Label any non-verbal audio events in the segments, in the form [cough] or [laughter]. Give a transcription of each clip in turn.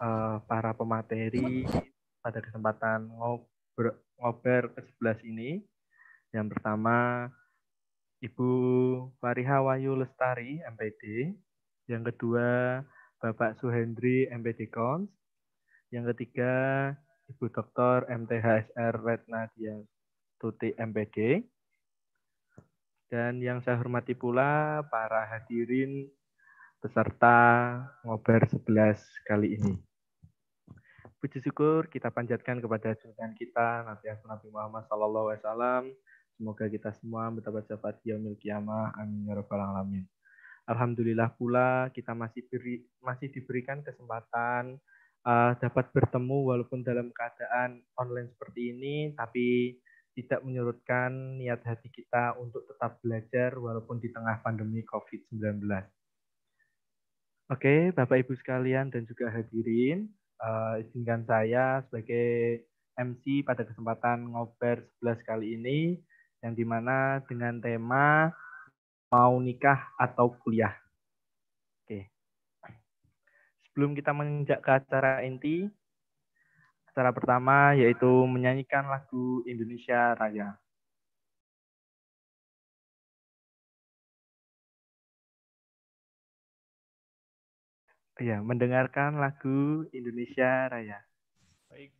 uh, para pemateri pada kesempatan ngobrol, ngobrol ke-11 ini. Yang pertama, Ibu Fariha Wayu Lestari, MPD. Yang kedua, Bapak Suhendri, MPD Kons. Yang ketiga, Ibu Dr. MTHSR Retnadia Tuti, MPD. Dan yang saya hormati pula para hadirin peserta ngobar 11 kali ini. Puji syukur kita panjatkan kepada junjungan kita Nabi Nabi Muhammad Sallallahu Alaihi Wasallam. Semoga kita semua mendapat syafaat yaumil kiamah. Amin ya rabbal alamin. Alhamdulillah pula kita masih beri, masih diberikan kesempatan uh, dapat bertemu walaupun dalam keadaan online seperti ini, tapi tidak menyurutkan niat hati kita untuk tetap belajar walaupun di tengah pandemi COVID-19. Oke, Bapak Ibu sekalian dan juga hadirin, uh, izinkan saya sebagai MC pada kesempatan ngobar 11 kali ini, yang di mana dengan tema mau nikah atau kuliah. Oke. Sebelum kita menginjak ke acara inti, Acara pertama yaitu menyanyikan lagu Indonesia Raya. Ya, mendengarkan lagu Indonesia Raya. Baik.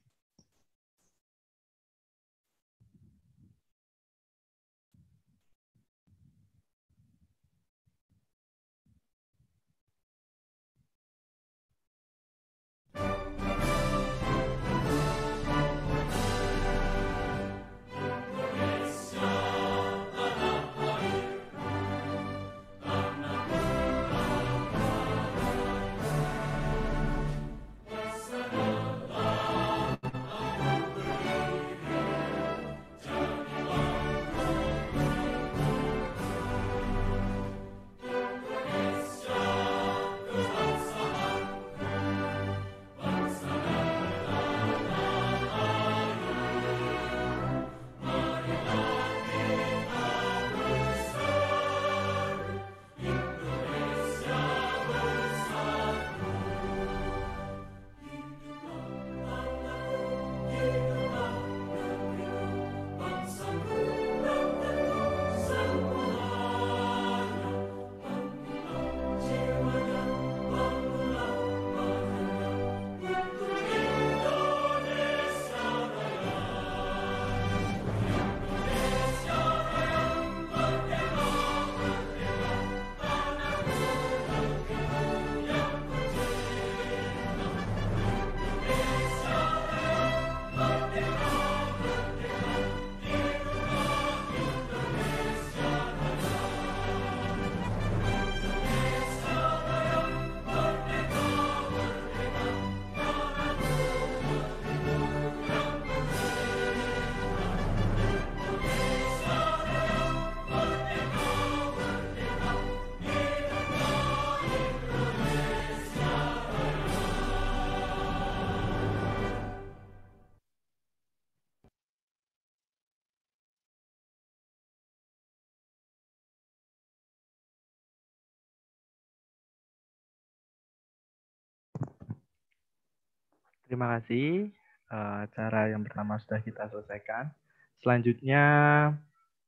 Terima kasih. Uh, acara yang pertama sudah kita selesaikan. Selanjutnya,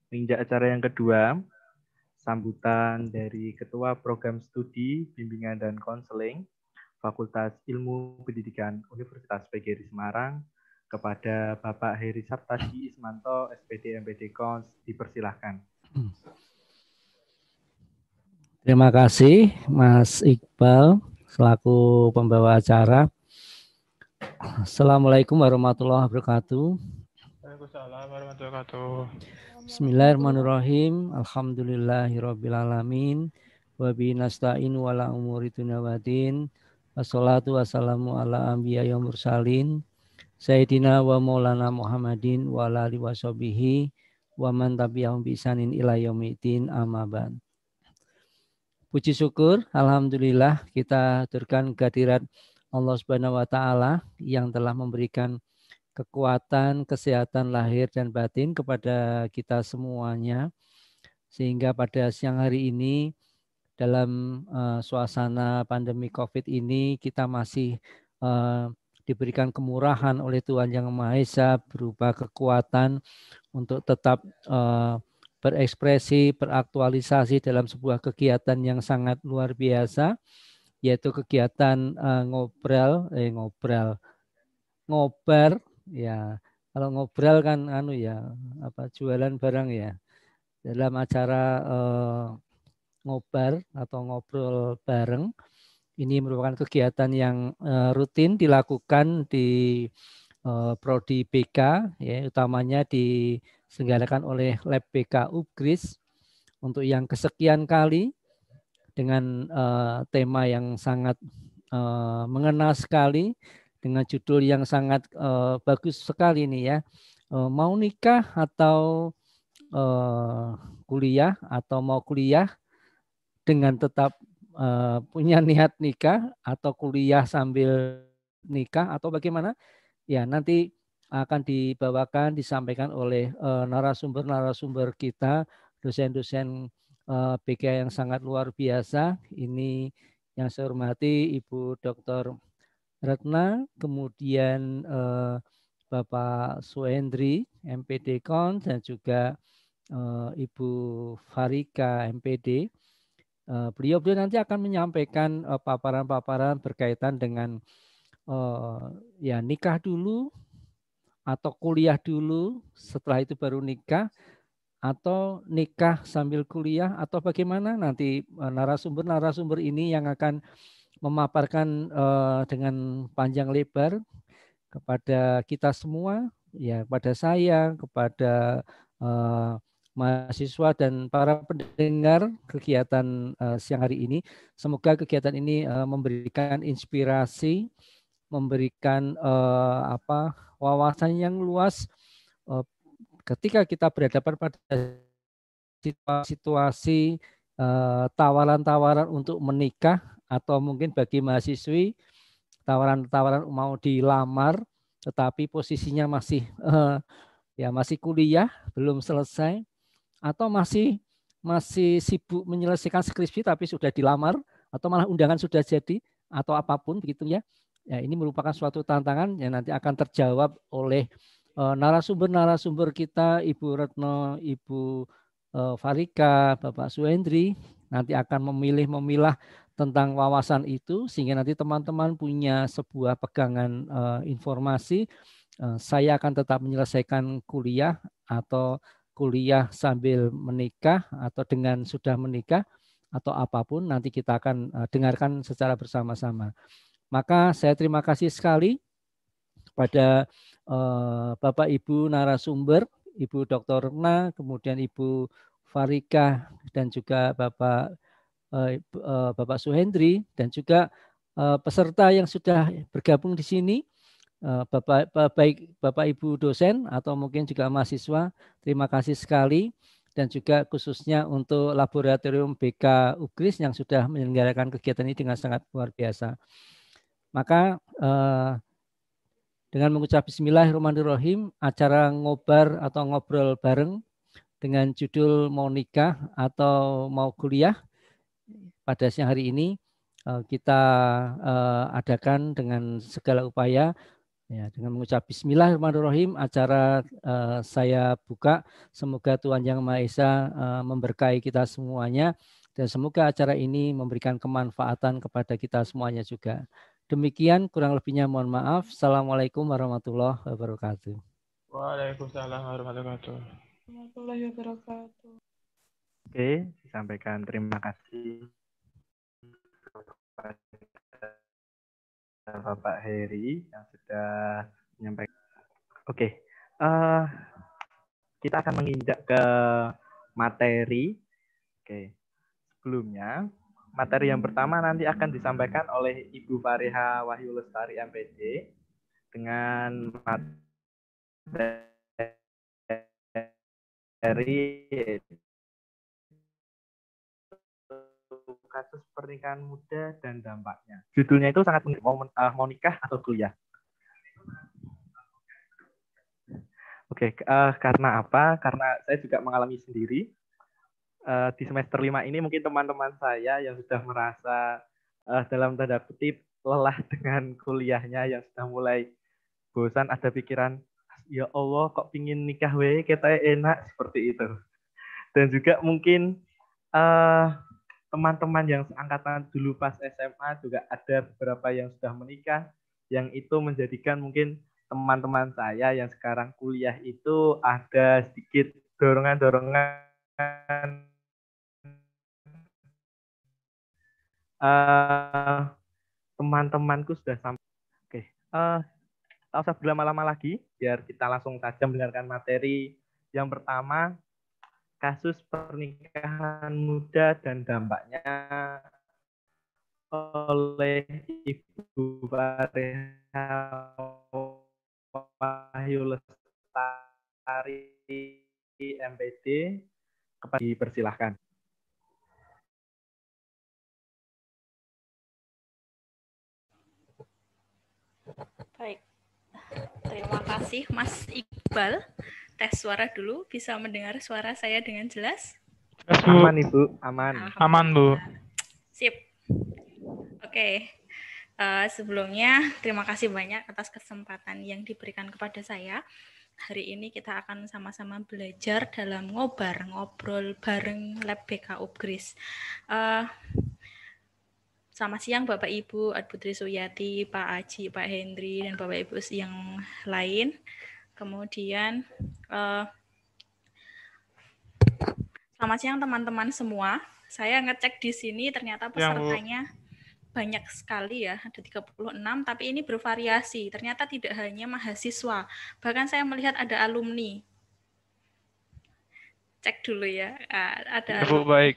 menginjak acara yang kedua, sambutan dari Ketua Program Studi Bimbingan dan Konseling Fakultas Ilmu Pendidikan Universitas PGRI Semarang kepada Bapak Heri Saptasi Ismanto, SPD MPD Kons, dipersilahkan. Terima kasih Mas Iqbal selaku pembawa acara. Assalamualaikum warahmatullahi wabarakatuh. Waalaikumsalam warahmatullahi wabarakatuh. Bismillahirrahmanirrahim. Alhamdulillahirrabbilalamin. Wa bi nasta'in wa la umuri tunawadin. Wassalatu wassalamu ala anbiya wa mursalin. Sayyidina wa maulana Muhammadin wa ala alihi washabihi wa man tabi'ahum bi isanin ila yaumidin amma Puji syukur, Alhamdulillah kita aturkan kehadirat Allah Subhanahu wa taala yang telah memberikan kekuatan, kesehatan lahir dan batin kepada kita semuanya sehingga pada siang hari ini dalam uh, suasana pandemi Covid ini kita masih uh, diberikan kemurahan oleh Tuhan Yang Maha Esa berupa kekuatan untuk tetap uh, berekspresi, beraktualisasi dalam sebuah kegiatan yang sangat luar biasa, yaitu kegiatan uh, ngobrol, eh ngobrol, ngobar, ya. Kalau ngobrol kan anu ya, apa jualan barang ya. Dalam acara uh, ngobar atau ngobrol bareng, ini merupakan kegiatan yang uh, rutin dilakukan di uh, prodi BK, ya, utamanya diselenggarakan oleh Lab BK Ubgris untuk yang kesekian kali dengan uh, tema yang sangat uh, mengena sekali, dengan judul yang sangat uh, bagus sekali ini ya, uh, mau nikah atau uh, kuliah atau mau kuliah dengan tetap uh, punya niat nikah atau kuliah sambil nikah atau bagaimana? Ya, nanti akan dibawakan disampaikan oleh uh, narasumber-narasumber kita, dosen-dosen uh, eh, yang sangat luar biasa. Ini yang saya hormati Ibu Dr. Retna, kemudian uh, Bapak Suendri, MPD Kon, dan juga uh, Ibu Farika, MPD. Eh, beliau-beliau nanti akan menyampaikan eh, paparan-paparan berkaitan dengan ya nikah dulu atau kuliah dulu, setelah itu baru nikah atau nikah sambil kuliah atau bagaimana nanti narasumber-narasumber ini yang akan memaparkan uh, dengan panjang lebar kepada kita semua, ya kepada saya, kepada uh, mahasiswa dan para pendengar kegiatan siang hari ini. Semoga kegiatan ini memberikan inspirasi, memberikan apa wawasan yang luas ketika kita berhadapan pada situasi tawaran-tawaran uh, untuk menikah atau mungkin bagi mahasiswi tawaran-tawaran mau dilamar tetapi posisinya masih uh, ya masih kuliah belum selesai atau masih masih sibuk menyelesaikan skripsi tapi sudah dilamar atau malah undangan sudah jadi atau apa pun begitu ya. Ya ini merupakan suatu tantangan yang nanti akan terjawab oleh narasumber-narasumber kita Ibu Retno, Ibu uh, Farika, Bapak Suendri nanti akan memilih memilah tentang wawasan itu sehingga nanti teman-teman punya sebuah pegangan uh, informasi uh, saya akan tetap menyelesaikan kuliah atau kuliah sambil menikah atau dengan sudah menikah atau apa pun nanti kita akan dengarkan secara bersama-sama. Maka saya terima kasih sekali kepada uh, Bapak Ibu narasumber, Ibu Dr. Na, kemudian Ibu Farika dan juga Bapak uh, uh, Bapak Suhendri dan juga peserta yang sudah bergabung di sini Eh, Bapak, baik Bapak Ibu dosen atau mungkin juga mahasiswa, terima kasih sekali dan juga khususnya untuk laboratorium BK Ugris yang sudah menyelenggarakan kegiatan ini dengan sangat luar biasa. Maka eh, dengan mengucap Bismillahirrahmanirrahim, acara ngobar atau ngobrol bareng dengan judul mau nikah atau mau kuliah pada siang hari ini eh, kita adakan dengan segala upaya Ya, dengan mengucap Bismillahirrahmanirrahim, acara uh, saya buka. Semoga Tuhan Yang Maha Esa memberkahi kita semuanya dan semoga acara ini memberikan kemanfaatan kepada kita semuanya juga. Demikian kurang lebihnya mohon maaf. Assalamualaikum warahmatullahi wabarakatuh. Waalaikumsalam warahmatullahi wabarakatuh. Oke, disampaikan terima kasih Bapak Heri yang sudah menyampaikan. Oke, okay. uh, eh, kita akan menginjak ke materi. Oke, sebelumnya materi yang pertama nanti akan disampaikan oleh Ibu Fariha Wahyu Lestari MPD dengan materi kasus pernikahan muda dan dampaknya. Judulnya itu sangat mau, uh, mau nikah atau kuliah. Oke, okay, uh, karena apa? Karena saya juga mengalami sendiri. Uh, di semester lima ini mungkin teman-teman saya yang sudah merasa uh, dalam tanda kutip lelah dengan kuliahnya yang sudah mulai bosan ada pikiran ya Allah kok pingin nikah we kita enak. Seperti itu. Dan juga mungkin eh, teman-teman yang angkatan dulu pas SMA juga ada beberapa yang sudah menikah yang itu menjadikan mungkin teman-teman saya yang sekarang kuliah itu ada sedikit dorongan-dorongan uh, teman-temanku sudah sampai. Oke, okay. uh, tak usah berlama-lama lagi, biar kita langsung saja mendengarkan materi yang pertama, kasus pernikahan muda dan dampaknya oleh Ibu Wahyu Lestari MPD kepada dipersilahkan. Baik. Terima kasih Mas Iqbal. Tes suara dulu, bisa mendengar suara saya dengan jelas? Aman Ibu, aman. Aman Bu. Sip. Oke. Uh, sebelumnya terima kasih banyak atas kesempatan yang diberikan kepada saya. Hari ini kita akan sama-sama belajar dalam ngobar, ngobrol bareng Lab BK Upgris. Uh, Selamat siang Bapak Ibu, Ad Putri Suyati, Pak Aji, Pak Hendri, dan Bapak Ibu yang lain. Kemudian, uh, selamat siang teman-teman semua. Saya ngecek di sini ternyata pesertanya banyak sekali ya, ada 36, tapi ini bervariasi. Ternyata tidak hanya mahasiswa, bahkan saya melihat ada alumni. Cek dulu ya, ah, ada. Ya, Bu, baik.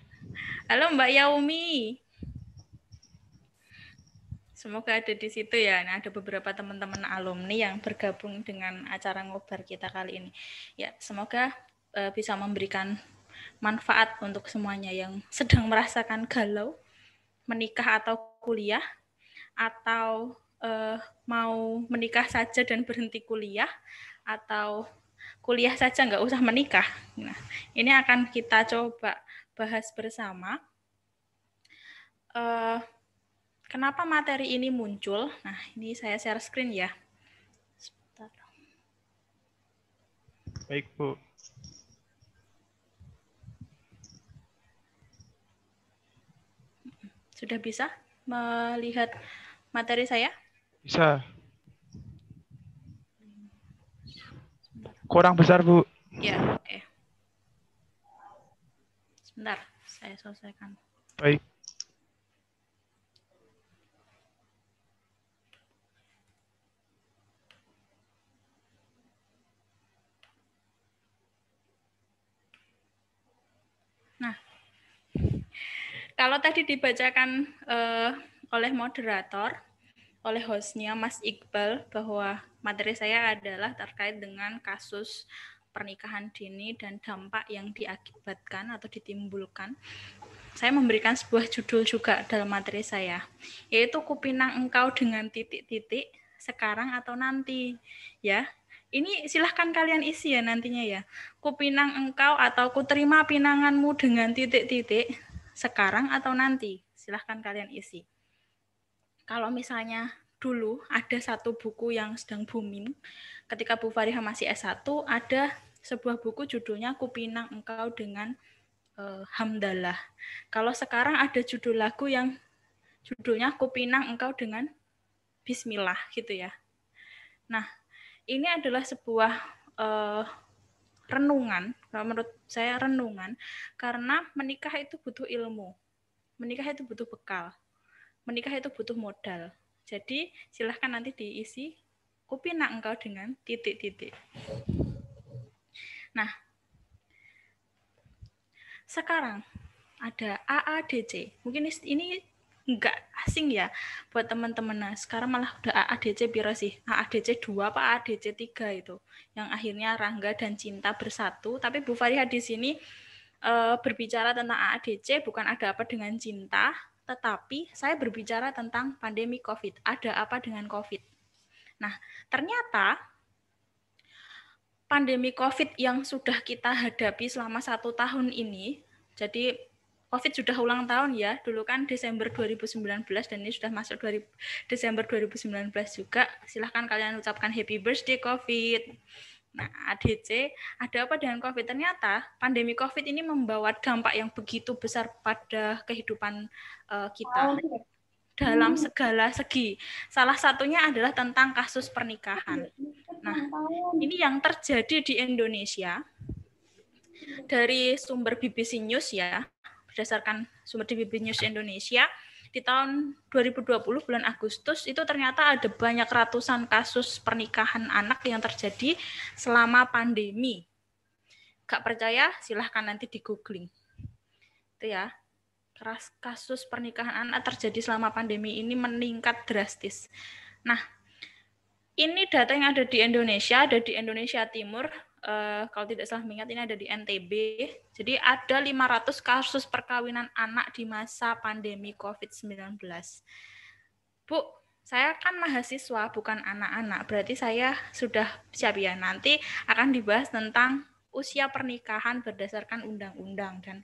Halo Mbak Yaumi. Semoga ada di situ ya. Nah, ada beberapa teman-teman alumni yang bergabung dengan acara ngobar kita kali ini. Ya, semoga uh, bisa memberikan manfaat untuk semuanya yang sedang merasakan galau, menikah atau kuliah, atau uh, mau menikah saja dan berhenti kuliah, atau kuliah saja nggak usah menikah. Nah, ini akan kita coba bahas bersama. Uh, Kenapa materi ini muncul? Nah, ini saya share screen ya. Sebentar. Baik, Bu. Sudah bisa melihat materi saya? Bisa. Kurang besar, Bu. Ya, oke. Sebentar, saya selesaikan. Baik. Kalau tadi dibacakan uh, oleh moderator, oleh hostnya Mas Iqbal bahwa materi saya adalah terkait dengan kasus pernikahan dini dan dampak yang diakibatkan atau ditimbulkan. Saya memberikan sebuah judul juga dalam materi saya, yaitu kupinang engkau dengan titik-titik sekarang atau nanti. Ya, ini silahkan kalian isi ya nantinya ya. Kupinang engkau atau kuterima pinanganmu dengan titik-titik sekarang atau nanti? Silahkan kalian isi. Kalau misalnya dulu ada satu buku yang sedang booming, ketika Bu Fariha masih S1, ada sebuah buku judulnya Kupinang Engkau dengan uh, Hamdalah. Kalau sekarang ada judul lagu yang judulnya Kupinang Engkau dengan Bismillah gitu ya. Nah, ini adalah sebuah uh, renungan, menurut saya renungan, karena menikah itu butuh ilmu, menikah itu butuh bekal, menikah itu butuh modal. Jadi silahkan nanti diisi kupina engkau dengan titik-titik. Nah, sekarang ada AADC. Mungkin ini nggak asing ya buat teman-teman. Nah, sekarang malah udah AADC biro sih? AADC 2 apa AADC 3 itu. Yang akhirnya Rangga dan Cinta bersatu. Tapi Bu Fariha di sini e, berbicara tentang AADC bukan ada apa dengan cinta, tetapi saya berbicara tentang pandemi COVID. Ada apa dengan COVID? Nah, ternyata pandemi COVID yang sudah kita hadapi selama satu tahun ini, jadi COVID sudah ulang tahun ya. Dulu kan Desember 2019 dan ini sudah masuk 2000, Desember 2019 juga. Silahkan kalian ucapkan happy birthday COVID. Nah, ADC, ada apa dengan COVID? Ternyata pandemi COVID ini membawa dampak yang begitu besar pada kehidupan uh, kita dalam segala segi. Salah satunya adalah tentang kasus pernikahan. Nah, ini yang terjadi di Indonesia dari sumber BBC News ya, berdasarkan sumber di BBC News Indonesia, di tahun 2020 bulan Agustus itu ternyata ada banyak ratusan kasus pernikahan anak yang terjadi selama pandemi. Gak percaya? Silahkan nanti di googling. Itu ya. Kasus pernikahan anak terjadi selama pandemi ini meningkat drastis. Nah, ini data yang ada di Indonesia, ada di Indonesia Timur, uh, kalau tidak salah mengingat ini ada di NTB. Jadi ada 500 kasus perkawinan anak di masa pandemi COVID-19. Bu, saya kan mahasiswa bukan anak-anak, berarti saya sudah siap ya. Nanti akan dibahas tentang usia pernikahan berdasarkan undang-undang dan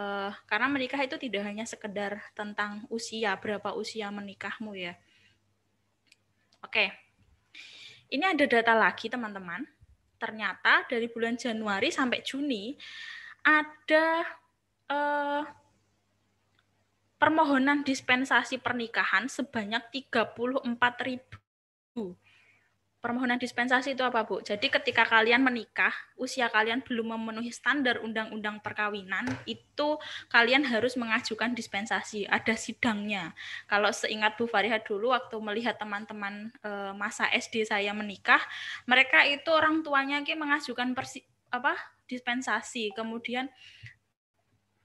uh, karena menikah itu tidak hanya sekedar tentang usia berapa usia menikahmu ya. Oke, ini ada data lagi teman-teman ternyata dari bulan Januari sampai Juni ada eh, permohonan dispensasi pernikahan sebanyak 34 ribu permohonan dispensasi itu apa, Bu? Jadi ketika kalian menikah, usia kalian belum memenuhi standar undang-undang perkawinan, itu kalian harus mengajukan dispensasi, ada sidangnya. Kalau seingat Bu Fariha dulu waktu melihat teman-teman e, masa SD saya menikah, mereka itu orang tuanya mengajukan persi, apa? dispensasi. Kemudian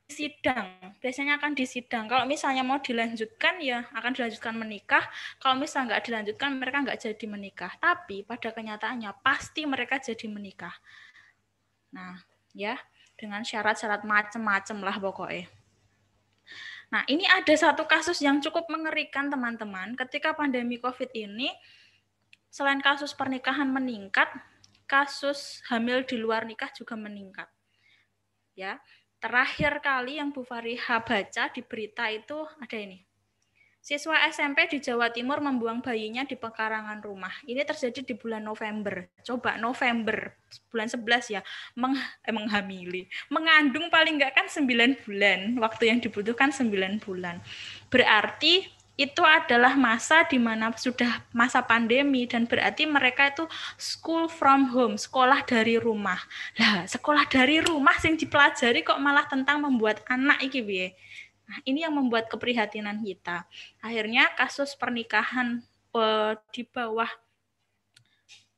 sidang. Biasanya akan disidang. Kalau misalnya mau dilanjutkan ya akan dilanjutkan menikah. Kalau misalnya nggak dilanjutkan mereka nggak jadi menikah. Tapi pada kenyataannya pasti mereka jadi menikah. Nah ya dengan syarat-syarat macam-macam lah pokoknya. Nah ini ada satu kasus yang cukup mengerikan teman-teman. Ketika pandemi COVID ini selain kasus pernikahan meningkat, kasus hamil di luar nikah juga meningkat. Ya, terakhir kali yang Bu Fariha baca di berita itu ada ini. Siswa SMP di Jawa Timur membuang bayinya di pekarangan rumah. Ini terjadi di bulan November. Coba November, bulan 11 ya, meng, eh, menghamili. Mengandung paling enggak kan 9 bulan. Waktu yang dibutuhkan 9 bulan. Berarti itu adalah masa di mana sudah masa pandemi dan berarti mereka itu school from home, sekolah dari rumah. Lah, sekolah dari rumah sing dipelajari kok malah tentang membuat anak iki piye? Nah, ini yang membuat keprihatinan kita. Akhirnya kasus pernikahan uh, di bawah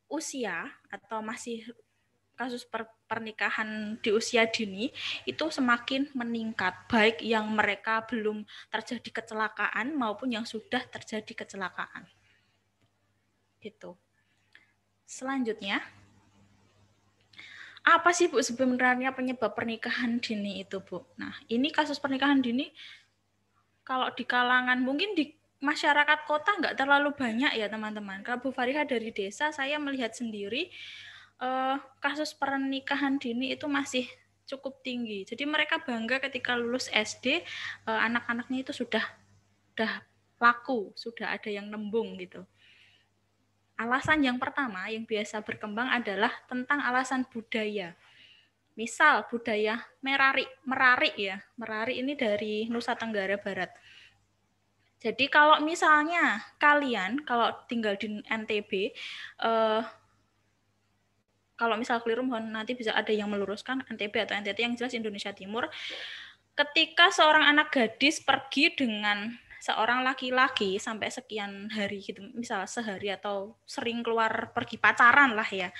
usia atau masih kasus per pernikahan di usia dini itu semakin meningkat, baik yang mereka belum terjadi kecelakaan maupun yang sudah terjadi kecelakaan. Gitu. Selanjutnya, apa sih Bu sebenarnya penyebab pernikahan dini itu, Bu? Nah, ini kasus pernikahan dini kalau di kalangan mungkin di masyarakat kota nggak terlalu banyak ya teman-teman. Kalau Bu Fariha dari desa, saya melihat sendiri uh, kasus pernikahan dini itu masih cukup tinggi. Jadi mereka bangga ketika lulus SD uh, eh, anak-anaknya itu sudah sudah laku, sudah ada yang nembung gitu. Alasan yang pertama yang biasa berkembang adalah tentang alasan budaya. Misal budaya merari, merari ya, merari ini dari Nusa Tenggara Barat. Jadi kalau misalnya kalian kalau tinggal di NTB eh, kalau misal keliru mohon nanti bisa ada yang meluruskan NTB atau NTT yang jelas Indonesia Timur. Ketika seorang anak gadis pergi dengan seorang laki-laki sampai sekian hari gitu, misal sehari atau sering keluar pergi pacaran lah ya.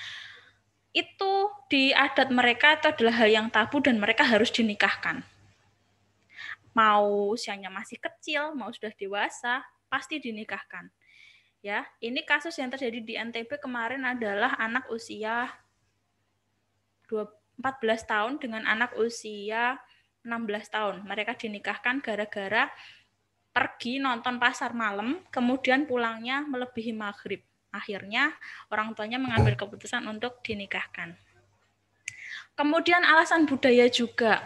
Itu di adat mereka itu adalah hal yang tabu dan mereka harus dinikahkan. Mau usianya masih kecil, mau sudah dewasa, pasti dinikahkan. Ya, ini kasus yang terjadi di NTB kemarin adalah anak usia 14 tahun dengan anak usia 16 tahun. Mereka dinikahkan gara-gara pergi nonton pasar malam, kemudian pulangnya melebihi maghrib. Akhirnya orang tuanya mengambil keputusan untuk dinikahkan. Kemudian alasan budaya juga.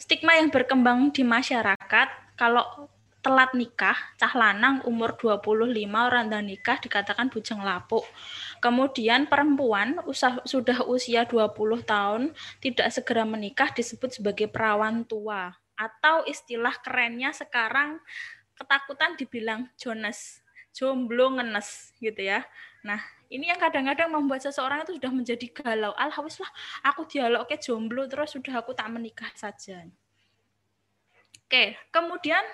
stigma yang berkembang di masyarakat kalau telat nikah, cah lanang umur 25 orang dan nikah dikatakan bujang lapuk. Kemudian perempuan usah, sudah usia 20 tahun tidak segera menikah disebut sebagai perawan tua atau istilah kerennya sekarang ketakutan dibilang Jonas, jomblo ngenes gitu ya. Nah, ini yang kadang-kadang membuat seseorang itu sudah menjadi galau. Alhamdulillah, aku dialog ke jomblo terus sudah aku tak menikah saja. Oke, kemudian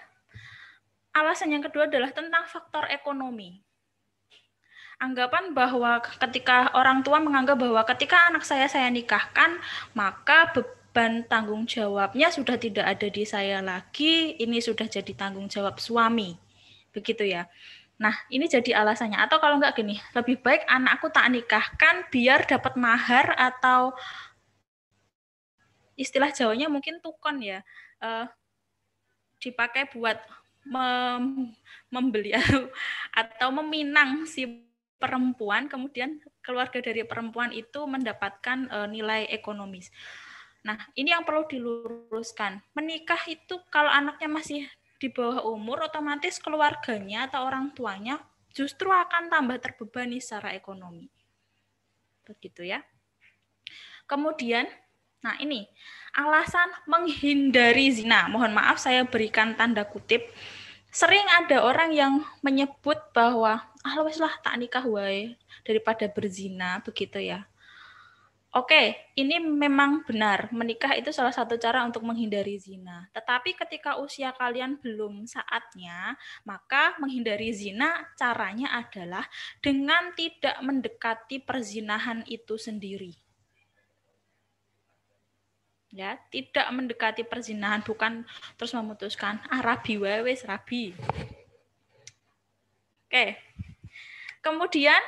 alasan yang kedua adalah tentang faktor ekonomi. Anggapan bahwa ketika orang tua menganggap bahwa ketika anak saya saya nikahkan, maka beban tanggung jawabnya sudah tidak ada di saya lagi, ini sudah jadi tanggung jawab suami. Begitu ya. Nah, ini jadi alasannya. Atau kalau enggak gini, lebih baik anakku tak nikahkan biar dapat mahar atau istilah Jawanya mungkin tukon ya. Uh, dipakai buat mem membeli [laughs] atau meminang si perempuan kemudian keluarga dari perempuan itu mendapatkan uh, nilai ekonomis. Nah, ini yang perlu diluruskan. Menikah itu kalau anaknya masih di bawah umur otomatis keluarganya atau orang tuanya justru akan tambah terbebani secara ekonomi. Begitu ya. Kemudian, nah ini alasan menghindari zina. Mohon maaf saya berikan tanda kutip sering ada orang yang menyebut bahwa ah lah tak nikah wae daripada berzina begitu ya. Oke, ini memang benar. Menikah itu salah satu cara untuk menghindari zina. Tetapi ketika usia kalian belum saatnya, maka menghindari zina caranya adalah dengan tidak mendekati perzinahan itu sendiri ya tidak mendekati perzinahan bukan terus memutuskan ah rabi wes rabi oke kemudian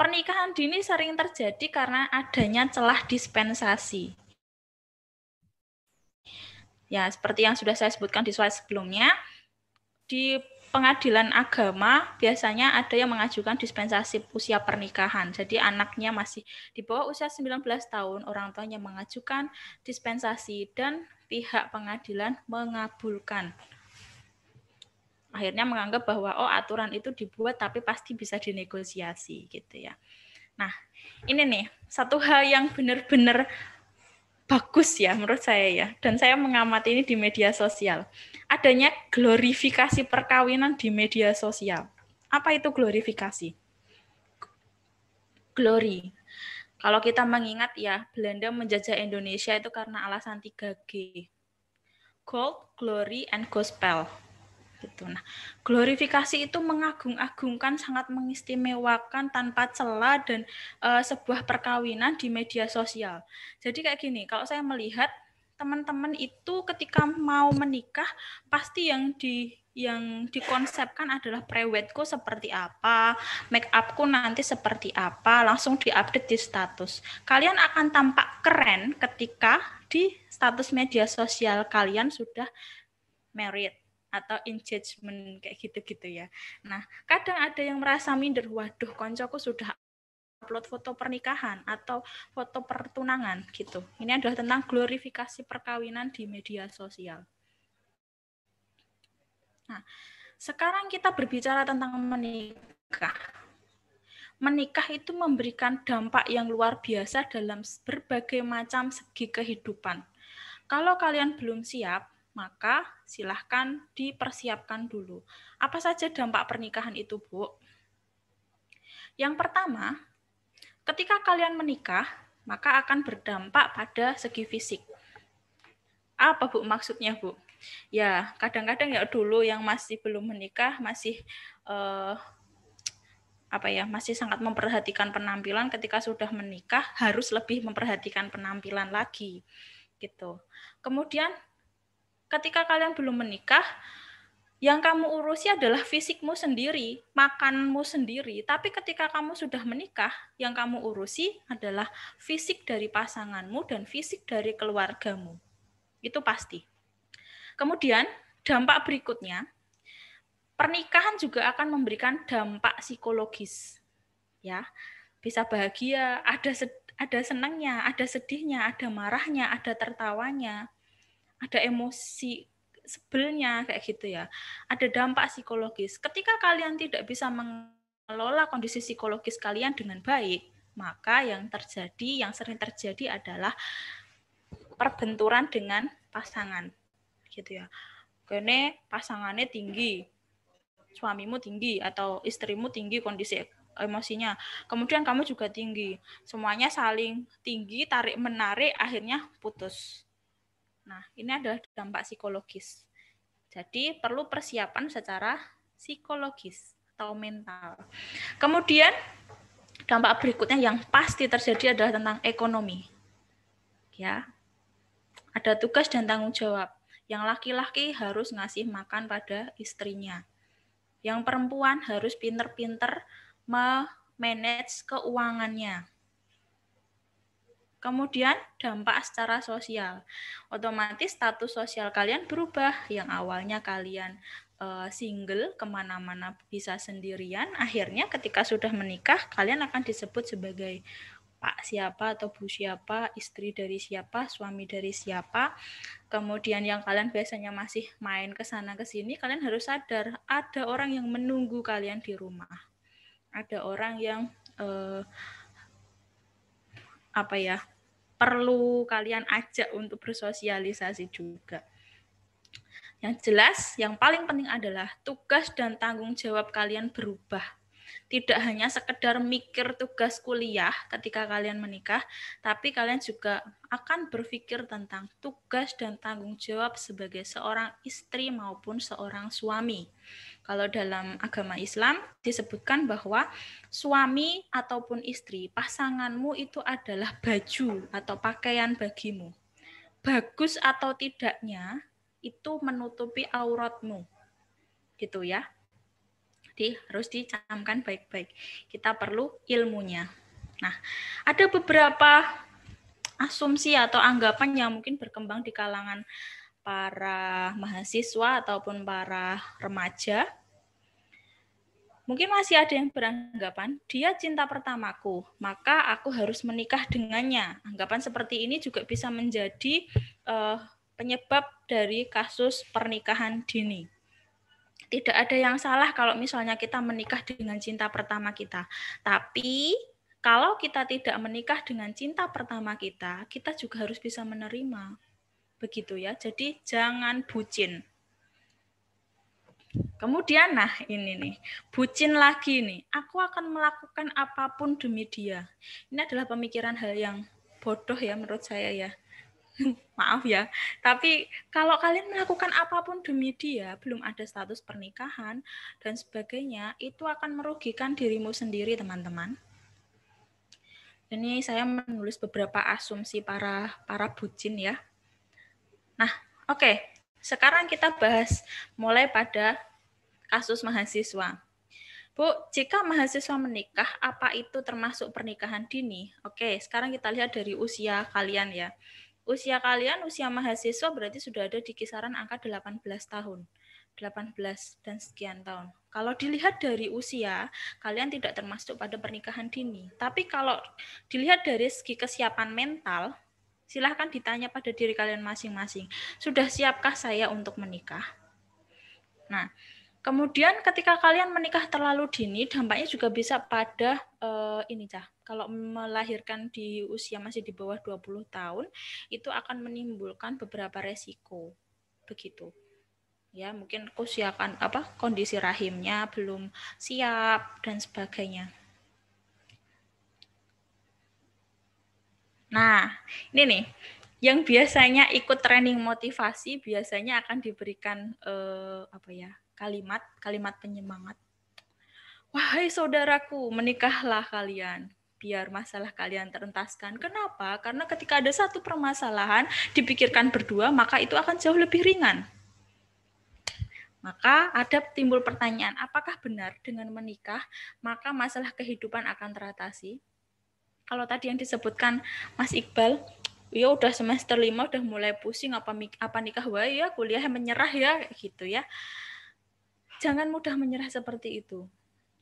pernikahan dini sering terjadi karena adanya celah dispensasi ya seperti yang sudah saya sebutkan di slide sebelumnya di pengadilan agama biasanya ada yang mengajukan dispensasi usia pernikahan. Jadi anaknya masih di bawah usia 19 tahun, orang tuanya mengajukan dispensasi dan pihak pengadilan mengabulkan. Akhirnya menganggap bahwa oh aturan itu dibuat tapi pasti bisa dinegosiasi gitu ya. Nah, ini nih satu hal yang benar-benar bagus ya menurut saya ya dan saya mengamati ini di media sosial. Adanya glorifikasi perkawinan di media sosial. Apa itu glorifikasi? Glory. Kalau kita mengingat ya Belanda menjajah Indonesia itu karena alasan 3G gold glory and gospel gitu. Nah, glorifikasi itu mengagung-agungkan, sangat mengistimewakan tanpa celah dan uh, sebuah perkawinan di media sosial. Jadi kayak gini, kalau saya melihat teman-teman itu ketika mau menikah pasti yang di yang dikonsepkan adalah prewedku seperti apa, make upku nanti seperti apa, langsung diupdate di status. Kalian akan tampak keren ketika di status media sosial kalian sudah married atau engagement kayak gitu-gitu ya. Nah, kadang ada yang merasa minder, waduh koncoku sudah upload foto pernikahan atau foto pertunangan gitu. Ini adalah tentang glorifikasi perkawinan di media sosial. Nah, sekarang kita berbicara tentang menikah. Menikah itu memberikan dampak yang luar biasa dalam berbagai macam segi kehidupan. Kalau kalian belum siap, maka silahkan dipersiapkan dulu. Apa saja dampak pernikahan itu, Bu? Yang pertama, ketika kalian menikah, maka akan berdampak pada segi fisik. Apa Bu maksudnya, Bu? Ya, kadang-kadang ya dulu yang masih belum menikah masih eh, apa ya, masih sangat memperhatikan penampilan ketika sudah menikah harus lebih memperhatikan penampilan lagi gitu. Kemudian ketika kalian belum menikah, yang kamu urusi adalah fisikmu sendiri, makanmu sendiri. Tapi ketika kamu sudah menikah, yang kamu urusi adalah fisik dari pasanganmu dan fisik dari keluargamu. Itu pasti. Kemudian, dampak berikutnya, pernikahan juga akan memberikan dampak psikologis. Ya, bisa bahagia, ada ada senangnya, ada sedihnya, ada marahnya, ada tertawanya ada emosi sebelnya kayak gitu ya. Ada dampak psikologis. Ketika kalian tidak bisa mengelola kondisi psikologis kalian dengan baik, maka yang terjadi, yang sering terjadi adalah perbenturan dengan pasangan. Gitu ya. Kene pasangannya tinggi, suamimu tinggi atau istrimu tinggi kondisi emosinya. Kemudian kamu juga tinggi. Semuanya saling tinggi, tarik menarik, akhirnya putus. Nah, ini adalah dampak psikologis. Jadi perlu persiapan secara psikologis atau mental. Kemudian dampak berikutnya yang pasti terjadi adalah tentang ekonomi. Ya. Ada tugas dan tanggung jawab. Yang laki-laki harus ngasih makan pada istrinya. Yang perempuan harus pinter-pinter memanage keuangannya. Kemudian dampak secara sosial. Otomatis status sosial kalian berubah. Yang awalnya kalian uh, single, ke mana-mana bisa sendirian. Akhirnya ketika sudah menikah, kalian akan disebut sebagai Pak siapa atau Bu siapa, istri dari siapa, suami dari siapa. Kemudian yang kalian biasanya masih main ke sana ke sini, kalian harus sadar ada orang yang menunggu kalian di rumah. Ada orang yang uh, apa ya perlu kalian ajak untuk bersosialisasi juga. Yang jelas, yang paling penting adalah tugas dan tanggung jawab kalian berubah tidak hanya sekedar mikir tugas kuliah ketika kalian menikah, tapi kalian juga akan berpikir tentang tugas dan tanggung jawab sebagai seorang istri maupun seorang suami. Kalau dalam agama Islam disebutkan bahwa suami ataupun istri, pasanganmu itu adalah baju atau pakaian bagimu. Bagus atau tidaknya itu menutupi auratmu. Gitu ya. Jadi harus dicamkan baik-baik. Kita perlu ilmunya. Nah, ada beberapa asumsi atau anggapan yang mungkin berkembang di kalangan para mahasiswa ataupun para remaja. Mungkin masih ada yang beranggapan dia cinta pertamaku, maka aku harus menikah dengannya. Anggapan seperti ini juga bisa menjadi uh, penyebab dari kasus pernikahan dini tidak ada yang salah kalau misalnya kita menikah dengan cinta pertama kita. Tapi kalau kita tidak menikah dengan cinta pertama kita, kita juga harus bisa menerima. Begitu ya. Jadi jangan bucin. Kemudian nah ini nih, bucin lagi nih. Aku akan melakukan apa pun demi dia. Ini adalah pemikiran hal yang bodoh ya menurut saya ya. [laughs] maaf ya. Tapi kalau kalian melakukan apa pun demi dia, belum ada status pernikahan dan sebagainya, itu akan merugikan dirimu sendiri, teman-teman. Ini saya menulis beberapa asumsi para para bucin ya. Nah, oke. Okay. Sekarang kita bahas mulai pada kasus mahasiswa. Bu, jika mahasiswa menikah, apa itu termasuk pernikahan dini? Oke, sekarang kita lihat dari usia kalian ya usia kalian, usia mahasiswa berarti sudah ada di kisaran angka 18 tahun. 18 dan sekian tahun. Kalau dilihat dari usia, kalian tidak termasuk pada pernikahan dini. Tapi kalau dilihat dari segi kesiapan mental, silahkan ditanya pada diri kalian masing-masing. Sudah siapkah saya untuk menikah? Nah, kemudian ketika kalian menikah terlalu dini, dampaknya juga bisa pada uh, ini, Cah. Kalau melahirkan di usia masih di bawah 20 tahun itu akan menimbulkan beberapa resiko. Begitu. Ya mungkin usiakan apa kondisi rahimnya belum siap dan sebagainya. Nah ini nih yang biasanya ikut training motivasi biasanya akan diberikan eh, apa ya kalimat kalimat penyemangat wahai saudaraku menikahlah kalian biar masalah kalian terentaskan. Kenapa? Karena ketika ada satu permasalahan dipikirkan berdua, maka itu akan jauh lebih ringan. Maka ada timbul pertanyaan, apakah benar dengan menikah maka masalah kehidupan akan teratasi? Kalau tadi yang disebutkan Mas Iqbal, ya udah semester lima udah mulai pusing apa apa nikah wae ya, kuliah menyerah ya gitu ya. Jangan mudah menyerah seperti itu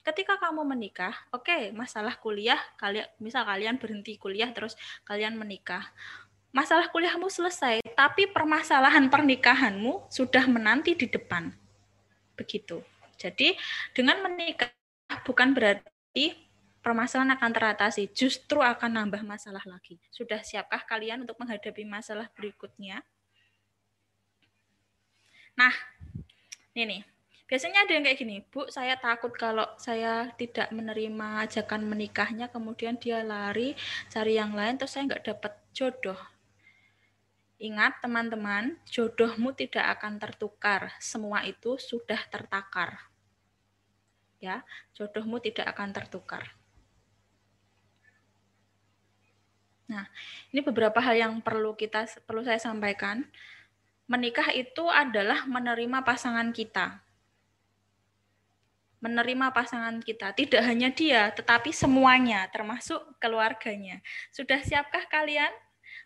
ketika kamu menikah, oke, okay, masalah kuliah, kalian misal kalian berhenti kuliah terus kalian menikah. masalah kuliahmu selesai, tapi permasalahan pernikahanmu sudah menanti di depan. Begitu. Jadi dengan menikah bukan berarti permasalahan akan teratasi, justru akan nambah masalah lagi. Sudah siapkah kalian untuk menghadapi masalah berikutnya? Nah, ini nih, biasanya ada yang kayak gini, Bu, saya takut kalau saya tidak menerima ajakan menikahnya, kemudian dia lari cari yang lain, terus saya nggak dapat jodoh. Ingat teman-teman, jodohmu tidak akan tertukar. Semua itu sudah tertakar. Ya, jodohmu tidak akan tertukar. Nah, ini beberapa hal yang perlu kita perlu saya sampaikan. Menikah itu adalah menerima pasangan kita menerima pasangan kita. Tidak hanya dia, tetapi semuanya, termasuk keluarganya. Sudah siapkah kalian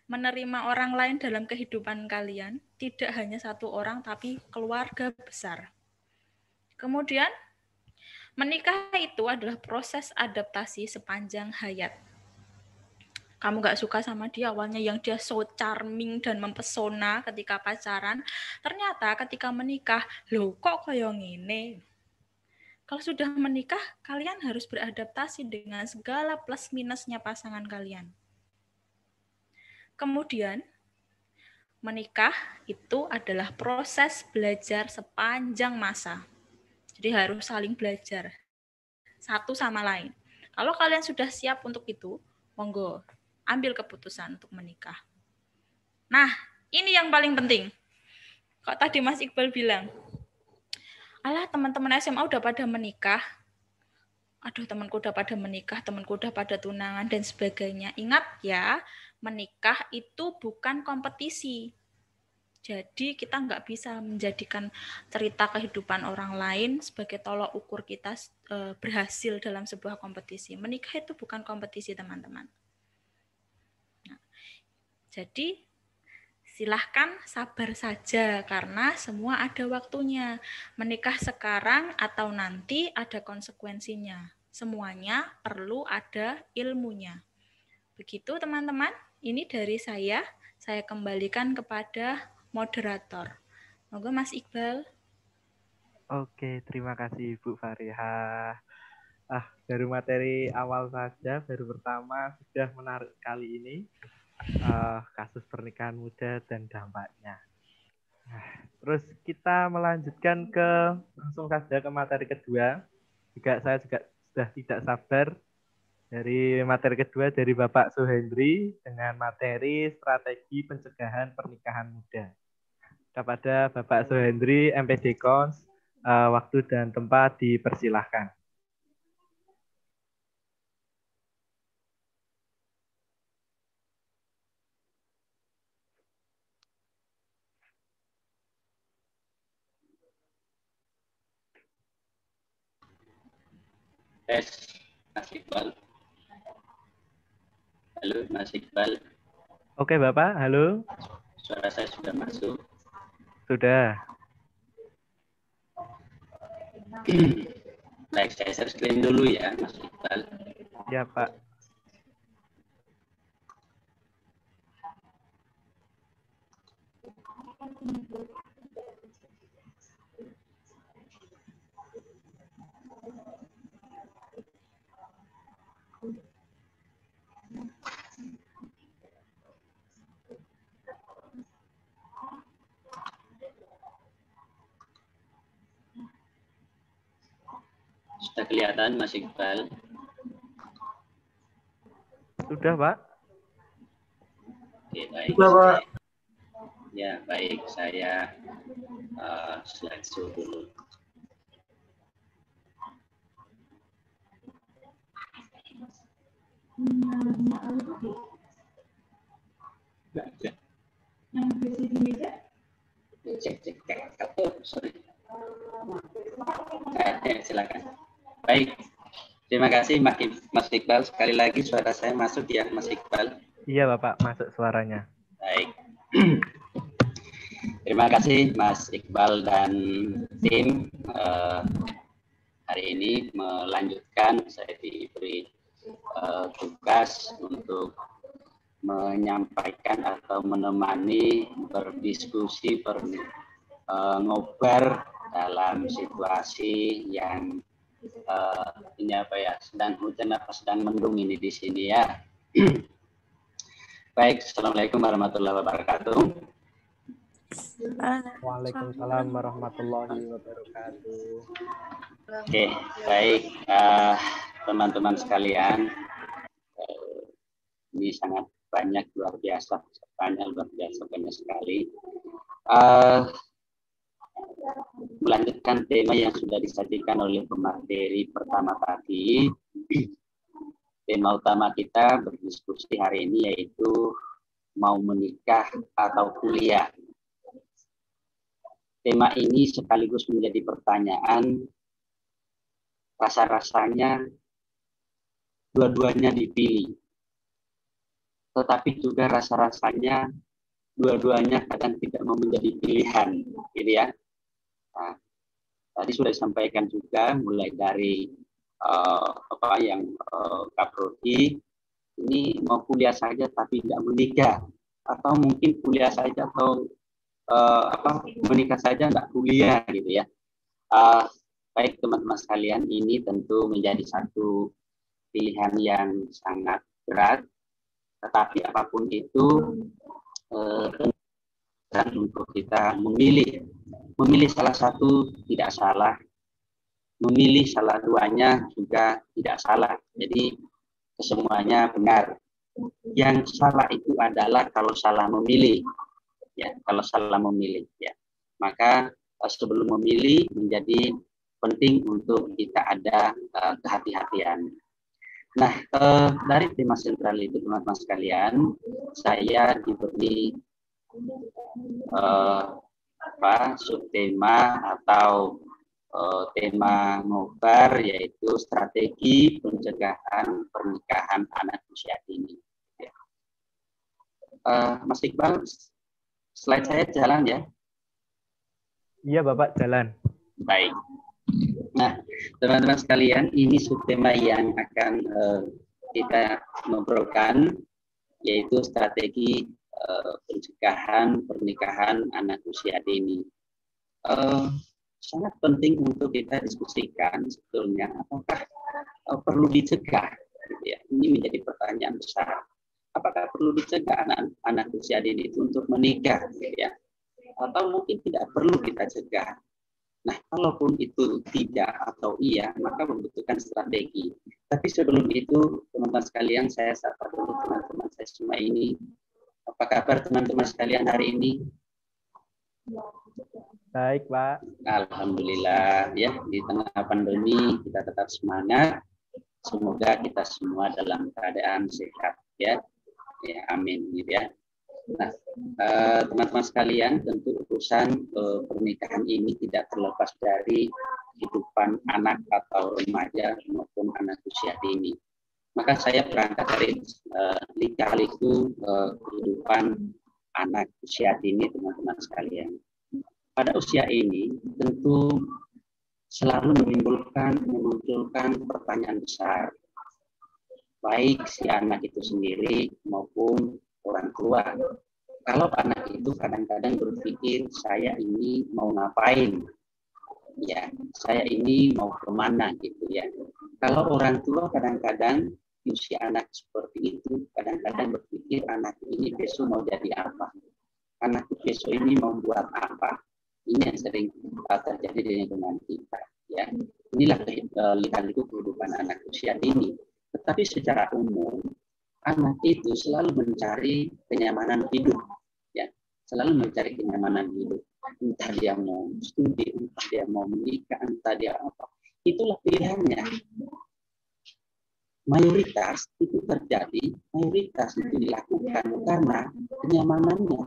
menerima orang lain dalam kehidupan kalian? Tidak hanya satu orang, tapi keluarga besar. Kemudian, menikah itu adalah proses adaptasi sepanjang hayat. Kamu gak suka sama dia awalnya yang dia so charming dan mempesona ketika pacaran. Ternyata ketika menikah, loh kok kayak gini? Kalau sudah menikah, kalian harus beradaptasi dengan segala plus minusnya pasangan kalian. Kemudian, menikah itu adalah proses belajar sepanjang masa. Jadi harus saling belajar satu sama lain. Kalau kalian sudah siap untuk itu, monggo ambil keputusan untuk menikah. Nah, ini yang paling penting. Kok tadi Mas Iqbal bilang, alah teman-teman SMA udah pada menikah, aduh temanku udah pada menikah, temanku udah pada tunangan dan sebagainya. Ingat ya, menikah itu bukan kompetisi. Jadi kita nggak bisa menjadikan cerita kehidupan orang lain sebagai tolok ukur kita e, berhasil dalam sebuah kompetisi. Menikah itu bukan kompetisi teman-teman. Nah, jadi silahkan sabar saja karena semua ada waktunya. Menikah sekarang atau nanti ada konsekuensinya. Semuanya perlu ada ilmunya. Begitu teman-teman, ini dari saya. Saya kembalikan kepada moderator. Moga Mas Iqbal. Oke, terima kasih Bu Fariha. Ah, dari materi awal saja, baru pertama sudah menarik kali ini uh, kasus pernikahan muda dan dampaknya. Nah, terus kita melanjutkan ke langsung saja ke materi kedua. Juga saya juga sudah tidak sabar dari materi kedua dari Bapak Suhendri dengan materi strategi pencegahan pernikahan muda. Kepada Bapak Suhendri MPD Kons, uh, waktu dan tempat dipersilahkan. Tes Mas Iqbal. Halo Mas Iqbal. Oke Bapak, halo. Suara saya sudah masuk. Sudah. [clears throat] Baik, saya share screen dulu ya Mas Iqbal. Ya Pak. Sudah kelihatan Mas Iqbal? Sudah, Pak. Oke, baik. Sudah, Pak. Ya, baik. Saya uh, slideshow dulu. Cek, cek, cek. Oh, sorry. Oke, silakan. Baik. Terima kasih Mas Iqbal. Sekali lagi suara saya masuk ya Mas Iqbal. Iya Bapak, masuk suaranya. Baik. [clears throat] Terima kasih Mas Iqbal dan tim uh, hari ini melanjutkan saya diberi uh, tugas untuk me menyampaikan atau menemani berdiskusi ber, uh, ngobar dalam situasi yang uh, ini apa ya sedang hujan apa sedang mendung ini di sini ya. [clears throat] Baik, assalamualaikum warahmatullahi wabarakatuh. Waalaikumsalam warahmatullahi wabarakatuh. Oke, baik teman-teman uh, sekalian. Uh, ini sangat banyak luar biasa, banyak luar biasa banyak sekali. Uh, melanjutkan tema yang sudah disajikan oleh pemateri pertama tadi. Tema utama kita berdiskusi hari ini yaitu mau menikah atau kuliah. Tema ini sekaligus menjadi pertanyaan rasa-rasanya dua-duanya dipilih. Tetapi juga rasa-rasanya dua-duanya kadang tidak mau menjadi pilihan, gitu ya. Tadi sudah disampaikan juga mulai dari uh, apa yang uh, Kaprodi ini mau kuliah saja tapi tidak menikah atau mungkin kuliah saja atau uh, apa menikah saja nggak kuliah gitu ya. Uh, baik teman-teman sekalian ini tentu menjadi satu pilihan yang sangat berat, tetapi apa pun itu uh, dan untuk kita memilih memilih salah satu tidak salah memilih salah duanya juga tidak salah. Jadi kesemuanya benar. Yang salah itu adalah kalau salah memilih. Ya, kalau salah memilih ya. Maka eh, sebelum memilih menjadi penting untuk kita ada uh, kehati-hatian. Nah, uh, dari tema sentral itu teman-teman sekalian, saya diberi uh, apa subtema atau uh, tema ngobar yaitu strategi pencegahan pernikahan anak usia dini. Uh, Mas Iqbal, slide saya jalan ya? Iya Bapak, jalan. Baik. Nah, teman-teman sekalian, ini subtema yang akan uh, kita ngobrolkan, yaitu strategi uh, pencegahan pernikahan anak usia dini. Uh, sangat penting untuk kita diskusikan sebetulnya apakah uh, perlu dicegah gitu ya. ini menjadi pertanyaan besar. Apakah perlu dicegah anak anak usia dini itu untuk menikah gitu ya? Atau mungkin tidak perlu kita cegah? Nah kalaupun itu tidak atau iya maka membutuhkan strategi. Tapi sebelum itu teman-teman sekalian saya sapa dulu teman-teman saya semua ini apa kabar teman-teman sekalian hari ini Baik, Pak. Alhamdulillah ya di tengah pandemi kita tetap semangat. Semoga kita semua dalam keadaan sehat ya. Ya, amin gitu ya. Nah, eh, teman-teman eh, sekalian, tentu urusan eh, pernikahan ini tidak terlepas dari kehidupan anak atau remaja maupun anak usia dini. Maka saya berangkat dari eh, lika-liku eh, kehidupan anak usia dini teman-teman sekalian. Pada usia ini tentu selalu menimbulkan memunculkan pertanyaan besar. Baik si anak itu sendiri maupun orang tua. Kalau anak itu kadang-kadang berpikir saya ini mau ngapain? Ya saya ini mau ke mana? Gitu ya. Kalau orang tua kadang-kadang usia anak seperti itu kadang-kadang berpikir anak ini besok mau jadi apa anak besok ini mau buat apa ini yang sering terjadi di lingkungan kita. Ya, inilah lihat itu kehidupan anak usia dini. Tetapi secara umum anak itu selalu mencari kenyamanan hidup, ya, selalu mencari kenyamanan hidup. Entah dia mau studi, entah dia mau menikah, entah dia apa. Itulah pilihannya. Mayoritas itu terjadi, mayoritas itu dilakukan karena kenyamanannya.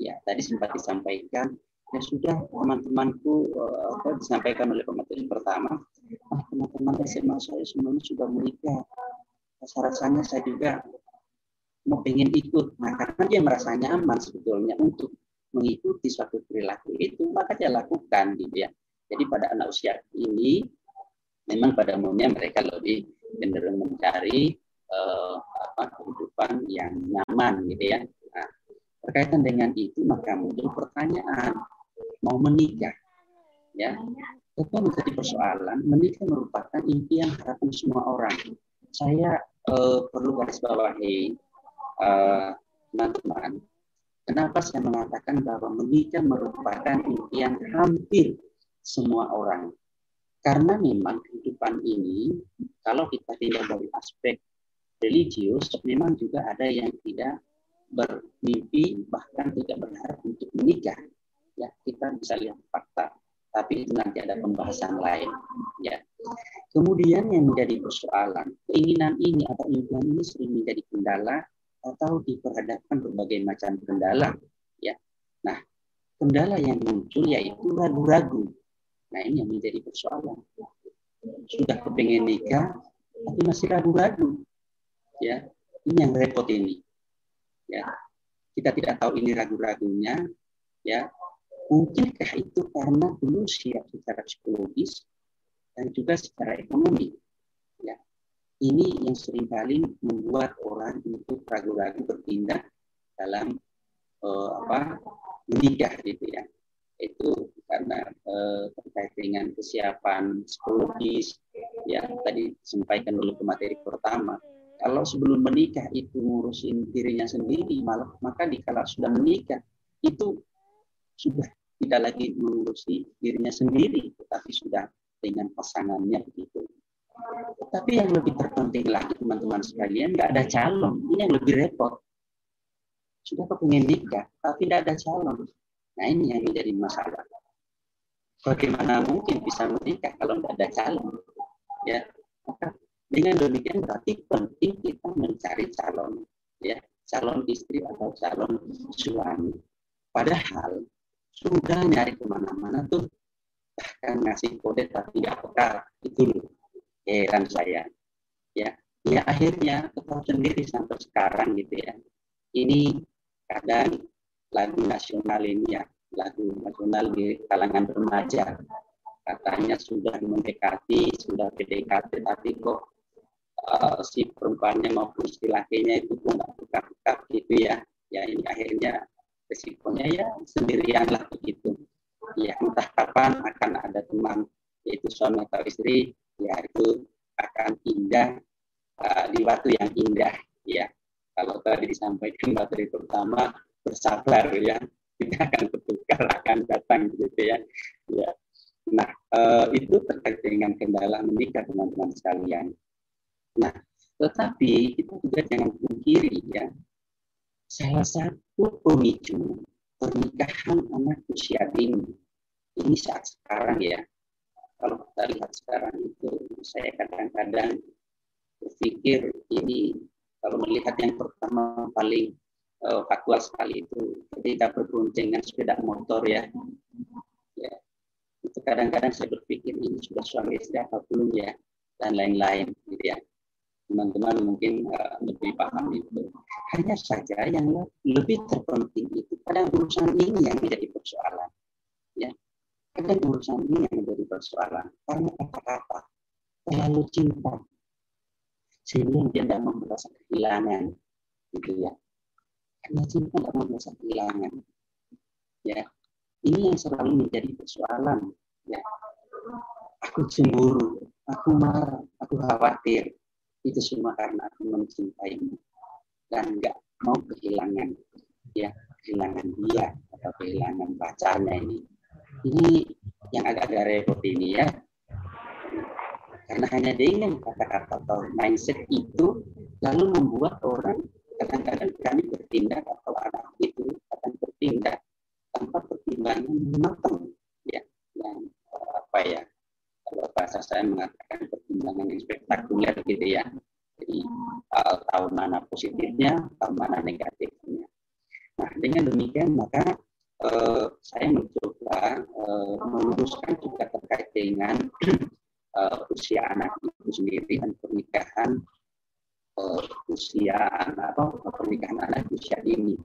Ya, tadi sempat disampaikan ya sudah teman-temanku uh, disampaikan oleh pemateri pertama ah teman-teman SMA saya semuanya sudah menikah. Rasa-rasanya saya juga mau pengen ikut. Nah karena dia merasa nyaman sebetulnya untuk mengikuti suatu perilaku itu maka dia lakukan gitu ya. Jadi pada anak usia ini memang pada umumnya mereka lebih cenderung mencari uh, apa, kehidupan yang nyaman gitu ya. Nah, berkaitan dengan itu maka muncul pertanyaan mau menikah? Ya itu menjadi persoalan? Menikah merupakan impian harapan semua orang. Saya uh, perlu garis bawahi uh, teman-teman kenapa saya mengatakan bahwa menikah merupakan impian hampir semua orang karena memang kehidupan ini kalau kita tidak dari aspek religius memang juga ada yang tidak bermimpi bahkan tidak berharap untuk menikah. Ya kita bisa lihat fakta tapi itu nanti ada pembahasan lain. Ya. Kemudian yang menjadi persoalan keinginan ini atau impian ini sering menjadi kendala atau diperhadapkan berbagai macam kendala. Ya. Nah kendala yang muncul yaitu ragu-ragu nah ini yang menjadi persoalan sudah kepengen nikah tapi masih ragu-ragu ya ini yang repot ini ya kita tidak tahu ini ragu-ragunya ya Mungkinkah itu karena belum siap secara psikologis dan juga secara ekonomi? Ya, ini yang sering kali membuat orang itu ragu-ragu berpindah dalam uh, apa menikah gitu ya. Itu karena uh, terkait dengan kesiapan psikologis ya tadi disampaikan oleh pemateri pertama. Kalau sebelum menikah itu ngurusin dirinya sendiri, malah maka dikala sudah menikah itu sudah tidak lagi mengurusi dirinya sendiri, tetapi sudah dengan pasangannya begitu. Tapi yang lebih terpenting lagi teman-teman sekalian, nggak ada calon. Ini yang lebih repot. Sudah kepengen nikah, tapi tidak ada calon. Nah ini yang menjadi masalah. Bagaimana mungkin bisa menikah kalau tidak ada calon? Ya, maka dengan demikian berarti penting kita mencari calon, ya calon istri atau calon suami. Padahal sudah nyari ke mana-mana tuh bahkan ngasih kode tapi nggak peka itu loh heran saya ya ya akhirnya tetap sendiri sampai sekarang gitu ya ini kadang lagu nasional ini ya lagu nasional di kalangan remaja. Katanya sudah mendekati sudah PDKT tapi kok uh, si perempuannya maupun si lakinya itu pun nggak buka-buka gitu ya. Ya ini akhirnya resikonya ya sendirian lah begitu. Ya entah kapan akan ada teman yaitu suami atau istri ya itu akan indah uh, di waktu yang indah ya. Kalau tadi disampaikan materi pertama bersabar ya. Tidak akan bertukar akan datang gitu ya. Ya. Nah uh, itu terkait dengan kendala menikah teman-teman sekalian. Nah tetapi kita juga jangan pungkiri ya salah satu pemicu pernikahan anak usia dini ini saat sekarang ya. Kalau kita lihat sekarang itu saya kadang-kadang berpikir ini kalau melihat yang pertama paling uh, faktual sekali itu ketika berboncengan sepeda motor ya ya itu kadang-kadang saya berpikir ini sudah suami istri apa belum ya dan lain-lain gitu ya teman-teman mungkin uh, lebih paham itu. Hanya saja yang lebih terpenting itu pada urusan ini yang menjadi persoalan. Ya, pada urusan ini yang menjadi persoalan karena kata-kata terlalu cinta sehingga dia tidak merasa kehilangan, gitu ya. Karena cinta tidak mau merasa kehilangan. Ya, ini yang selalu menjadi persoalan. Ya, aku cemburu, aku marah, aku khawatir itu semua karena aku mencintaimu dan nggak mau kehilangan ya kehilangan dia atau kehilangan pacarnya ini ini yang agak-agak repot ini ya karena hanya dengan kata-kata atau mindset itu lalu membuat orang kadang-kadang kami bertindak atau anak itu akan bertindak tanpa pertimbangan matang ya yang apa ya kalau bahasa saya mengatakan pertimbangan yang spektakuler gitu ya. Jadi uh, tahu mana positifnya, tahu mana negatifnya. Nah dengan demikian maka uh, saya mencoba uh, meluruskan juga terkait dengan uh, [clears throat] usia anak itu sendiri dan pernikahan uh, usia atau pernikahan anak usia ini.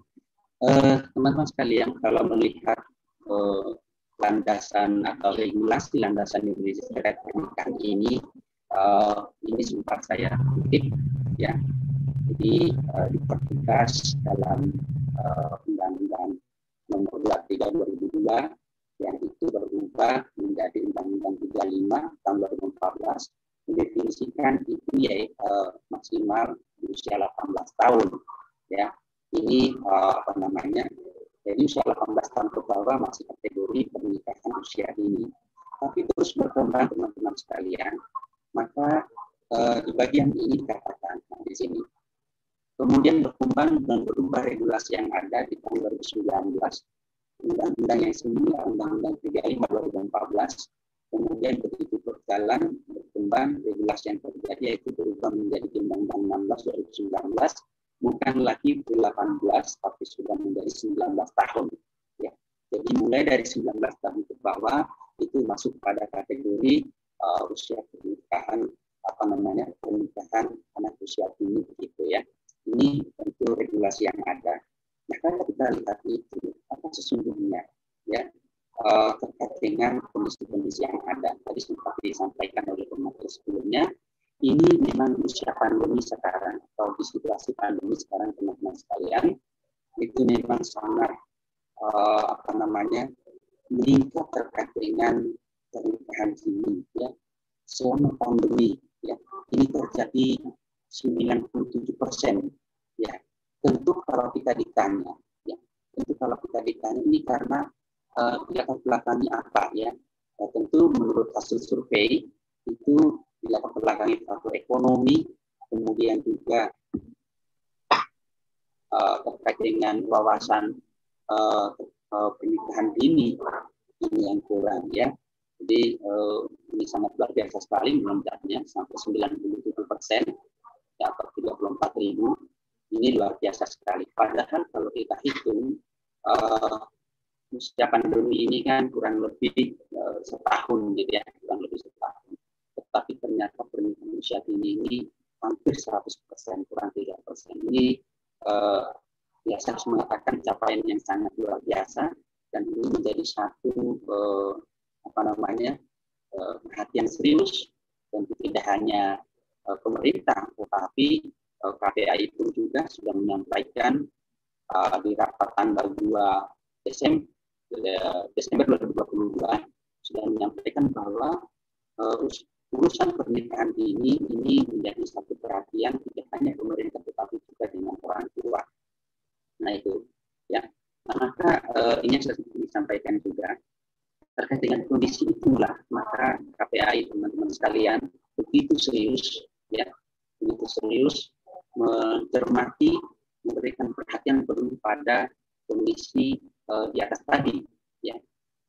Teman-teman uh, sekalian kalau melihat uh, landasan atau regulasi landasan Indonesia terkait pernikahan ini uh, ini sempat saya kutip ya Jadi uh, dipertegas dalam uh, Undang-Undang Nomor 23 2002 yang itu berubah menjadi Undang-Undang 35 tahun 2014 mendefinisikan itu ya uh, maksimal usia 18 tahun ya. Ini uh, apa namanya jadi usia 18 tahun ke bawah masih kategori pernikahan usia ini tapi terus berkembang teman-teman sekalian maka uh, di bagian ini dikatakan nah, di sini. Kemudian berkembang dan berubah regulasi yang ada di tahun 2019 undang-undang yang semula undang-undang 35 2014 kemudian begitu berjalan berkembang regulasi yang terjadi yaitu berubah menjadi undang-undang 16 2019 bukan lagi 18 tapi sudah menjadi 19 tahun. Ya jadi mulai dari 19 tahun ke bawah itu masuk pada kategori uh, usia pernikahan apa namanya pernikahan anak usia dini gitu ya. Ini tentu regulasi yang ada. Nah kalau kita lihat itu apa sesungguhnya? Ya uh, terkait dengan kondisi-kondisi yang ada. Tadi sempat disampaikan oleh pemateri sebelumnya ini memang usia pandemi sekarang atau di situasi pandemi sekarang teman-teman sekalian itu memang sangat uh, apa namanya meningkat terkait dengan pernikahan dini ya. Selama pandemi ya ini terjadi 97 persen ya. Tentu kalau kita ditanya ya tentu kalau kita ditanya ini karena latar belakangnya apa ya nah, tentu menurut hasil survei itu latar belakangi faktor ekonomi kemudian juga uh, terkait dengan wawasan uh, uh, pernikahan dini ini yang kurang ya. Jadi uh, ini sangat luar biasa sekali melonjaknya sampai 97 persen atau 34 ribu. Ini luar biasa sekali. Padahal kalau kita hitung uh, usia pandemi ini kan kurang lebih uh, setahun gitu ya, kurang lebih setahun. Tetapi ternyata pernikahan usia dini ini hampir 100 persen, kurang 3 persen. Ini uh, ya saya harus mengatakan capaian yang sangat luar biasa dan ini menjadi satu eh, apa namanya eh, perhatian serius dan tidak hanya eh, pemerintah tetapi eh, KPAI pun juga sudah menyampaikan eh, di rapat tanggal 2 Desember Desember 2022 sudah menyampaikan bahwa uh, urusan pernikahan ini ini menjadi satu perhatian tidak hanya pemerintah tetapi juga dengan orang tua. Nah itu ya. Maka uh, ini yang sudah disampaikan juga terkait dengan kondisi itulah maka KPAI teman-teman sekalian begitu serius ya begitu serius mencermati memberikan perhatian penuh pada kondisi uh, di atas tadi ya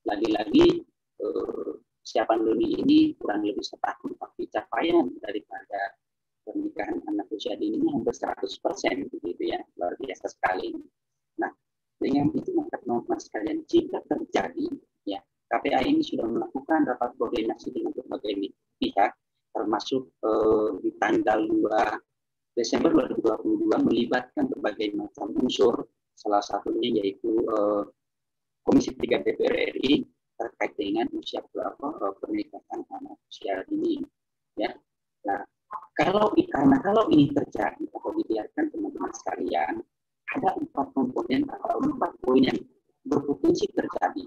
lagi-lagi uh, siapan doni ini kurang lebih setahun tapi capaian daripada pernikahan anak usia dini ini hampir 100 persen begitu ya luar biasa sekali. Nah dengan itu maka teman-teman sekalian jika terjadi ya KPA ini sudah melakukan rapat koordinasi dengan berbagai pihak termasuk eh, di tanggal 2 Desember 2022 melibatkan berbagai macam unsur salah satunya yaitu eh, Komisi 3 DPR RI terkait dengan usia berapa eh, pernikahan anak usia dini ya nah kalau karena kalau ini terjadi atau dibiarkan teman-teman sekalian, ada empat komponen atau empat poin yang berpotensi terjadi,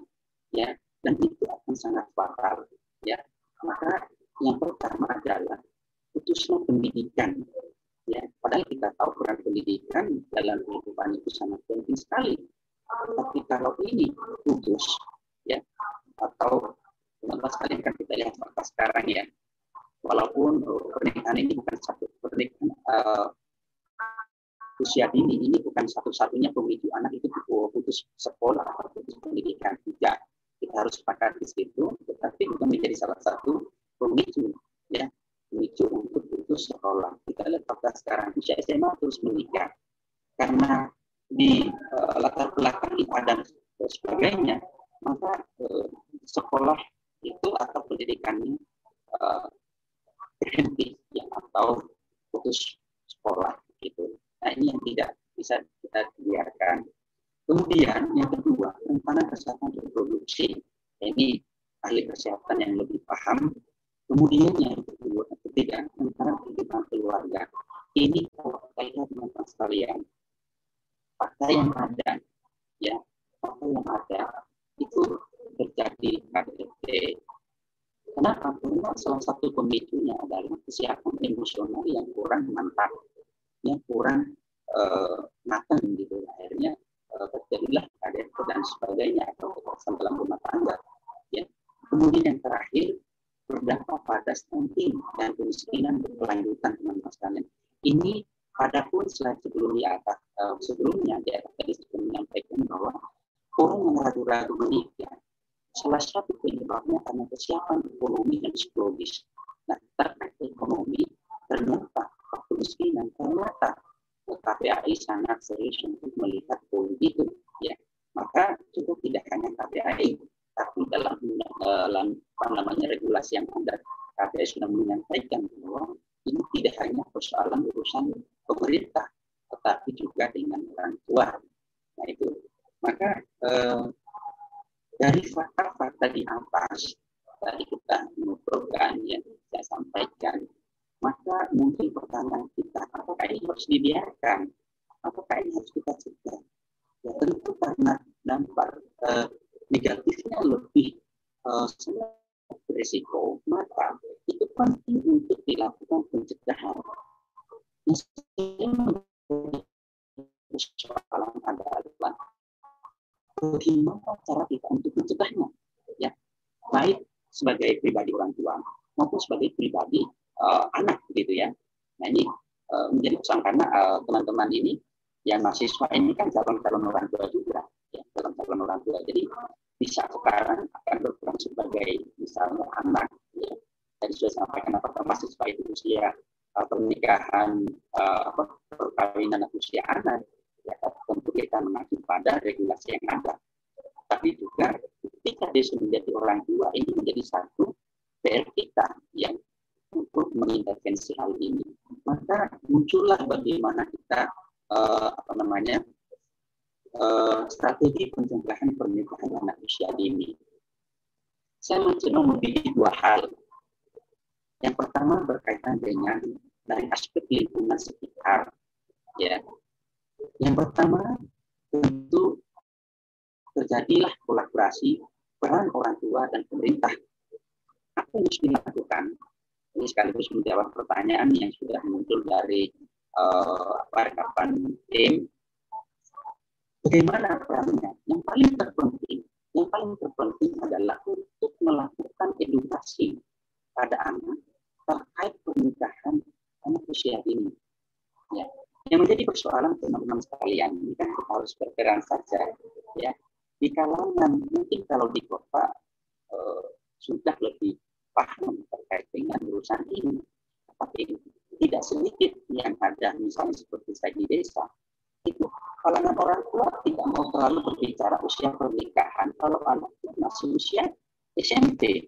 ya, dan itu akan sangat fatal, ya. Maka yang pertama adalah putusnya pendidikan, ya. Padahal kita tahu peran pendidikan dalam kehidupan itu sangat penting sekali. Tapi kalau ini putus, ya, atau teman-teman kan kita lihat fakta sekarang ya, walaupun pernikahan ini bukan satu pernikahan uh, usia dini ini bukan satu-satunya pemicu anak itu putus sekolah atau putus pendidikan tidak kita harus sepakat di situ tetapi juga menjadi salah satu pemicu ya pemicu untuk putus sekolah kita lihat fakta sekarang usia SMA terus menikah karena di uh, latar belakang ada sebagainya maka uh, sekolah itu atau pendidikannya uh, berhenti ya atau putus sekolah gitu. Nah ini yang tidak bisa kita biarkan. Kemudian yang kedua tentang kesehatan reproduksi. Ini ahli kesehatan yang lebih paham. Kemudian yang kedua, ketiga tentang kehidupan keluarga. Ini kalau kita lihat sekalian, fakta yang ada, ya, fakta yang ada itu terjadi KDRT. Kenapa? Karena salah satu pemicunya adalah kesiapan emosional yang kurang mantap, yang kurang uh, matang gitu. Akhirnya uh, terjadilah KDRT dan sebagainya atau kekerasan dalam rumah tangga. Ya. Kemudian yang terakhir berdampak pada stunting dan kemiskinan berkelanjutan teman-teman sekalian. Ini Adapun slide sebelum di atas, uh, sebelumnya di atas tadi sudah menyampaikan bahwa orang yang ragu-ragu menikah salah satu penyebabnya karena kesiapan ekonomi dan psikologis. Nah, terkait ekonomi, ternyata kemiskinan ternyata KPAI sangat serius untuk melihat poin itu. Ya, maka itu tidak hanya KPAI, tapi dalam dalam apa namanya regulasi yang ada, KPAI sudah menyampaikan bahwa ini tidak hanya persoalan urusan pemerintah, tetapi juga dengan orang tua. Nah itu, maka eh, dari fakta-fakta di atas tadi kita mengumpulkan yang saya sampaikan, maka mungkin pertanyaan kita, apakah ini harus dibiarkan? Apakah ini harus kita cegah? Ya tentu karena dampak eh, negatifnya lebih eh, berisiko, maka itu penting untuk dilakukan pencegahan. Persoalan adalah bagaimana cara kita untuk mencegahnya, ya baik sebagai pribadi orang tua maupun sebagai pribadi uh, anak, gitu ya. Nah ini uh, menjadi persoalan karena uh, teman-teman ini yang mahasiswa ini kan calon-calon orang tua juga, ya calon-calon orang tua. Jadi sekarang akan berperan sebagai misalnya anak ya. Tadi sudah sampaikan apakah mahasiswa itu usia uh, pernikahan uh, perkawinan usia anak ya tentu kita mengacu pada regulasi yang ada. Tapi juga ketika dia sudah menjadi orang tua ini menjadi satu PR kita yang untuk mengintervensi hal ini. Maka muncullah bagaimana kita uh, apa namanya uh, strategi pencegahan pernikahan anak usia dini. Saya mencoba memilih dua hal. Yang pertama berkaitan dengan dari aspek lingkungan sekitar. Ya. Yang pertama tentu terjadilah kolaborasi peran orang tua dan pemerintah. Apa yang harus dilakukan? Ini sekaligus menjawab pertanyaan yang sudah muncul dari uh, apa tim Bagaimana perannya? Yang paling terpenting, yang paling terpenting adalah untuk melakukan edukasi pada anak terkait pernikahan anak usia ini. Ya. Yang persoalan teman-teman sekalian. Ini kan kita harus berperan saja ya. Di kalangan mungkin kalau di kota eh, sudah lebih paham terkait dengan urusan ini, tapi tidak sedikit yang ada misalnya seperti saya di desa. Itu kalangan orang tua tidak mau terlalu berbicara usia pernikahan. Kalau anak masih usia SMP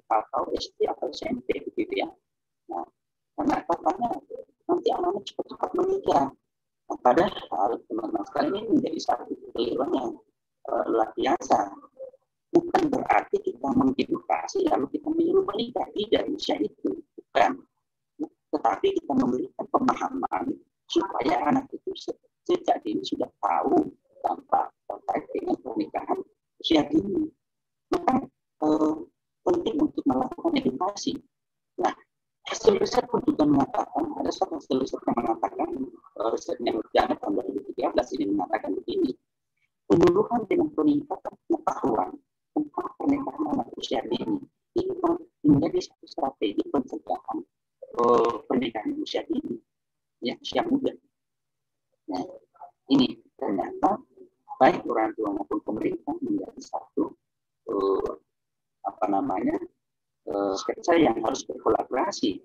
así.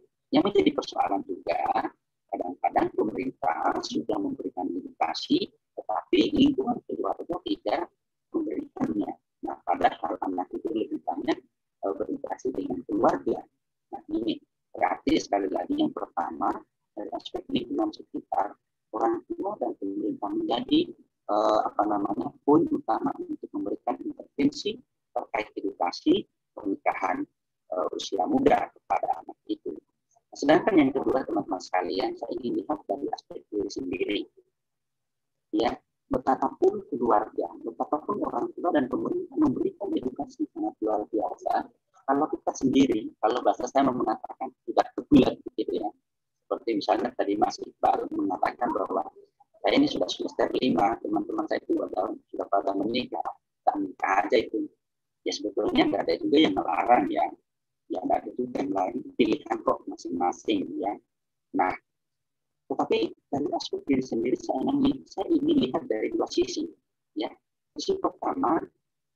Sendiri. ya betapapun keluarga, betapapun orang tua dan pemerintah memberikan edukasi sangat luar biasa. Kalau kita sendiri, kalau bahasa saya mengatakan tidak kebulat begitu ya. Seperti misalnya tadi Mas Iqbal mengatakan bahwa saya ini sudah semester lima, teman-teman saya itu sudah, sudah pada menikah, tak nikah aja itu. Ya sebetulnya nggak ada juga yang melarang ya. Ya ada juga yang lain, pilihan kok masing-masing ya. Nah, tetapi dari aspek diri sendiri saya ingin saya ingin lihat dari dua sisi. Ya, sisi pertama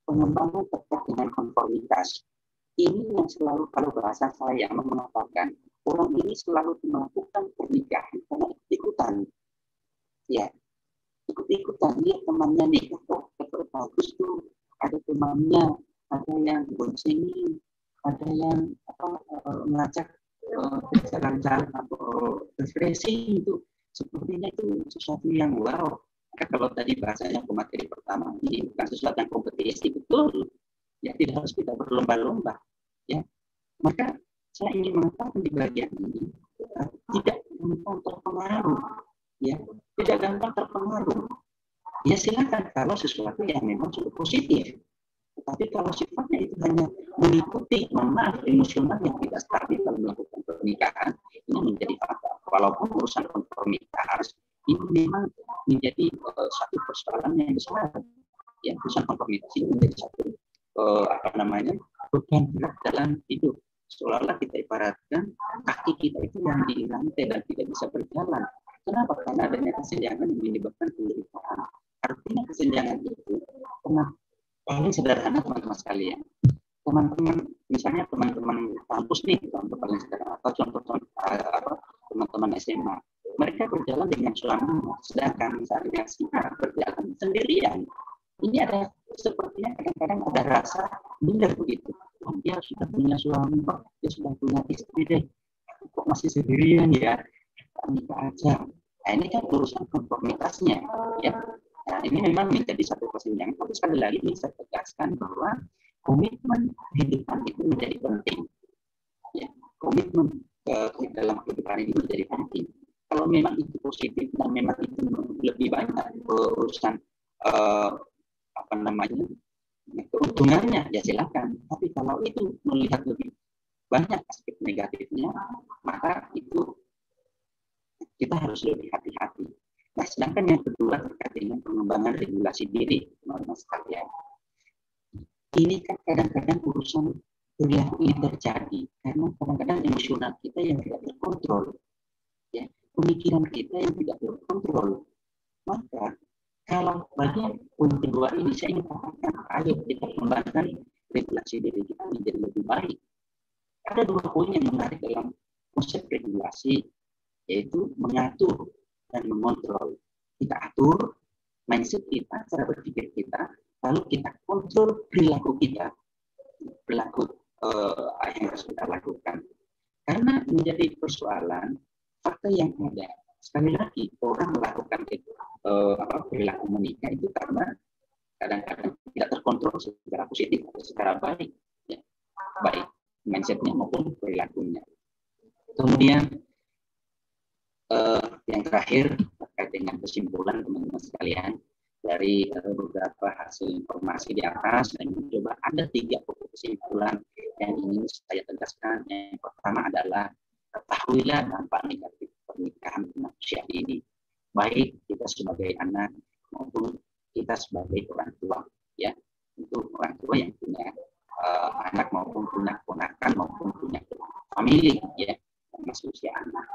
pengembangan terkait dengan konformitas. Ini yang selalu kalau bahasa saya mengatakan orang ini selalu melakukan pernikahan karena ikut-ikutan. Ya, ikut-ikutan dia temannya nikah kok bagus tuh ada temannya ada yang boncengin ada yang apa mengajak jalan-jalan eh, atau refreshing sesuatu yang wow. Maka kalau tadi bahasanya pemateri pertama ini bukan sesuatu yang kompetisi betul, ya tidak harus kita berlomba-lomba, ya. Maka saya ingin mengatakan di bagian ini uh, tidak gampang terpengaruh, ya, tidak gampang terpengaruh. Ya silakan kalau sesuatu yang memang cukup positif, tetapi kalau sifatnya itu hanya mengikuti, mohon maaf, emosional yang tidak stabil dalam melakukan pernikahan, ini menjadi faktor. Walaupun urusan konformitas ini memang menjadi uh, satu persoalan yang besar. Ya, urusan konformitas ini menjadi satu uh, apa namanya beban berat dalam hidup. Seolah-olah kita ibaratkan kaki kita itu yang di lantai dan tidak bisa berjalan. Kenapa? Karena adanya kesenjangan yang menyebabkan penderitaan. Artinya kesenjangan itu kenapa paling sederhana teman-teman sekalian teman-teman misalnya teman-teman kampus nih contoh paling sederhana atau contoh-contoh eh, apa teman-teman SMA mereka berjalan dengan suami sedangkan misalnya si A berjalan sendirian ini ada sepertinya kadang-kadang ada rasa minder begitu oh, dia sudah punya suami dia sudah punya istri deh kok masih sendirian ya nikah aja nah ini kan urusan konformitasnya ya Nah, ini memang menjadi satu kesenjangan. Tapi sekali lagi bisa tegaskan bahwa komitmen kehidupan itu menjadi penting. Ya, komitmen ke, ke dalam kehidupan ini menjadi penting. Kalau memang itu positif dan memang itu lebih banyak urusan uh, apa namanya keuntungannya ya silakan. Tapi kalau itu melihat lebih banyak aspek negatifnya, maka itu kita harus lebih hati-hati. Nah, sedangkan yang kedua terkait dengan pengembangan regulasi diri, teman-teman sekalian. Ini kan kadang-kadang urusan perilaku ini terjadi karena kadang-kadang emosional kita yang tidak terkontrol, ya, pemikiran kita yang tidak terkontrol. Maka kalau bagian poin kedua ini saya ingin katakan, ayo kita kembangkan regulasi diri kita menjadi lebih baik. Ada dua poin yang menarik dalam konsep regulasi, yaitu mengatur dan mengontrol. Kita atur mindset kita, cara berpikir kita, lalu kita kontrol perilaku kita, perilaku uh, yang harus kita lakukan. Karena menjadi persoalan fakta yang ada. Sekali lagi orang melakukan uh, apa, perilaku menikah itu karena kadang-kadang tidak terkontrol secara positif atau secara baik, ya. baik mindsetnya maupun perilakunya. Kemudian uh, yang terakhir terkait dengan kesimpulan teman-teman sekalian dari uh, beberapa hasil informasi di atas dan mencoba ada tiga pokok kesimpulan yang ingin saya tegaskan. Yang pertama adalah ketahuilah dampak negatif pernikahan manusia ini. Baik kita sebagai anak maupun kita sebagai orang tua ya. Untuk orang tua yang punya uh, anak maupun punya ponakan maupun punya family ya. Termasuk usia anak.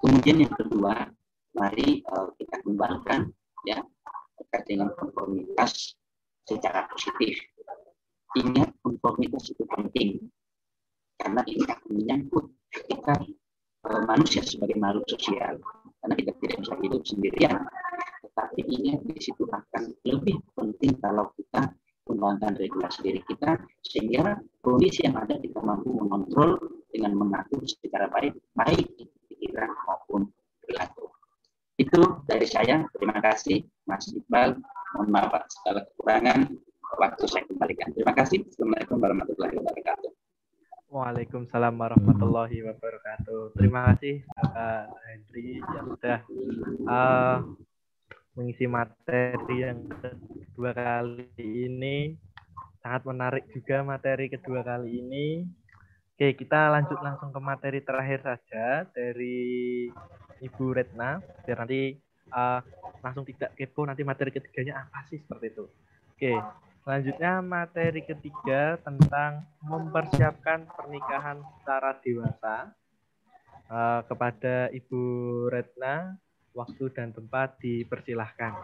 Kemudian yang kedua, mari uh, kita kembangkan ya terkait dengan konformitas secara positif. Ingat konformitas itu penting karena ini akan menyangkut kita uh, manusia sebagai makhluk sosial karena kita tidak bisa hidup sendirian. Tetapi ini di situ akan lebih penting kalau kita kembangkan regulasi diri kita sehingga kondisi yang ada kita mampu mengontrol dengan mengatur secara baik baik pikiran maupun perilaku. Itu dari saya. Terima kasih Mas Iqbal. Mohon maaf segala kekurangan waktu saya kembalikan. Terima kasih. Assalamualaikum warahmatullahi wabarakatuh. Waalaikumsalam warahmatullahi wabarakatuh. Terima kasih Bapak Hendri yang sudah uh, mengisi materi yang kedua kali ini. Sangat menarik juga materi kedua kali ini. Oke, kita lanjut langsung ke materi terakhir saja dari Ibu Retna, biar nanti uh, langsung tidak kepo nanti materi ketiganya apa sih seperti itu. Oke, selanjutnya materi ketiga tentang mempersiapkan pernikahan secara dewasa. Uh, kepada Ibu Retna, waktu dan tempat dipersilahkan.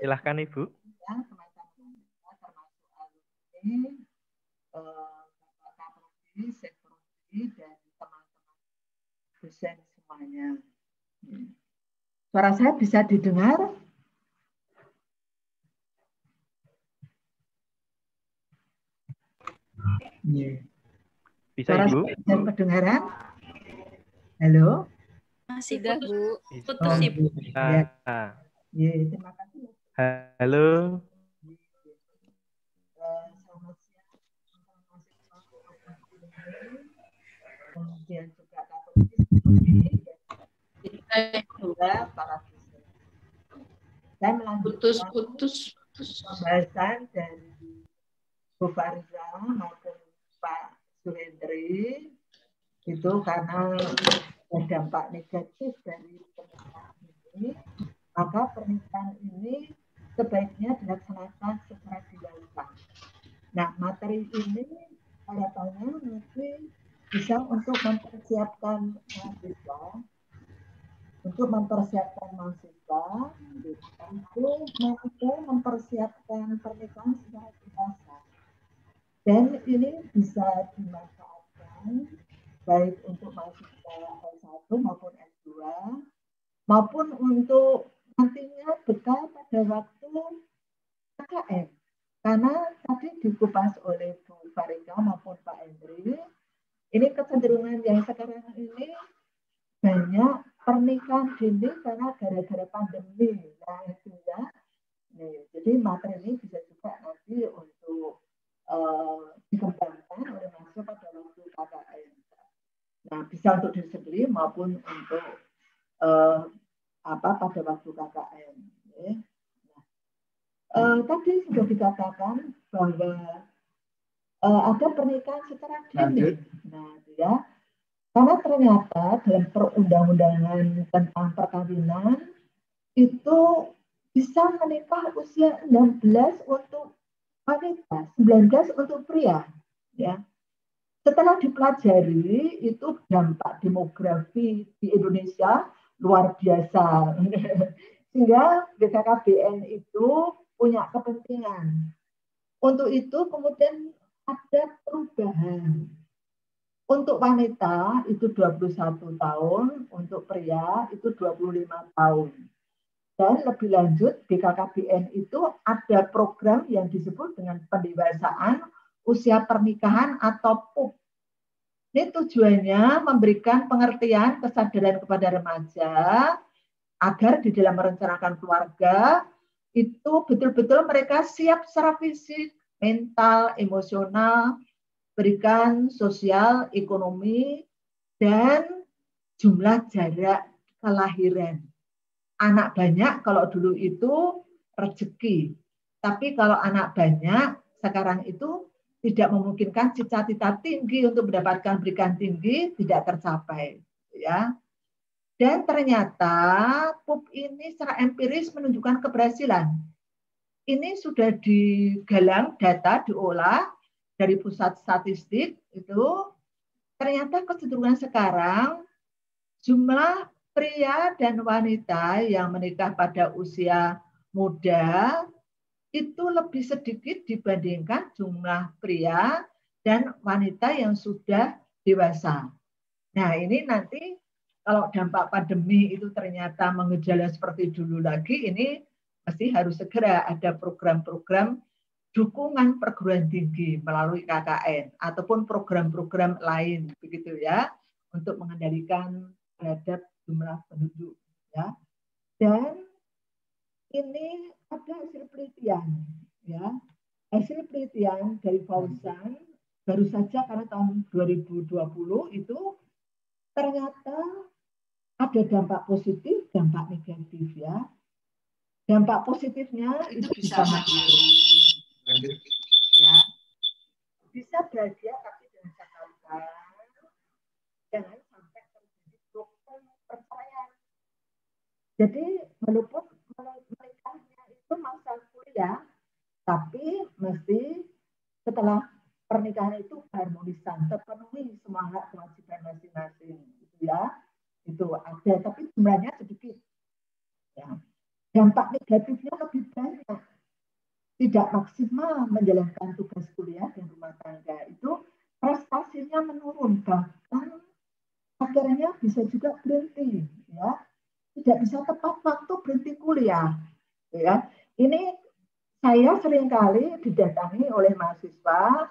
Silahkan Ibu. Ya, teman-teman termasuk alumni, eh, dan teman-teman dosen semuanya. Suara saya bisa didengar? Bisa Suara Ibu? Dan kedengaran? Halo? Masih Bu. Putus Ibu. Ya. Ya, terima kasih. Halo. Kemudian juga juga para Dan putus, putus, pembahasan dari Bu Fariza maupun Pak Suhendri itu karena dampak negatif dari pemerintahan ini maka pernikahan ini sebaiknya dilaksanakan secara dewasa. Nah, materi ini harapannya nanti bisa untuk mempersiapkan mahasiswa, untuk mempersiapkan mahasiswa, untuk mampu mempersiapkan pernikahan secara dewasa. Dan ini bisa dimanfaatkan baik untuk mahasiswa S1 maupun S2, maupun untuk nantinya bekal pada waktu KKN. Karena tadi dikupas oleh Bu Farika maupun Pak Hendri, ini kecenderungan yang sekarang ini banyak pernikahan dini karena gara-gara pandemi. Nah, sehingga nih, jadi materi ini bisa juga nanti untuk uh, dikembangkan oleh mahasiswa pada waktu KKN. Nah, bisa untuk diri sendiri maupun untuk uh, apa pada waktu KKN. Ya. Nah, uh, tadi sudah dikatakan bahwa uh, ada pernikahan secara dini. Nah, ya, karena ternyata dalam perundang-undangan tentang perkawinan itu bisa menikah usia 16 untuk wanita, 19 untuk pria, ya. Setelah dipelajari itu dampak demografi di Indonesia luar biasa. [laughs] Sehingga BKKBN itu punya kepentingan. Untuk itu kemudian ada perubahan. Untuk wanita itu 21 tahun, untuk pria itu 25 tahun. Dan lebih lanjut BKKBN itu ada program yang disebut dengan pendewasaan usia pernikahan atau PUP ini tujuannya memberikan pengertian, kesadaran kepada remaja agar di dalam merencanakan keluarga itu betul-betul mereka siap secara fisik, mental, emosional, berikan sosial, ekonomi, dan jumlah jarak kelahiran. Anak banyak kalau dulu itu rezeki. Tapi kalau anak banyak sekarang itu tidak memungkinkan cita-cita tinggi untuk mendapatkan berikan tinggi tidak tercapai ya. Dan ternyata PUP ini secara empiris menunjukkan keberhasilan. Ini sudah digalang data diolah dari pusat statistik itu. Ternyata kecenderungan sekarang jumlah pria dan wanita yang menikah pada usia muda itu lebih sedikit dibandingkan jumlah pria dan wanita yang sudah dewasa. Nah, ini nanti kalau dampak pandemi itu ternyata mengejala seperti dulu lagi, ini pasti harus segera ada program-program dukungan perguruan tinggi melalui KKN ataupun program-program lain begitu ya untuk mengendalikan terhadap jumlah penduduk ya dan ini ada hasil penelitian ya. Hasil penelitian dari Fauzan baru saja karena tahun 2020 itu ternyata ada dampak positif dampak negatif ya. Dampak positifnya itu bisa mandiri ya bisa bahagia tapi dengan catatan jangan sampai terjadi problem perceraian jadi walaupun menikahnya itu masa kuliah tapi mesti setelah pernikahan itu harmonisan terpenuhi semua hak kewajiban masing-masing gitu ya itu ada tapi jumlahnya sedikit ya dampak negatifnya lebih banyak tidak maksimal menjalankan tugas kuliah dan rumah tangga itu prestasinya menurun. Bahkan akhirnya bisa juga berhenti ya. Tidak bisa tepat waktu berhenti kuliah ya. Ini saya sering kali didatangi oleh mahasiswa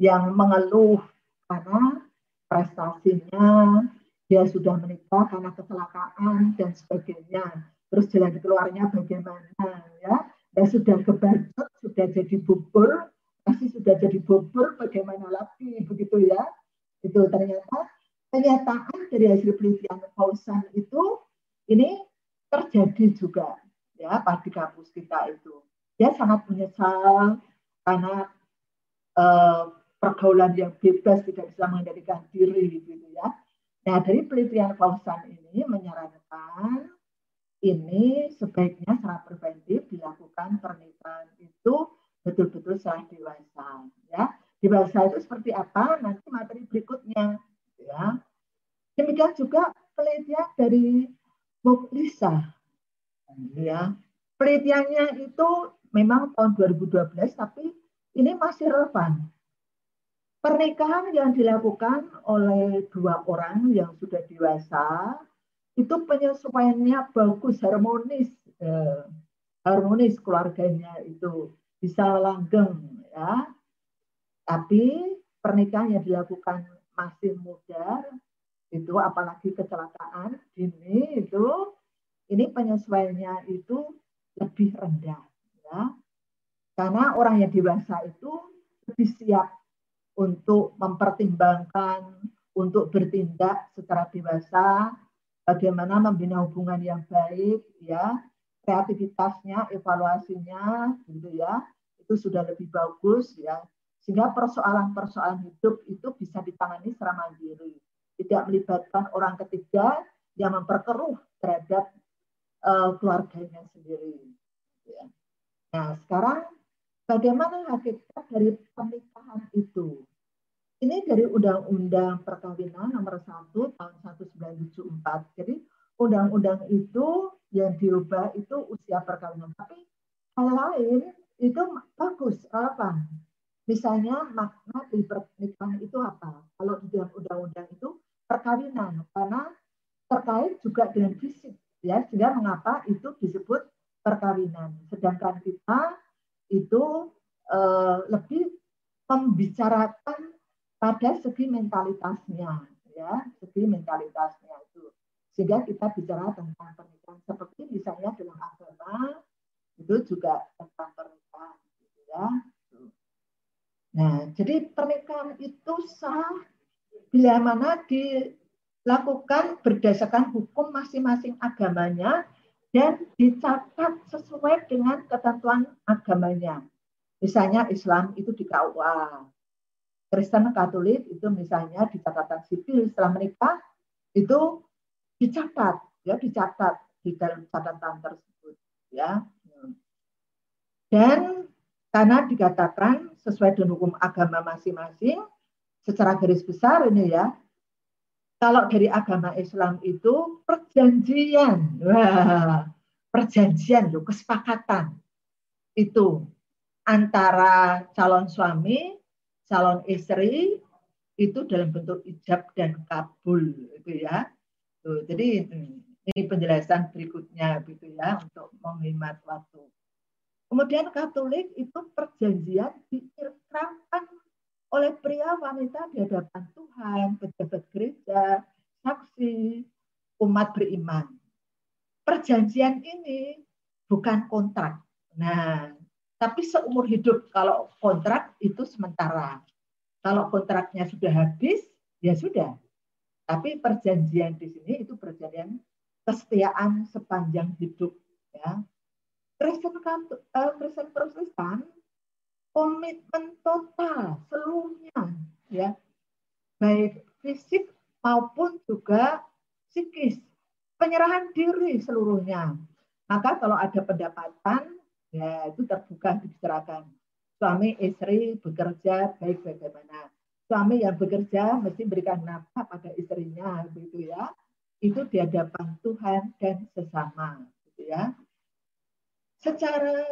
yang mengeluh karena prestasinya dia sudah menikah karena kecelakaan dan sebagainya. Terus jalan keluarnya bagaimana ya. Ya sudah kebacot, sudah jadi bubur, masih sudah jadi bubur, bagaimana lagi begitu ya? Itu ternyata kenyataan dari hasil penelitian Pausan itu ini terjadi juga ya di kampus kita itu. Dia sangat menyesal karena eh, pergaulan yang bebas tidak bisa mengendalikan diri gitu ya. Nah dari penelitian Pausan ini menyarankan ini sebaiknya secara preventif dilakukan pernikahan itu betul-betul setelah dewasa ya. Dewasa itu seperti apa? Nanti materi berikutnya ya. Demikian juga penelitian dari Muklisa ya. Penelitiannya itu memang tahun 2012 tapi ini masih relevan. Pernikahan yang dilakukan oleh dua orang yang sudah dewasa itu penyesuaiannya bagus harmonis eh, harmonis keluarganya itu bisa langgeng ya. Tapi pernikahan yang dilakukan masih muda itu apalagi kecelakaan dini itu ini penyesuaiannya itu lebih rendah ya. Karena orang yang dewasa itu lebih siap untuk mempertimbangkan untuk bertindak secara dewasa bagaimana membina hubungan yang baik ya. Kreativitasnya evaluasinya gitu ya. Itu sudah lebih bagus ya. Sehingga persoalan-persoalan hidup itu bisa ditangani secara mandiri. Tidak melibatkan orang ketiga yang memperkeruh terhadap uh, keluarganya sendiri ya. nah sekarang bagaimana hakikat dari pernikahan itu ini dari Undang-Undang Perkawinan nomor 1 tahun 1974. Jadi undang-undang itu yang diubah itu usia perkawinan. Tapi hal lain itu bagus, relevan. Misalnya makna di pernikahan itu apa? Kalau di dalam undang-undang itu perkawinan, karena terkait juga dengan fisik, ya sehingga mengapa itu disebut perkawinan. Sedangkan kita itu eh, lebih membicarakan pada segi mentalitasnya ya segi mentalitasnya itu. Sehingga kita bicara tentang pernikahan. Seperti misalnya dalam agama itu juga tentang pernikahan gitu ya. Nah jadi pernikahan itu sah bila mana dilakukan berdasarkan hukum masing-masing agamanya dan dicatat sesuai dengan ketentuan agamanya. Misalnya Islam itu di KUA Kristen Katolik itu misalnya di catatan sipil setelah menikah itu dicatat ya dicatat di dalam catatan tersebut ya. Dan karena dikatakan sesuai dengan hukum agama masing-masing secara garis besar ini ya kalau dari agama Islam itu perjanjian wah perjanjian loh kesepakatan itu antara calon suami calon istri itu dalam bentuk ijab dan kabul itu ya. Tuh, jadi ini penjelasan berikutnya gitu ya untuk menghemat waktu. Kemudian Katolik itu perjanjian diikrarkan oleh pria wanita di hadapan Tuhan, pejabat gereja, saksi, umat beriman. Perjanjian ini bukan kontrak. Nah, tapi seumur hidup kalau kontrak itu sementara. Kalau kontraknya sudah habis, ya sudah. Tapi perjanjian di sini itu perjanjian kesetiaan sepanjang hidup ya. Kristen uh, Kristen Protestan komitmen total seluruhnya ya. Baik fisik maupun juga psikis. Penyerahan diri seluruhnya. Maka kalau ada pendapatan ya itu terbuka dibicarakan. Suami istri bekerja baik bagaimana. Suami yang bekerja mesti berikan nafkah pada istrinya begitu ya. Itu di hadapan Tuhan dan sesama gitu ya. Secara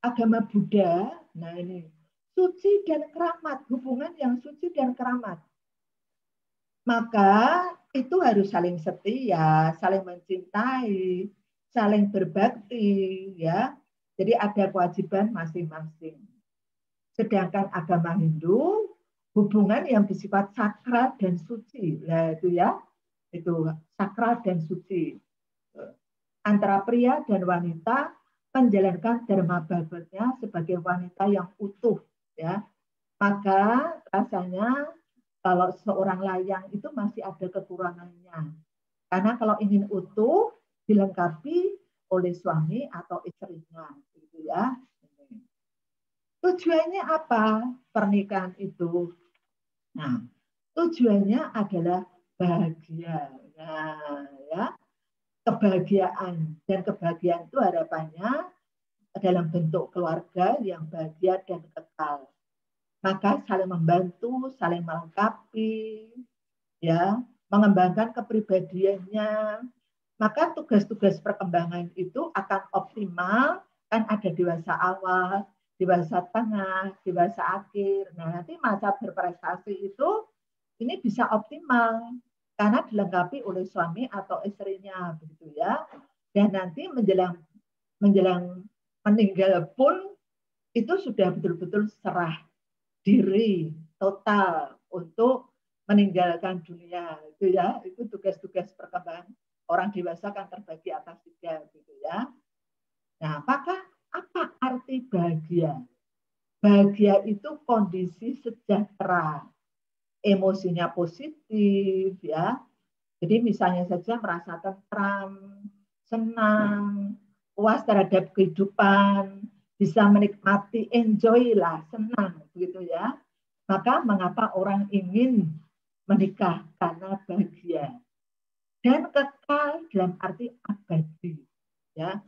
agama Buddha nah ini suci dan keramat hubungan yang suci dan keramat. Maka itu harus saling setia saling mencintai saling berbakti ya jadi ada kewajiban masing-masing sedangkan agama Hindu hubungan yang bersifat sakral dan suci. Nah, itu ya, itu sakral dan suci. Antara pria dan wanita menjalankan dharma baktinya sebagai wanita yang utuh ya. Maka rasanya kalau seorang layang itu masih ada kekurangannya. Karena kalau ingin utuh dilengkapi oleh suami atau istrinya gitu ya. Tujuannya apa pernikahan itu? Nah, tujuannya adalah bahagia. Nah, ya. Kebahagiaan dan kebahagiaan itu harapannya dalam bentuk keluarga yang bahagia dan kekal. Maka saling membantu, saling melengkapi, ya, mengembangkan kepribadiannya. Maka tugas-tugas perkembangan itu akan optimal kan ada dewasa awal, dewasa tengah, dewasa akhir. Nah, nanti masa berprestasi itu ini bisa optimal karena dilengkapi oleh suami atau istrinya begitu ya. Dan nanti menjelang menjelang meninggal pun itu sudah betul-betul serah diri total untuk meninggalkan dunia itu ya itu tugas-tugas perkembangan orang dewasa kan terbagi atas tiga gitu ya nah apakah apa arti bahagia? Bahagia itu kondisi sejahtera, emosinya positif ya. Jadi misalnya saja merasa tentram, senang, puas terhadap kehidupan, bisa menikmati, enjoy lah, senang begitu ya. Maka mengapa orang ingin menikah karena bahagia dan kekal dalam arti abadi ya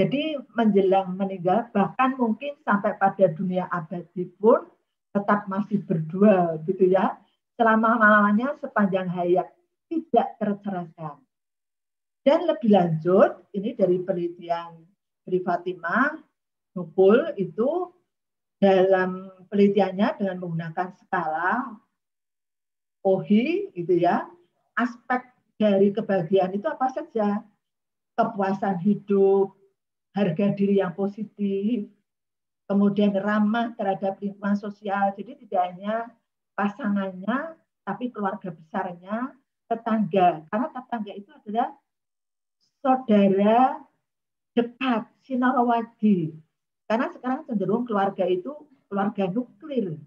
jadi menjelang meninggal bahkan mungkin sampai pada dunia abadi pun tetap masih berdua gitu ya. Selama malamnya sepanjang hayat tidak tercerahkan. Dan lebih lanjut ini dari penelitian Tri Fatimah Nukul itu dalam penelitiannya dengan menggunakan skala OHI itu ya aspek dari kebahagiaan itu apa saja kepuasan hidup harga diri yang positif, kemudian ramah terhadap lingkungan sosial. Jadi tidak hanya pasangannya, tapi keluarga besarnya, tetangga. Karena tetangga itu adalah saudara dekat, sinarawadi. Karena sekarang cenderung keluarga itu keluarga nuklir.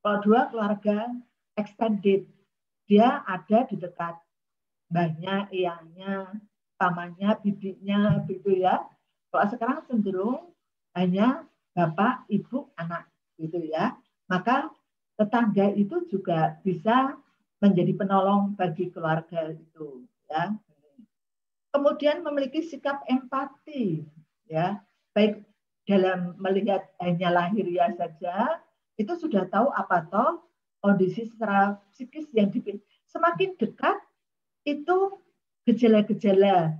Kalau dua keluarga extended, dia ada di dekat banyak ianya, pamannya, bibinya, gitu ya. Kalau sekarang cenderung hanya bapak, ibu, anak gitu ya. Maka tetangga itu juga bisa menjadi penolong bagi keluarga itu ya. Kemudian memiliki sikap empati ya, baik dalam melihat hanya lahiriah saja itu sudah tahu apa toh kondisi secara psikis yang dipilih. Semakin dekat itu gejala-gejala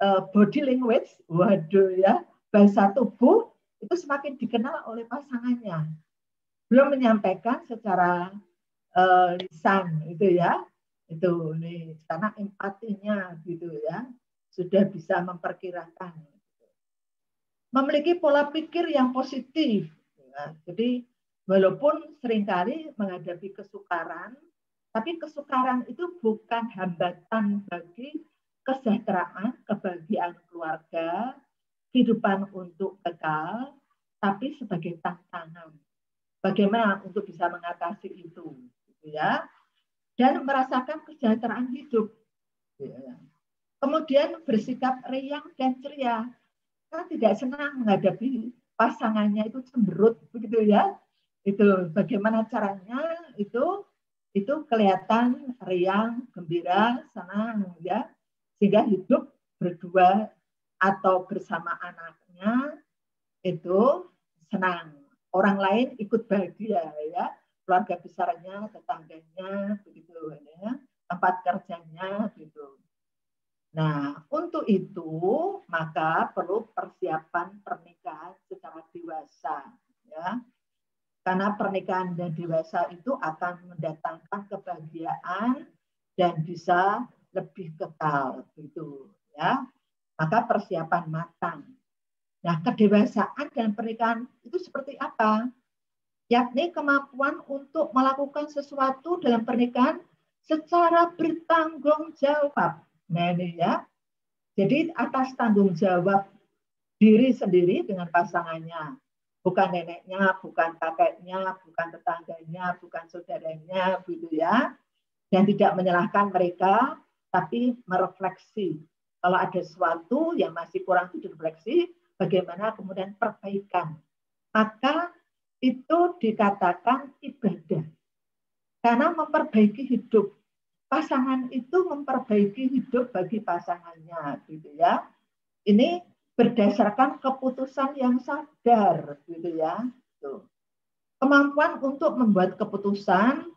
uh, body language, waduh ya, bahasa tubuh itu semakin dikenal oleh pasangannya. Belum menyampaikan secara uh, lisan itu ya, itu nih karena empatinya gitu ya sudah bisa memperkirakan. memiliki pola pikir yang positif. Ya, jadi walaupun sering kali menghadapi kesukaran, tapi kesukaran itu bukan hambatan bagi kesejahteraan, kebahagiaan keluarga, kehidupan untuk kekal, tapi sebagai tantangan. Bagaimana untuk bisa mengatasi itu, gitu ya? Dan merasakan kesejahteraan hidup. Ya. Kemudian bersikap riang dan ceria karena tidak senang menghadapi pasangannya itu cemberut begitu ya itu bagaimana caranya itu itu kelihatan riang gembira senang ya sehingga hidup berdua atau bersama anaknya itu senang. Orang lain ikut bahagia ya. Keluarga besarnya tetangganya begitu ya. Tempat kerjanya gitu. Nah, untuk itu maka perlu persiapan pernikahan secara dewasa, ya. Karena pernikahan dan dewasa itu akan mendatangkan kebahagiaan dan bisa lebih kekal, gitu, ya. Maka persiapan matang. Nah, kedewasaan dan pernikahan itu seperti apa? Yakni kemampuan untuk melakukan sesuatu dalam pernikahan secara bertanggung jawab Nah ini ya. Jadi atas tanggung jawab diri sendiri dengan pasangannya. Bukan neneknya, bukan kakeknya, bukan tetangganya, bukan saudaranya, gitu ya. Dan tidak menyalahkan mereka, tapi merefleksi. Kalau ada sesuatu yang masih kurang itu direfleksi, bagaimana kemudian perbaikan. Maka itu dikatakan ibadah. Karena memperbaiki hidup pasangan itu memperbaiki hidup bagi pasangannya gitu ya. Ini berdasarkan keputusan yang sadar gitu ya. Tuh. Kemampuan untuk membuat keputusan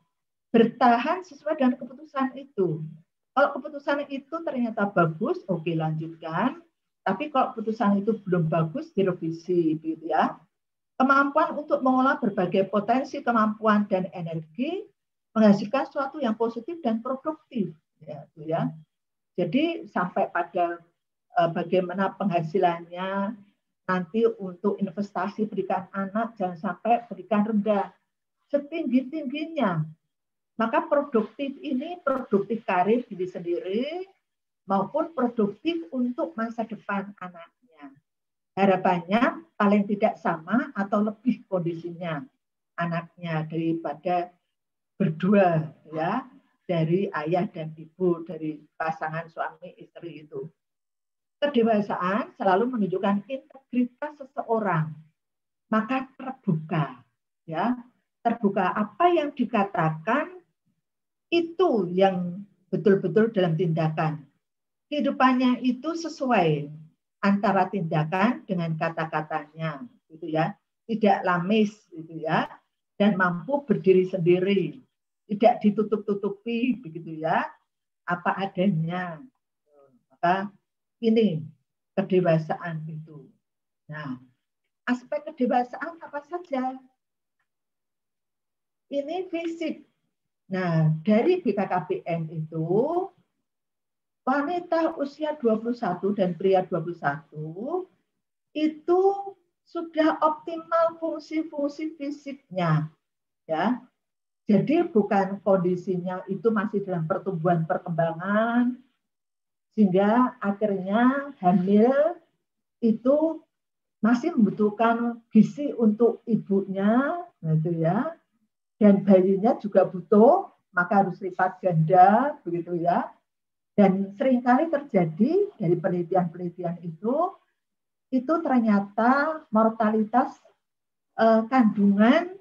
bertahan sesuai dengan keputusan itu. Kalau keputusan itu ternyata bagus, oke lanjutkan. Tapi kalau keputusan itu belum bagus, direvisi gitu ya. Kemampuan untuk mengolah berbagai potensi kemampuan dan energi menghasilkan sesuatu yang positif dan produktif ya, ya. Jadi sampai pada uh, bagaimana penghasilannya nanti untuk investasi pendidikan anak jangan sampai pendidikan rendah setinggi tingginya maka produktif ini produktif karir diri sendiri maupun produktif untuk masa depan anaknya harapannya paling tidak sama atau lebih kondisinya anaknya daripada berdua ya dari ayah dan ibu dari pasangan suami istri itu. Kedewasaan selalu menunjukkan integritas seseorang. Maka terbuka ya, terbuka apa yang dikatakan itu yang betul-betul dalam tindakan. Kehidupannya itu sesuai antara tindakan dengan kata-katanya gitu ya. Tidak lamis gitu ya. Dan mampu berdiri sendiri. Tidak ditutup-tutupi begitu ya. Apa adanya. Maka ini kedewasaan itu. Nah aspek kedewasaan apa saja? Ini fisik nah dari BKKBN itu wanita usia 21 dan pria 21 itu sudah optimal fungsi-fungsi fisiknya ya. Jadi bukan kondisinya itu masih dalam pertumbuhan perkembangan sehingga akhirnya hamil itu masih membutuhkan gizi untuk ibunya gitu ya dan bayinya juga butuh maka harus lipat ganda begitu ya. Dan sering kali terjadi dari penelitian-penelitian itu itu ternyata mortalitas eh, kandungan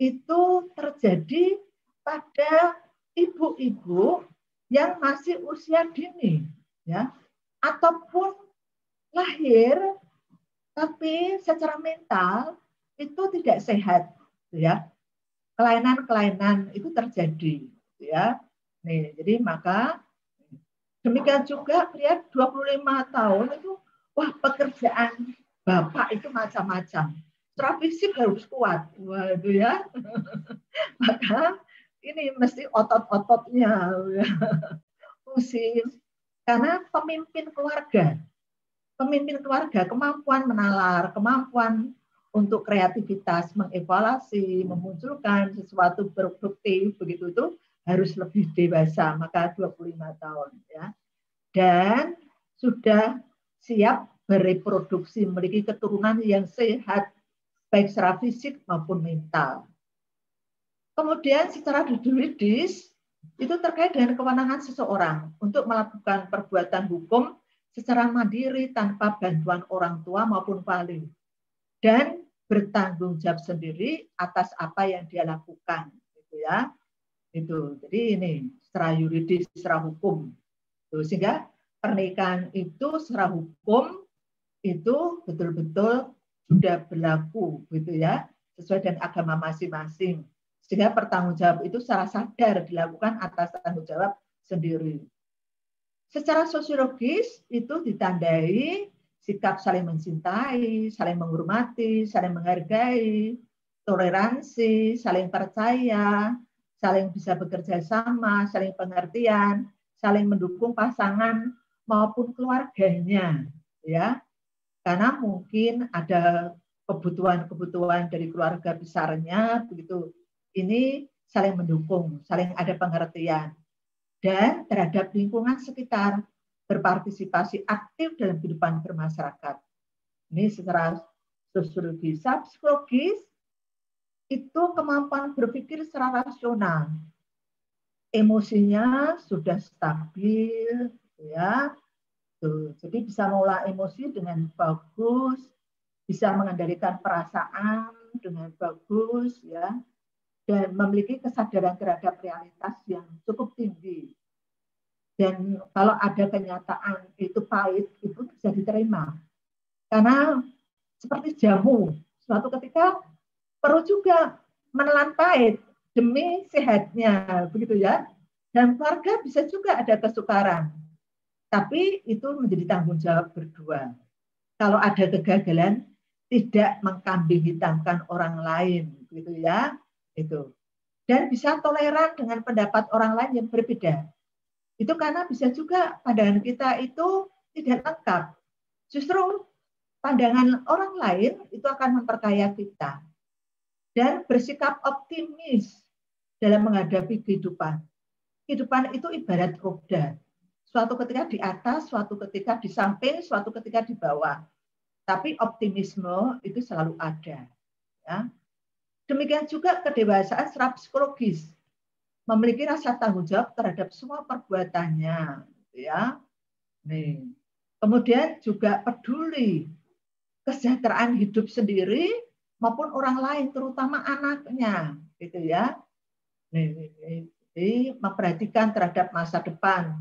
itu terjadi pada ibu-ibu yang masih usia dini ya. Ataupun lahir tapi secara mental itu tidak sehat ya kelainan-kelainan itu terjadi ya nih jadi maka demikian juga pria 25 tahun itu wah pekerjaan bapak itu macam-macam secara fisik harus kuat. Waduh ya. [laughs] Maka ini mesti otot-ototnya. Fungsi. Karena pemimpin keluarga. pemimpin keluarga kemampuan menalar, kemampuan untuk kreativitas, mengevaluasi, memunculkan sesuatu produktif begitu itu harus lebih dewasa, maka 25 tahun ya. Dan sudah siap bereproduksi, memiliki keturunan yang sehat baik secara fisik maupun mental. Kemudian secara juridis itu terkait dengan kewenangan seseorang untuk melakukan perbuatan hukum secara mandiri tanpa bantuan orang tua maupun wali dan bertanggung jawab sendiri atas apa yang dia lakukan gitu ya. Itu jadi ini secara yuridis secara hukum. Itu sehingga pernikahan itu secara hukum itu betul-betul sudah berlaku gitu ya sesuai dengan agama masing-masing. Sehingga pertanggung jawab itu secara sadar dilakukan atas tanggung jawab sendiri. Secara sosiologis itu ditandai sikap saling mencintai, saling menghormati, saling menghargai, toleransi, saling percaya, saling bisa bekerja sama, saling pengertian, saling mendukung pasangan maupun keluarganya, ya. Karena mungkin ada kebutuhan-kebutuhan dari keluarga besarnya begitu. Ini saling mendukung, saling ada pengertian. Dan terhadap lingkungan sekitar, berpartisipasi aktif dalam kehidupan bermasyarakat. Ini secara sosiologis, psikologis itu kemampuan berpikir secara rasional. Emosinya sudah stabil, ya. Tuh, jadi bisa mengolah emosi dengan bagus, bisa mengendalikan perasaan dengan bagus, ya, dan memiliki kesadaran terhadap realitas yang cukup tinggi dan kalau ada kenyataan itu pahit, itu bisa diterima. Karena seperti jamu, suatu ketika perlu juga menelan pahit demi sehatnya, begitu ya. Dan keluarga bisa juga ada kesukaran. Tapi itu menjadi tanggung jawab berdua. Kalau ada kegagalan, tidak mengkambing hitamkan orang lain, begitu ya. Itu. Dan bisa toleran dengan pendapat orang lain yang berbeda itu karena bisa juga pandangan kita itu tidak lengkap. Justru pandangan orang lain itu akan memperkaya kita. Dan bersikap optimis dalam menghadapi kehidupan. Kehidupan itu ibarat roda. Suatu ketika di atas, suatu ketika di samping, suatu ketika di bawah. Tapi optimisme itu selalu ada. Ya. Demikian juga kedewasaan secara psikologis memiliki rasa tanggung jawab terhadap semua perbuatannya, ya. Nih. Kemudian juga peduli kesejahteraan hidup sendiri maupun orang lain, terutama anaknya, gitu ya. Nih, jadi memperhatikan terhadap masa depan,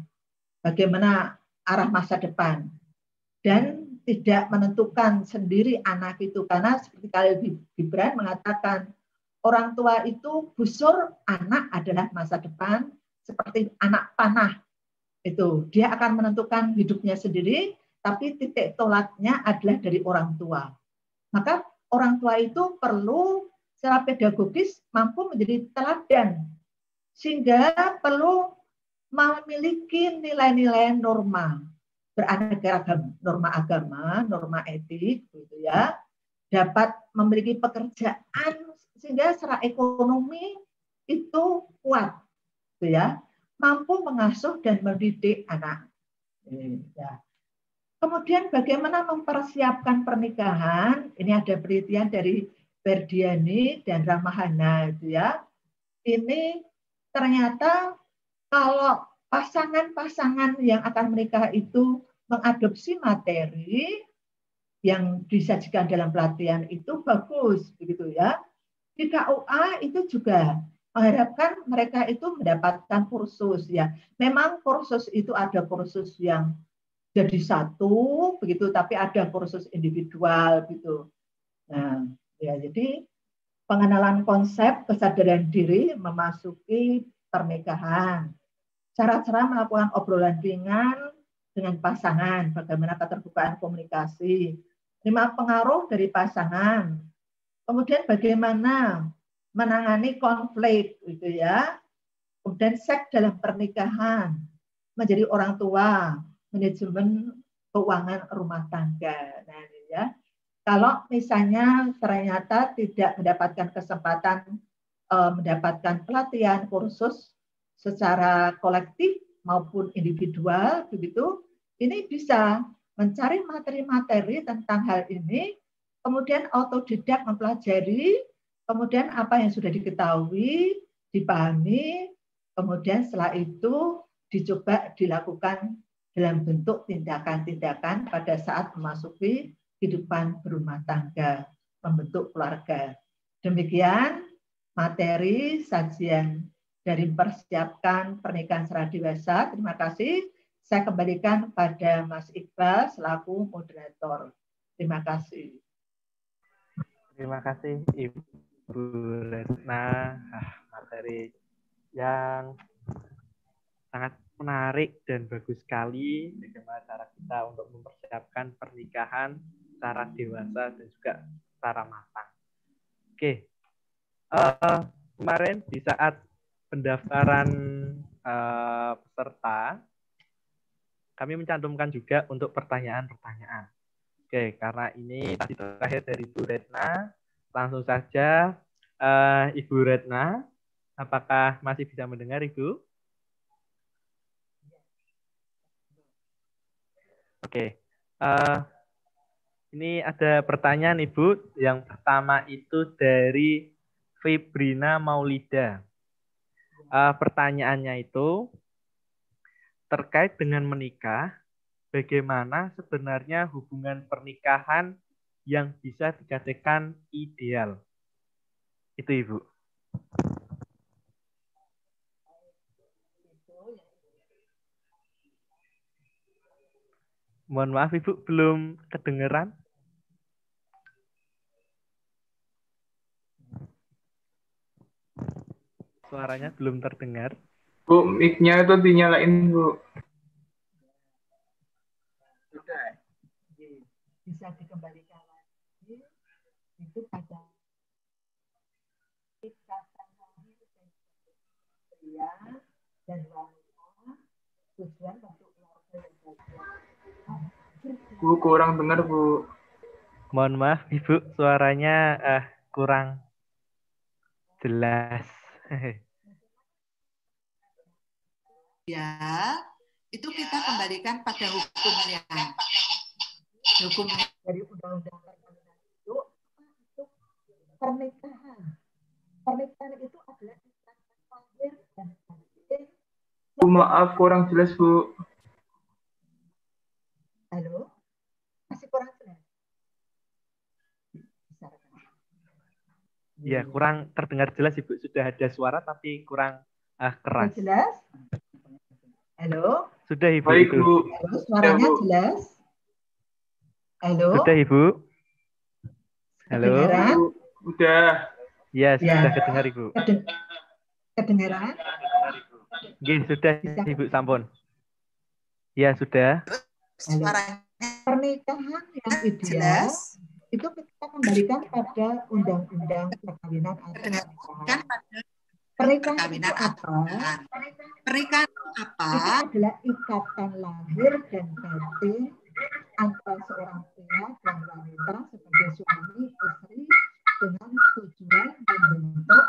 bagaimana arah masa depan, dan tidak menentukan sendiri anak itu karena seperti kali Gibran mengatakan orang tua itu busur anak adalah masa depan seperti anak panah. Itu dia akan menentukan hidupnya sendiri tapi titik tolaknya adalah dari orang tua. Maka orang tua itu perlu secara pedagogis mampu menjadi teladan sehingga perlu memiliki nilai-nilai norma beraneka ragam norma agama norma etik gitu ya dapat memiliki pekerjaan sehingga secara ekonomi itu kuat, gitu ya, mampu mengasuh dan mendidik anak. Ya. Kemudian bagaimana mempersiapkan pernikahan? Ini ada penelitian dari Berdiani dan Ramahana, itu ya. Ini ternyata kalau pasangan-pasangan yang akan menikah itu mengadopsi materi yang disajikan dalam pelatihan itu bagus begitu ya di KUA itu juga mengharapkan mereka itu mendapatkan kursus ya. Memang kursus itu ada kursus yang jadi satu begitu, tapi ada kursus individual gitu. Nah, ya jadi pengenalan konsep kesadaran diri memasuki pernikahan. Cara-cara melakukan obrolan ringan dengan pasangan, bagaimana keterbukaan komunikasi, lima pengaruh dari pasangan, Kemudian bagaimana menangani konflik gitu ya. Kemudian seks dalam pernikahan, menjadi orang tua, manajemen keuangan rumah tangga. Nah, ini ya. Kalau misalnya ternyata tidak mendapatkan kesempatan uh, mendapatkan pelatihan kursus secara kolektif maupun individual begitu, ini bisa mencari materi-materi tentang hal ini, kemudian autodidak mempelajari, kemudian apa yang sudah diketahui, dipahami, kemudian setelah itu dicoba dilakukan dalam bentuk tindakan-tindakan pada saat memasuki kehidupan berumah tangga, membentuk keluarga. Demikian materi sajian dari mempersiapkan pernikahan secara dewasa. Terima kasih. Saya kembalikan pada Mas Iqbal selaku moderator. Terima kasih. Terima kasih Ibu Retna. Ah, materi yang sangat menarik dan bagus sekali bagaimana cara kita untuk mempersiapkan pernikahan secara dewasa dan juga secara matang. Oke, uh, kemarin di saat pendaftaran uh, peserta kami mencantumkan juga untuk pertanyaan-pertanyaan. Oke, karena ini tadi terakhir dari Bu Retna, langsung saja uh, Ibu Retna, apakah masih bisa mendengar Ibu? Oke, uh, ini ada pertanyaan Ibu. Yang pertama itu dari Febrina Maulida. Uh, pertanyaannya itu, terkait dengan menikah, bagaimana sebenarnya hubungan pernikahan yang bisa dikatakan ideal? Itu Ibu. Mohon maaf Ibu, belum kedengeran. Suaranya belum terdengar. Bu, mic-nya itu dinyalain, Bu. Bisa dikembalikan lagi. Itu pada ikatan pria dan wanita tujuan untuk keluarga yang Bu, kurang dengar, Bu. Mohon maaf, Ibu, suaranya uh, kurang jelas. [laughs] ya itu kita kembalikan pada hukumnya hukum dari undang-undang perkawinan itu untuk pernikahan pernikahan itu adalah lahir dan batin Bu, maaf kurang jelas Bu halo masih kurang jelas Ya, kurang terdengar jelas Ibu. Sudah ada suara tapi kurang uh, keras. Jelas? Halo? Sudah Ibu. Baik, Bu. Halo, suaranya ya, Bu. jelas? Halo? Sudah Ibu. Halo? Kedengaran? Udah. Ya, sudah ya. kedengar Ibu. Keden kedengaran? Oke, sudah Bisa. Ibu Sampun. Ya, sudah. Suaranya pernikahan yang ideal jelas itu kita kembalikan pada undang-undang perkawinan atau pernikahan. Pernikahan itu apa? Pernikahan apa? Itu adalah ikatan lahir dan batin antara seorang pria dan wanita sebagai suami istri dengan tujuan membentuk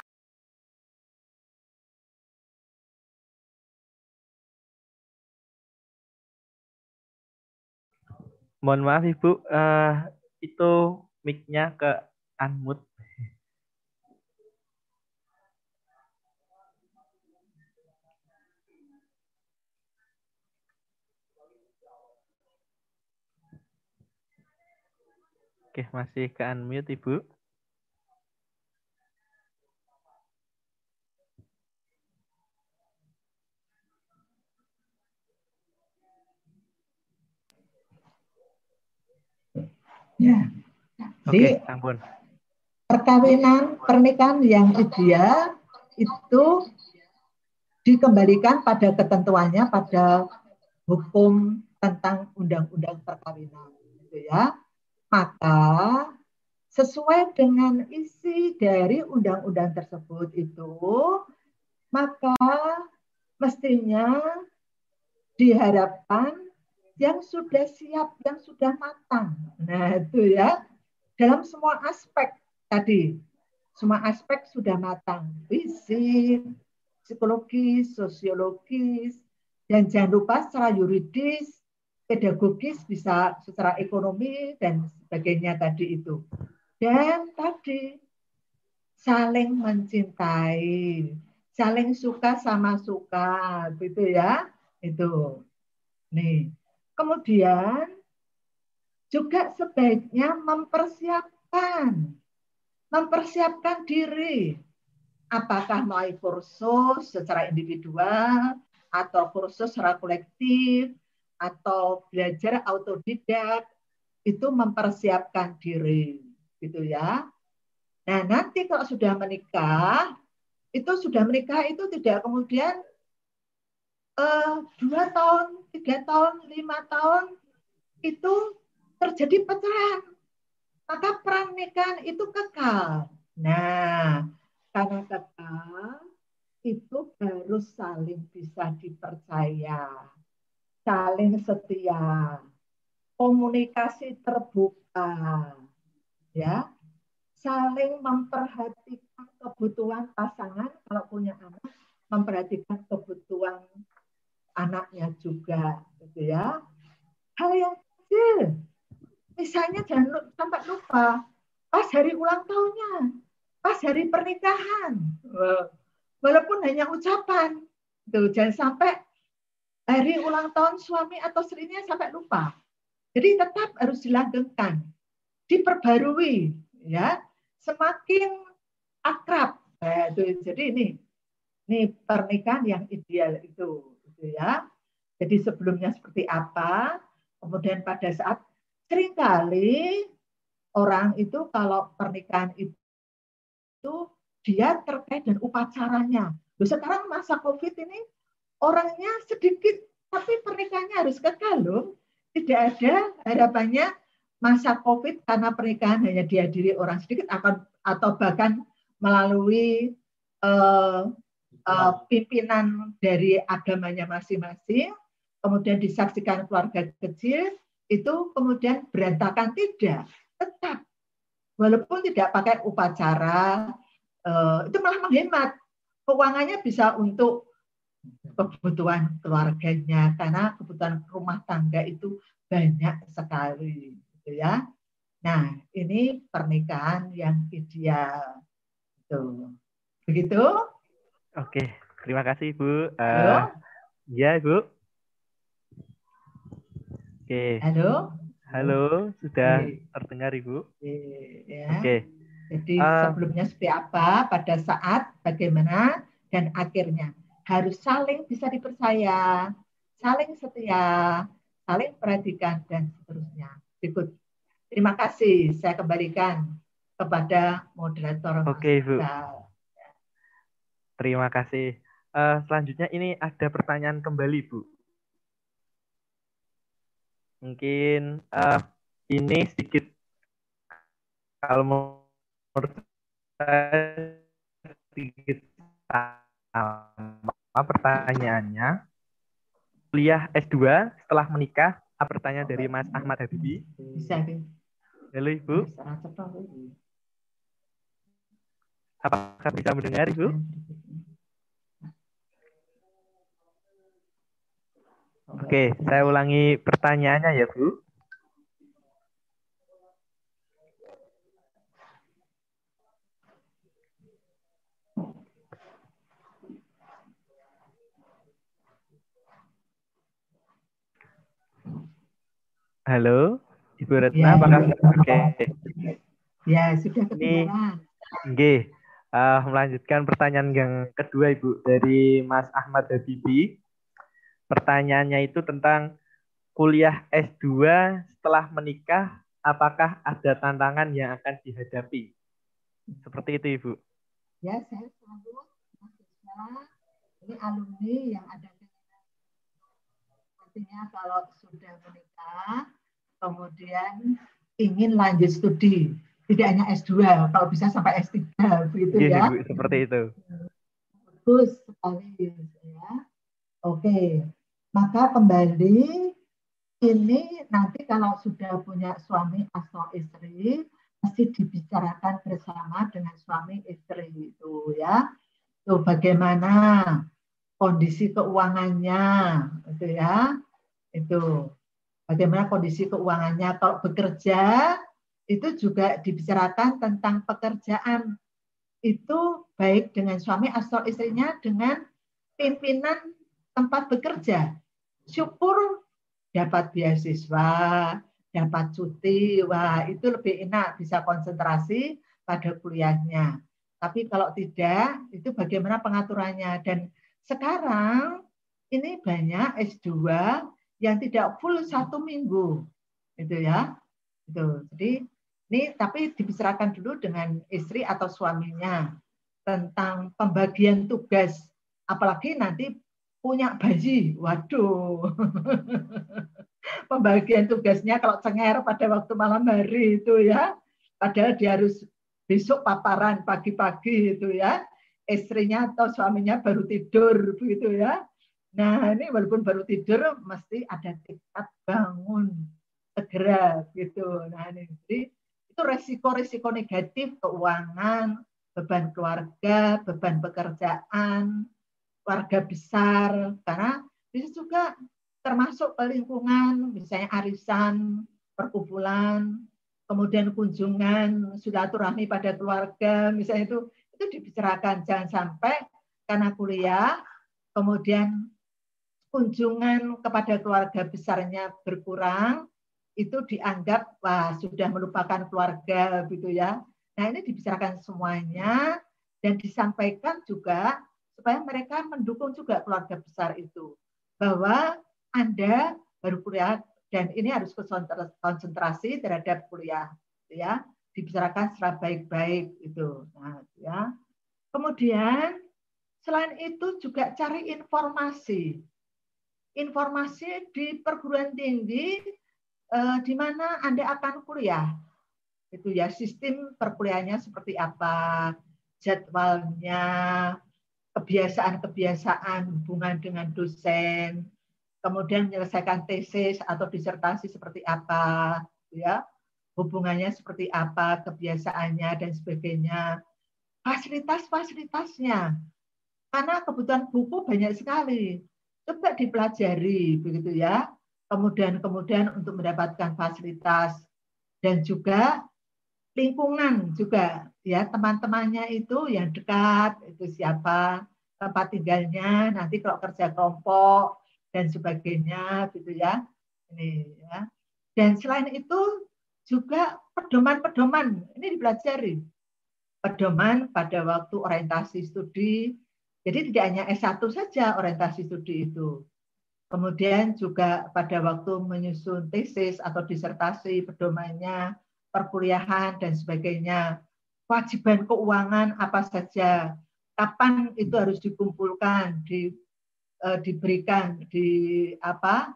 Mohon maaf Ibu, uh, itu mic-nya ke unmute. Oke, masih ke unmute Ibu. Ya. Oke, okay, ampun. Perkawinan pernikahan yang ideal itu dikembalikan pada ketentuannya pada hukum tentang undang-undang perkawinan gitu ya. Maka sesuai dengan isi dari undang-undang tersebut itu maka mestinya diharapkan yang sudah siap, yang sudah matang. Nah, itu ya. Dalam semua aspek tadi, semua aspek sudah matang. Fisik, psikologis, sosiologis, dan jangan lupa secara yuridis, pedagogis, bisa secara ekonomi, dan sebagainya tadi itu. Dan tadi, saling mencintai, saling suka sama suka, gitu ya. Itu. Nih. Kemudian juga sebaiknya mempersiapkan mempersiapkan diri. Apakah melalui kursus secara individual atau kursus secara kolektif atau belajar autodidak itu mempersiapkan diri gitu ya. Nah, nanti kalau sudah menikah itu sudah menikah itu tidak kemudian uh, dua tahun, tiga tahun, lima tahun itu terjadi pecahan maka pernikahan itu kekal. Nah, karena kekal, itu harus saling bisa dipercaya, saling setia, komunikasi terbuka, ya, saling memperhatikan kebutuhan pasangan kalau punya anak, memperhatikan kebutuhan anaknya juga, gitu ya. Hal yang kecil, Misalnya jangan sampai lupa pas hari ulang tahunnya, pas hari pernikahan. Walaupun hanya ucapan, tuh jangan sampai hari ulang tahun suami atau istrinya sampai lupa. Jadi tetap harus dilanggengkan, diperbarui, ya, semakin akrab. Nah, itu, jadi ini, ini pernikahan yang ideal itu, gitu ya. Jadi sebelumnya seperti apa, kemudian pada saat sering kali orang itu kalau pernikahan itu dia terkait dengan upacaranya. Loh, sekarang masa COVID ini orangnya sedikit, tapi pernikahannya harus kekal loh. Tidak ada harapannya masa COVID karena pernikahan hanya dihadiri orang sedikit akan atau bahkan melalui uh, uh, pimpinan dari agamanya masing-masing, kemudian disaksikan keluarga kecil, itu kemudian berantakan. Tidak tetap. Walaupun tidak pakai upacara eh, itu malah menghemat. Keuangannya bisa untuk kebutuhan keluarganya karena kebutuhan rumah tangga itu banyak sekali gitu ya nah ini pernikahan yang ideal itu begitu oke terima kasih bu uh, ya bu Oke. Halo. Halo, sudah Oke. terdengar Ibu? Oke. Ya. Oke. Jadi uh, sebelumnya seperti apa, pada saat, bagaimana, dan akhirnya harus saling bisa dipercaya, saling setia, saling perhatikan, dan seterusnya. Berikut. Terima kasih. Saya kembalikan kepada moderator. Oke, Ibu. Terima kasih. Uh, selanjutnya ini ada pertanyaan kembali, Bu mungkin uh, ini sedikit kalau menurut saya sedikit sama pertanyaannya? Kuliah S2 setelah menikah apa pertanyaan dari Mas Ahmad Habibi? Bisa halo Ibu. Apakah bisa mendengar Ibu? Oke, saya ulangi pertanyaannya ya, Bu. Halo, Ibu Retna, ya, apakah oke? Ya, sudah kedengaran. Oke, uh, melanjutkan pertanyaan yang kedua, Ibu, dari Mas Ahmad Habibi pertanyaannya itu tentang kuliah S2 setelah menikah, apakah ada tantangan yang akan dihadapi? Seperti itu, Ibu. Ya, saya selalu mahasiswa, ini alumni yang ada artinya kalau sudah menikah, kemudian ingin lanjut studi, tidak hanya S2, kalau bisa sampai S3, begitu ya. Ibu, seperti itu. Bagus sekali, ya. Oke, maka kembali ini nanti kalau sudah punya suami atau istri pasti dibicarakan bersama dengan suami istri itu ya. Itu bagaimana kondisi keuangannya itu ya. Itu bagaimana kondisi keuangannya kalau bekerja itu juga dibicarakan tentang pekerjaan itu baik dengan suami atau istrinya dengan pimpinan tempat bekerja. Syukur dapat beasiswa, dapat cuti, wah itu lebih enak bisa konsentrasi pada kuliahnya. Tapi kalau tidak, itu bagaimana pengaturannya? Dan sekarang ini banyak S2 yang tidak full satu minggu, itu ya. Itu. Jadi ini tapi dibicarakan dulu dengan istri atau suaminya tentang pembagian tugas, apalagi nanti punya bayi, waduh. [laughs] Pembagian tugasnya kalau cenger pada waktu malam hari itu ya, padahal dia harus besok paparan pagi-pagi itu ya, istrinya atau suaminya baru tidur begitu ya. Nah ini walaupun baru tidur mesti ada tingkat bangun segera gitu. Nah ini. Jadi itu resiko-resiko negatif keuangan, beban keluarga, beban pekerjaan, warga besar. Karena bisa juga termasuk lingkungan misalnya arisan perkumpulan kemudian kunjungan silaturahmi pada keluarga misalnya itu itu dibicarakan. Jangan sampai karena kuliah kemudian kunjungan kepada keluarga besarnya berkurang itu dianggap wah sudah melupakan keluarga gitu ya. Nah ini dibicarakan semuanya dan disampaikan juga supaya mereka mendukung juga keluarga besar itu bahwa Anda baru kuliah dan ini harus konsentrasi terhadap kuliah ya. Dibicarakan secara baik-baik itu nah ya. Kemudian selain itu juga cari informasi informasi di perguruan tinggi eh, di mana Anda akan kuliah. Itu ya sistem perkuliahannya seperti apa jadwalnya kebiasaan-kebiasaan hubungan dengan dosen, kemudian menyelesaikan tesis atau disertasi seperti apa, ya, hubungannya seperti apa, kebiasaannya dan sebagainya, fasilitas-fasilitasnya, karena kebutuhan buku banyak sekali, coba dipelajari begitu ya, kemudian kemudian untuk mendapatkan fasilitas dan juga lingkungan juga ya teman-temannya itu yang dekat itu siapa tempat tinggalnya nanti kalau kerja kelompok dan sebagainya gitu ya. Ini ya. Dan selain itu juga pedoman-pedoman ini dipelajari. Pedoman pada waktu orientasi studi jadi tidak hanya S1 saja orientasi studi itu kemudian juga pada waktu menyusun tesis atau disertasi pedomannya perkuliahan dan sebagainya. Kewajiban keuangan apa saja, kapan itu harus dikumpulkan, di, e, diberikan, di apa,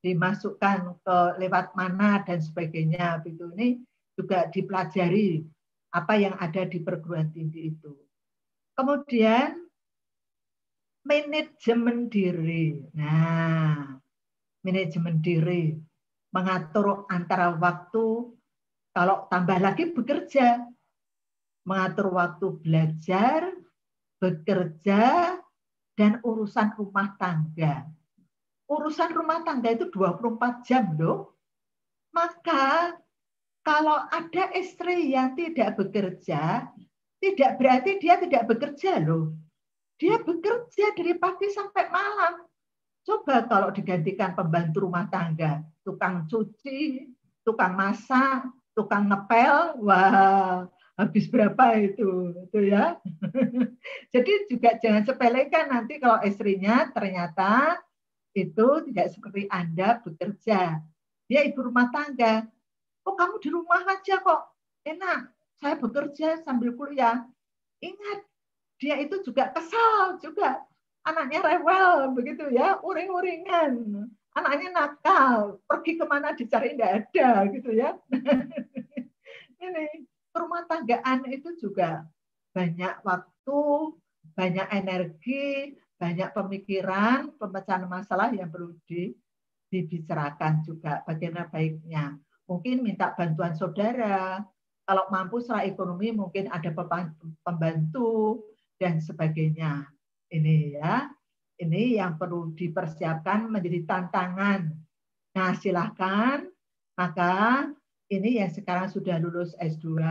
dimasukkan ke lewat mana dan sebagainya. Begitu ini juga dipelajari apa yang ada di perguruan tinggi itu. Kemudian manajemen diri. Nah, manajemen diri mengatur antara waktu kalau tambah lagi bekerja, mengatur waktu belajar, bekerja, dan urusan rumah tangga. Urusan rumah tangga itu 24 jam loh. Maka kalau ada istri yang tidak bekerja, tidak berarti dia tidak bekerja loh. Dia bekerja dari pagi sampai malam. Coba kalau digantikan pembantu rumah tangga, tukang cuci, tukang masak, tukang ngepel, wah habis berapa itu, itu ya. [laughs] Jadi juga jangan sepelekan nanti kalau istrinya ternyata itu tidak seperti Anda bekerja. Dia ibu rumah tangga. Oh kamu di rumah aja kok, enak. Saya bekerja sambil kuliah. Ingat, dia itu juga kesal juga. Anaknya rewel begitu ya, uring-uringan anaknya nakal, pergi ke mana dicari tidak ada gitu ya. [laughs] Ini rumah tanggaan itu juga banyak waktu, banyak energi, banyak pemikiran, pemecahan masalah yang perlu di dibicarakan juga bagaimana baiknya. Mungkin minta bantuan saudara, kalau mampu secara ekonomi mungkin ada pembantu dan sebagainya. Ini ya, ini yang perlu dipersiapkan menjadi tantangan. Nah, silahkan. Maka ini yang sekarang sudah lulus S2,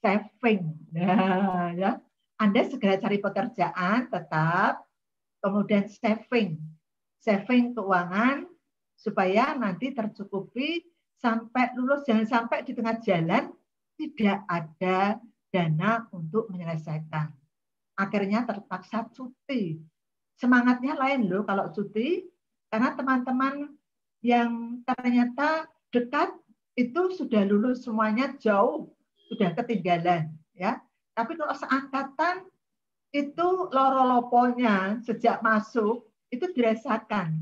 saving. Nah, ya. Anda segera cari pekerjaan tetap, kemudian saving. Saving keuangan supaya nanti tercukupi sampai lulus, jangan sampai di tengah jalan tidak ada dana untuk menyelesaikan. Akhirnya terpaksa cuti. Semangatnya lain loh kalau cuti, karena teman-teman yang ternyata dekat itu sudah lulus semuanya jauh, sudah ketinggalan. ya. Tapi kalau seangkatan itu loro-loponya sejak masuk itu dirasakan.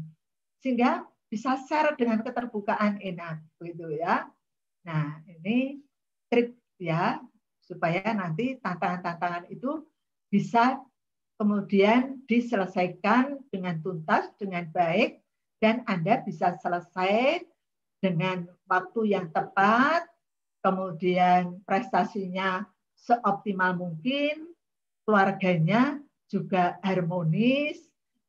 Sehingga bisa share dengan keterbukaan enak gitu ya. Nah, ini trik ya supaya nanti tantangan-tantangan itu bisa kemudian diselesaikan dengan tuntas, dengan baik, dan Anda bisa selesai dengan waktu yang tepat, kemudian prestasinya seoptimal mungkin, keluarganya juga harmonis,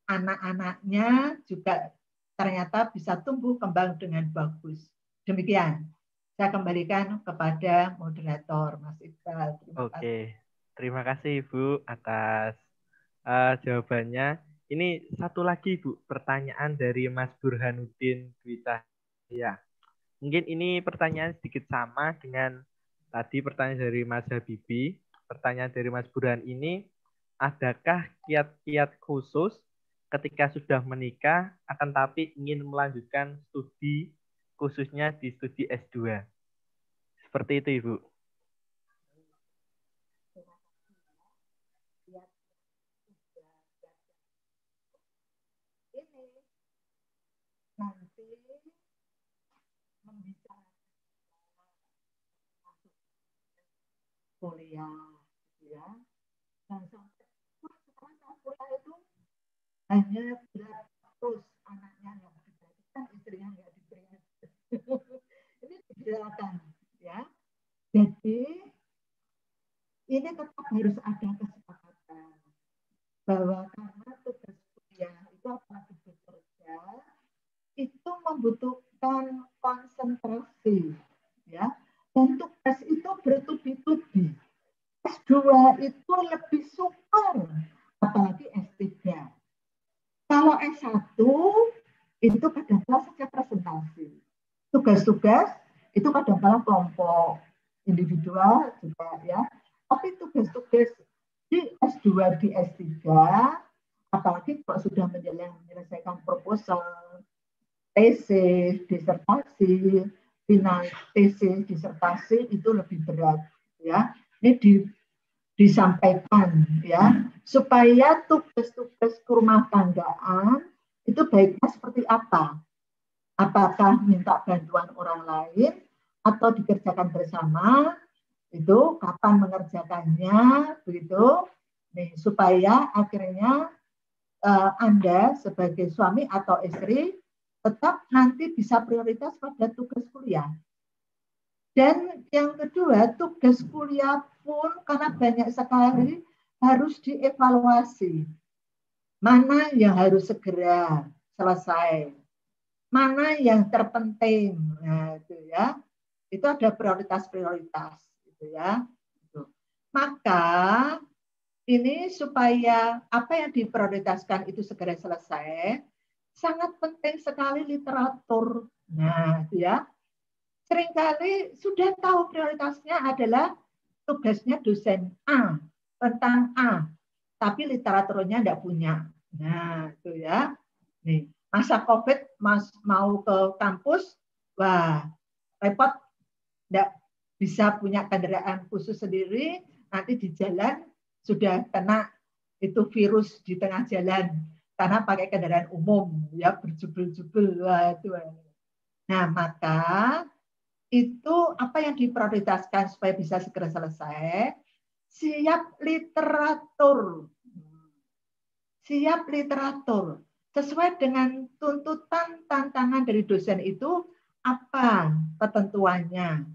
anak-anaknya juga ternyata bisa tumbuh kembang dengan bagus. Demikian. Saya kembalikan kepada moderator Mas Iqbal. Terima Oke, kasih. Terima kasih Ibu atas uh, jawabannya. Ini satu lagi Bu, pertanyaan dari Mas Burhanuddin Dwi Ya, Mungkin ini pertanyaan sedikit sama dengan tadi pertanyaan dari Mas Habibi. Pertanyaan dari Mas Burhan ini, adakah kiat-kiat khusus ketika sudah menikah akan tapi ingin melanjutkan studi khususnya di studi S2. Seperti itu, Ibu. Kuliah ya. Dan sampai sekarang kuliah itu hanya berat terus anaknya nggak diberikan istrinya nggak diberikan [laughs] ini dibicarakan ya. Jadi ini tetap harus ada kesepakatan bahwa karena tugas kuliah itu apalagi bekerja itu membutuhkan konsentrasi ya dan tugas itu bertubi-tubi. S2 itu lebih super, apalagi S3. Kalau S1 itu kadang-kadang saja presentasi. Tugas-tugas itu kadang-kadang kelompok individual juga ya. Tapi tugas-tugas di S2, di S3, apalagi kalau sudah menyelesaikan proposal, tesis, disertasi, final tesis disertasi itu lebih berat ya. Ini di, disampaikan ya. Supaya tugas-tugas rumah tanggaan itu baiknya seperti apa? Apakah minta bantuan orang lain atau dikerjakan bersama itu kapan mengerjakannya begitu. Nih supaya akhirnya uh, anda sebagai suami atau istri tetap nanti bisa prioritas pada tugas kuliah. Dan yang kedua, tugas kuliah pun karena banyak sekali harus dievaluasi. Mana yang harus segera selesai, mana yang terpenting, nah, itu ya. Itu ada prioritas-prioritas, gitu ya. Gitu. Maka ini supaya apa yang diprioritaskan itu segera selesai, sangat penting sekali literatur. Nah, ya. Seringkali sudah tahu prioritasnya adalah tugasnya dosen A tentang A, tapi literaturnya tidak punya. Nah, itu ya. Nih, masa COVID mas mau ke kampus, wah, repot tidak bisa punya kendaraan khusus sendiri, nanti di jalan sudah kena itu virus di tengah jalan karena pakai kendaraan umum ya berjubel-jubel itu. Nah, maka itu apa yang diprioritaskan supaya bisa segera selesai? Siap literatur. Siap literatur. sesuai dengan tuntutan tantangan dari dosen itu apa ketentuannya.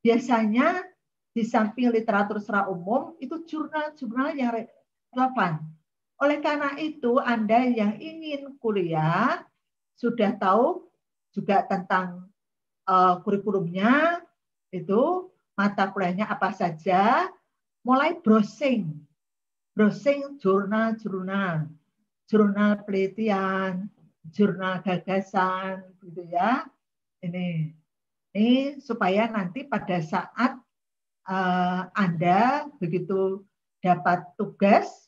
Biasanya di samping literatur secara umum itu jurnal-jurnal yang relevan. Oleh karena itu Anda yang ingin kuliah sudah tahu juga tentang uh, kurikulumnya itu mata kuliahnya apa saja, mulai browsing, browsing jurnal-jurnal, jurnal penelitian, jurnal gagasan, gitu ya. Ini, ini supaya nanti pada saat uh, Anda begitu dapat tugas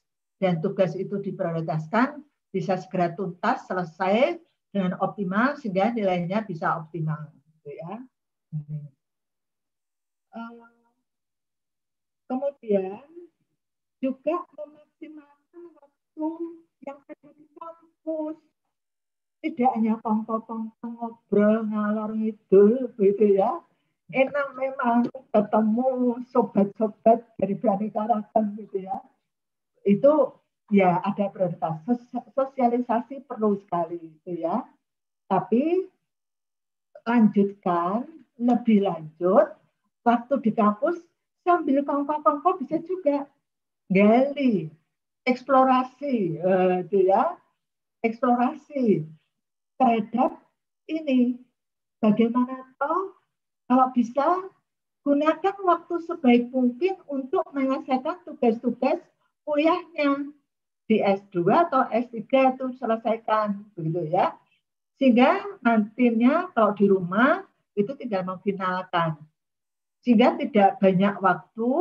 dan tugas itu diprioritaskan bisa segera tuntas selesai dengan optimal sehingga nilainya bisa optimal, gitu ya. Uh, kemudian juga memaksimalkan waktu yang ada di kampus. Tidak hanya kongko-kongko ngobrol ngalor ngidul gitu ya. Enak memang ketemu sobat-sobat dari beraneka ragam gitu ya. Itu ya ada prioritas. Sosialisasi perlu sekali gitu ya. Tapi lanjutkan lebih lanjut waktu di kampus sambil kongko-kongko bisa juga gali eksplorasi uh, itu ya eksplorasi terhadap ini bagaimana toh kalau bisa gunakan waktu sebaik mungkin untuk menyelesaikan tugas-tugas kuliahnya di S2 atau S3 itu selesaikan begitu ya sehingga nantinya kalau di rumah itu tidak memfinalkan sehingga tidak banyak waktu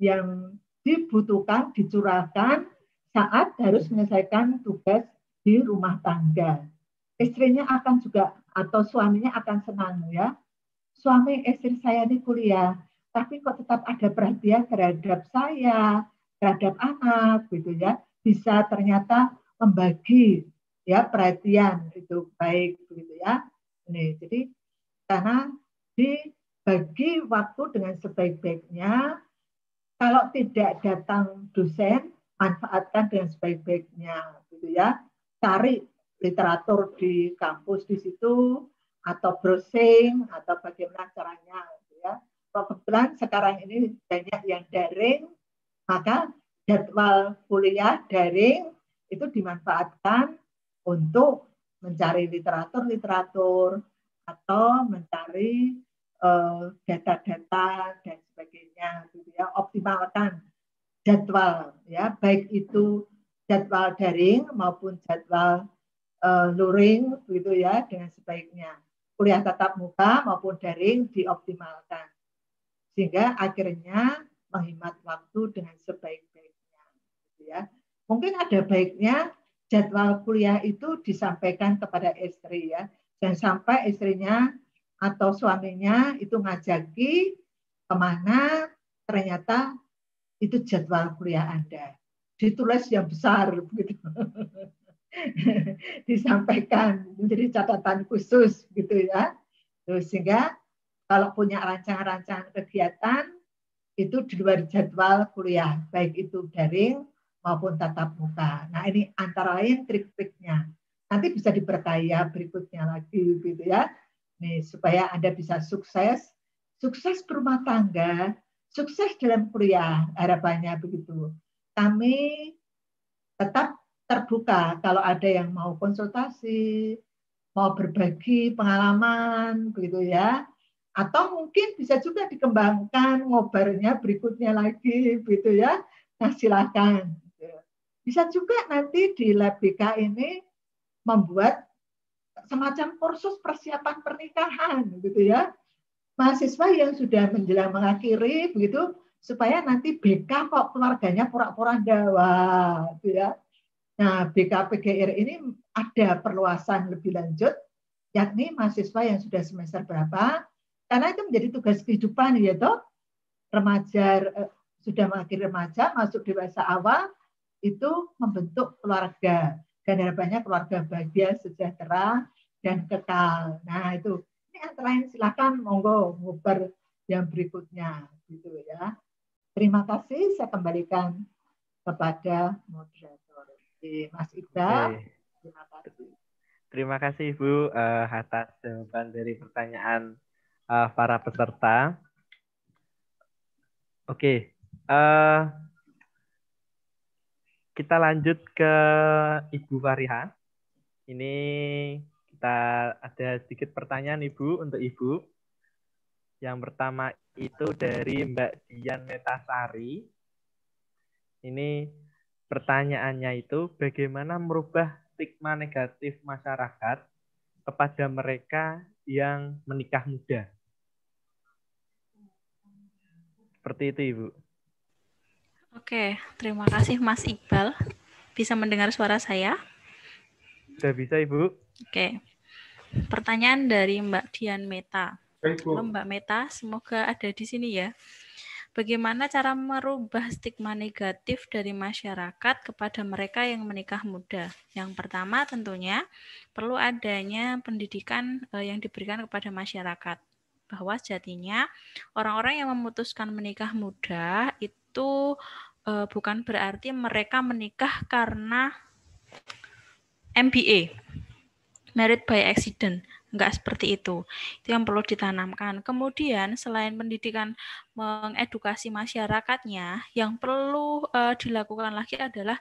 yang dibutuhkan, dicurahkan saat harus menyelesaikan tugas di rumah tangga. Istrinya akan juga atau suaminya akan senang ya. Suami istri saya ini kuliah, tapi kok tetap ada perhatian terhadap saya, terhadap anak gitu ya. Bisa ternyata membagi ya perhatian itu baik begitu ya. Ini jadi karena dibagi waktu dengan sebaik-baiknya kalau tidak datang dosen, manfaatkan dengan sebaik-baiknya, gitu ya. Cari literatur di kampus di situ, atau browsing, atau bagaimana caranya, gitu ya. Kebetulan sekarang ini banyak yang daring, maka jadwal kuliah daring itu dimanfaatkan untuk mencari literatur-literatur atau mencari Eh, data-data dan sebagainya gitu ya optimalkan jadwal ya baik itu jadwal daring maupun jadwal uh, luring gitu ya dengan sebaiknya. Kuliah tatap muka maupun daring dioptimalkan. Sehingga akhirnya menghemat waktu dengan sebaik-baiknya gitu ya mungkin ada baiknya jadwal kuliah itu disampaikan kepada istri ya dan sampai istrinya atau suaminya itu ngajaki ke mana ternyata itu jadwal kuliah Anda. Ditulis yang besar begitu. [laughs] Disampaikan menjadi catatan khusus gitu ya. Terus sehingga kalau punya rancangan-rancangan kegiatan itu di luar jadwal kuliah, baik itu daring maupun tatap muka. Nah ini antara lain trik-triknya. Nanti bisa diperkaya berikutnya lagi gitu ya nih supaya Anda bisa sukses, sukses berumah tangga, sukses dalam kuliah, harapannya begitu. Kami tetap terbuka kalau ada yang mau konsultasi, mau berbagi pengalaman begitu ya. Atau mungkin bisa juga dikembangkan ngobarnya berikutnya lagi begitu ya. Nah, silakan. Bisa juga nanti di lab BK ini membuat semacam kursus persiapan pernikahan gitu ya. Mahasiswa yang sudah menjelang mengakhiri begitu supaya nanti BK kok keluarganya pura-pura dawa gitu ya. Nah, BK PGR ini ada perluasan lebih lanjut yakni mahasiswa yang sudah semester berapa karena itu menjadi tugas kehidupan ya toh remaja eh, sudah mengakhiri remaja masuk dewasa awal itu membentuk keluarga dan harapannya keluarga bahagia sejahtera dan kekal. Nah itu ini antara lain silakan monggo ngubar yang berikutnya gitu ya. Terima kasih saya kembalikan kepada moderator Mas Iqbal. Terima kasih. Terima kasih Ibu uh, atas jawaban dari pertanyaan uh, para peserta. Oke, okay. uh, kita lanjut ke Ibu Fariha. Ini kita ada sedikit pertanyaan Ibu untuk Ibu. Yang pertama itu dari Mbak Dian Metasari. Ini pertanyaannya itu bagaimana merubah stigma negatif masyarakat kepada mereka yang menikah muda. Seperti itu, Ibu. Oke, terima kasih Mas Iqbal. Bisa mendengar suara saya? Sudah bisa, Ibu. Oke. Pertanyaan dari Mbak Dian Meta. Baik, Bu. Halo Mbak Meta, semoga ada di sini ya. Bagaimana cara merubah stigma negatif dari masyarakat kepada mereka yang menikah muda? Yang pertama tentunya perlu adanya pendidikan eh, yang diberikan kepada masyarakat bahwa sejatinya orang-orang yang memutuskan menikah muda itu eh, bukan berarti mereka menikah karena MBA, married by accident, Enggak seperti itu. Itu yang perlu ditanamkan. Kemudian selain pendidikan mengedukasi masyarakatnya, yang perlu uh, dilakukan lagi adalah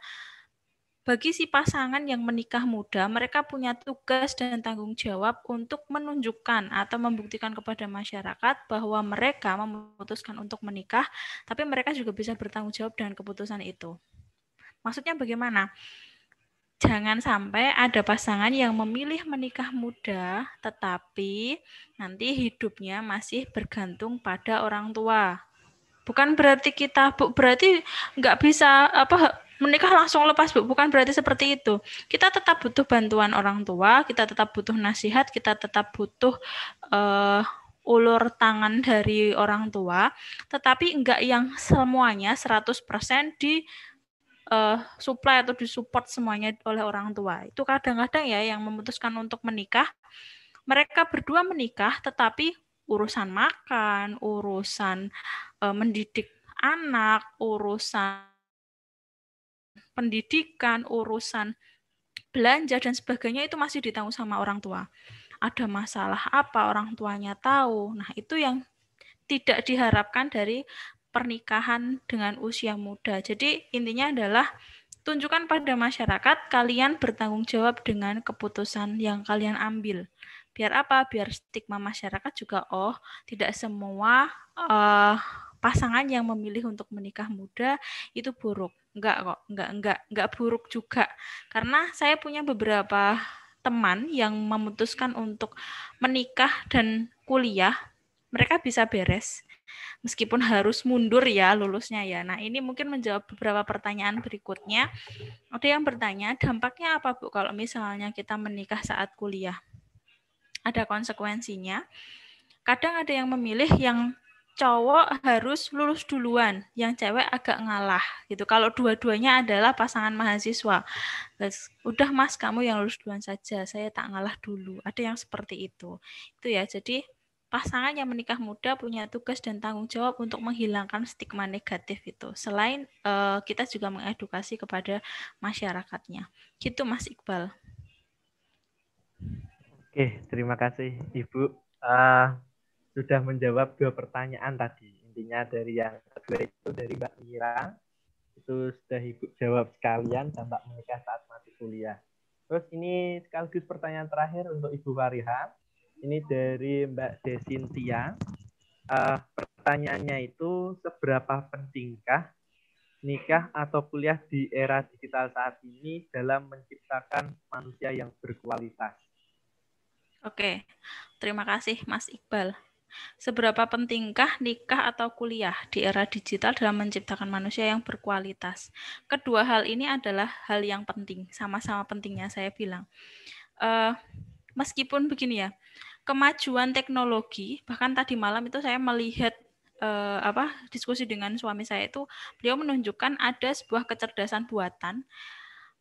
bagi si pasangan yang menikah muda, mereka punya tugas dan tanggung jawab untuk menunjukkan atau membuktikan kepada masyarakat bahwa mereka memutuskan untuk menikah, tapi mereka juga bisa bertanggung jawab dengan keputusan itu. Maksudnya bagaimana? jangan sampai ada pasangan yang memilih menikah muda, tetapi nanti hidupnya masih bergantung pada orang tua. Bukan berarti kita bu, berarti nggak bisa apa menikah langsung lepas bu, bukan berarti seperti itu. Kita tetap butuh bantuan orang tua, kita tetap butuh nasihat, kita tetap butuh uh, ulur tangan dari orang tua, tetapi enggak yang semuanya 100% di uh, supply atau disupport semuanya oleh orang tua. Itu kadang-kadang ya yang memutuskan untuk menikah, mereka berdua menikah tetapi urusan makan, urusan uh, mendidik anak, urusan pendidikan, urusan belanja dan sebagainya itu masih ditanggung sama orang tua. Ada masalah apa orang tuanya tahu. Nah, itu yang tidak diharapkan dari pernikahan dengan usia muda. Jadi intinya adalah tunjukkan pada masyarakat kalian bertanggung jawab dengan keputusan yang kalian ambil. Biar apa? Biar stigma masyarakat juga oh tidak semua uh, pasangan yang memilih untuk menikah muda itu buruk. Enggak kok, enggak enggak enggak buruk juga. Karena saya punya beberapa teman yang memutuskan untuk menikah dan kuliah, mereka bisa beres meskipun harus mundur ya lulusnya ya. Nah, ini mungkin menjawab beberapa pertanyaan berikutnya. Ada yang bertanya, dampaknya apa Bu kalau misalnya kita menikah saat kuliah? Ada konsekuensinya. Kadang ada yang memilih yang cowok harus lulus duluan, yang cewek agak ngalah gitu. Kalau dua-duanya adalah pasangan mahasiswa, Terus, udah mas kamu yang lulus duluan saja, saya tak ngalah dulu. Ada yang seperti itu. Itu ya. Jadi pasangan yang menikah muda punya tugas dan tanggung jawab untuk menghilangkan stigma negatif itu. Selain uh, kita juga mengedukasi kepada masyarakatnya. Gitu Mas Iqbal. Oke, terima kasih Ibu. Uh, sudah menjawab dua pertanyaan tadi. Intinya dari yang kedua itu dari Mbak Mira. Itu sudah Ibu jawab sekalian dampak menikah saat masih kuliah. Terus ini sekaligus pertanyaan terakhir untuk Ibu Fariha ini dari Mbak Desintia. Uh, pertanyaannya itu seberapa pentingkah nikah atau kuliah di era digital saat ini dalam menciptakan manusia yang berkualitas? Oke, terima kasih Mas Iqbal. Seberapa pentingkah nikah atau kuliah di era digital dalam menciptakan manusia yang berkualitas? Kedua hal ini adalah hal yang penting, sama-sama pentingnya saya bilang. Uh, meskipun begini ya, kemajuan teknologi bahkan tadi malam itu saya melihat uh, apa diskusi dengan suami saya itu beliau menunjukkan ada sebuah kecerdasan buatan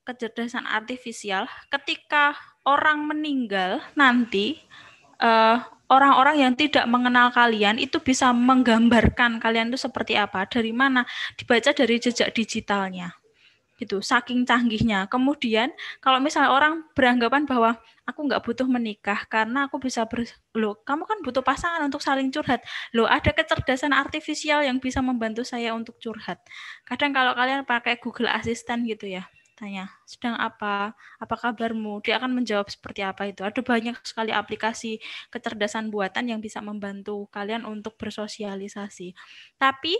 kecerdasan artifisial ketika orang meninggal nanti eh, orang-orang yang tidak mengenal kalian itu bisa menggambarkan kalian itu seperti apa dari mana dibaca dari jejak digitalnya gitu saking canggihnya. Kemudian kalau misalnya orang beranggapan bahwa aku nggak butuh menikah karena aku bisa ber lo kamu kan butuh pasangan untuk saling curhat. Lo ada kecerdasan artifisial yang bisa membantu saya untuk curhat. Kadang kalau kalian pakai Google Assistant gitu ya tanya sedang apa? Apa kabarmu? Dia akan menjawab seperti apa itu. Ada banyak sekali aplikasi kecerdasan buatan yang bisa membantu kalian untuk bersosialisasi. Tapi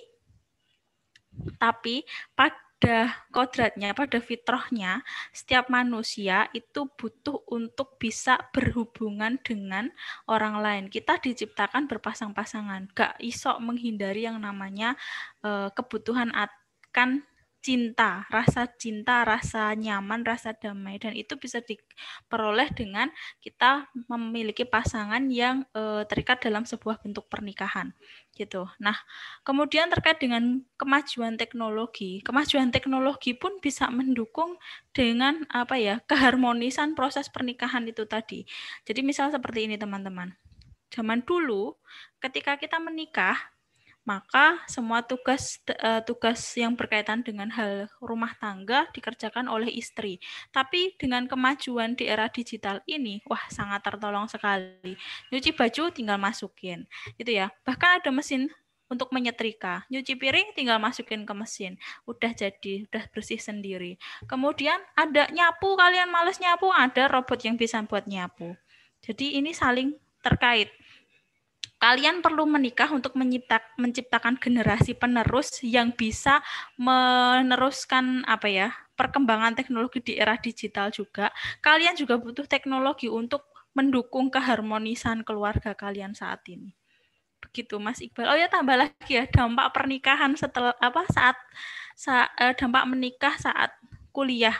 tapi pada kodratnya, pada fitrahnya, setiap manusia itu butuh untuk bisa berhubungan dengan orang lain. Kita diciptakan berpasang-pasangan, gak isok menghindari yang namanya uh, kebutuhan akan cinta, rasa cinta, rasa nyaman, rasa damai dan itu bisa diperoleh dengan kita memiliki pasangan yang e, terikat dalam sebuah bentuk pernikahan gitu. Nah, kemudian terkait dengan kemajuan teknologi, kemajuan teknologi pun bisa mendukung dengan apa ya, keharmonisan proses pernikahan itu tadi. Jadi misal seperti ini teman-teman. Zaman dulu ketika kita menikah maka semua tugas uh, tugas yang berkaitan dengan hal rumah tangga dikerjakan oleh istri. Tapi dengan kemajuan di era digital ini, wah sangat tertolong sekali. Nyuci baju tinggal masukin, gitu ya. Bahkan ada mesin untuk menyetrika. Nyuci piring tinggal masukin ke mesin. Udah jadi, udah bersih sendiri. Kemudian ada nyapu, kalian males nyapu, ada robot yang bisa buat nyapu. Jadi ini saling terkait kalian perlu menikah untuk menciptakan generasi penerus yang bisa meneruskan apa ya perkembangan teknologi di era digital juga. Kalian juga butuh teknologi untuk mendukung keharmonisan keluarga kalian saat ini. Begitu Mas Iqbal. Oh ya tambah lagi ya dampak pernikahan setelah apa saat, saat eh, dampak menikah saat kuliah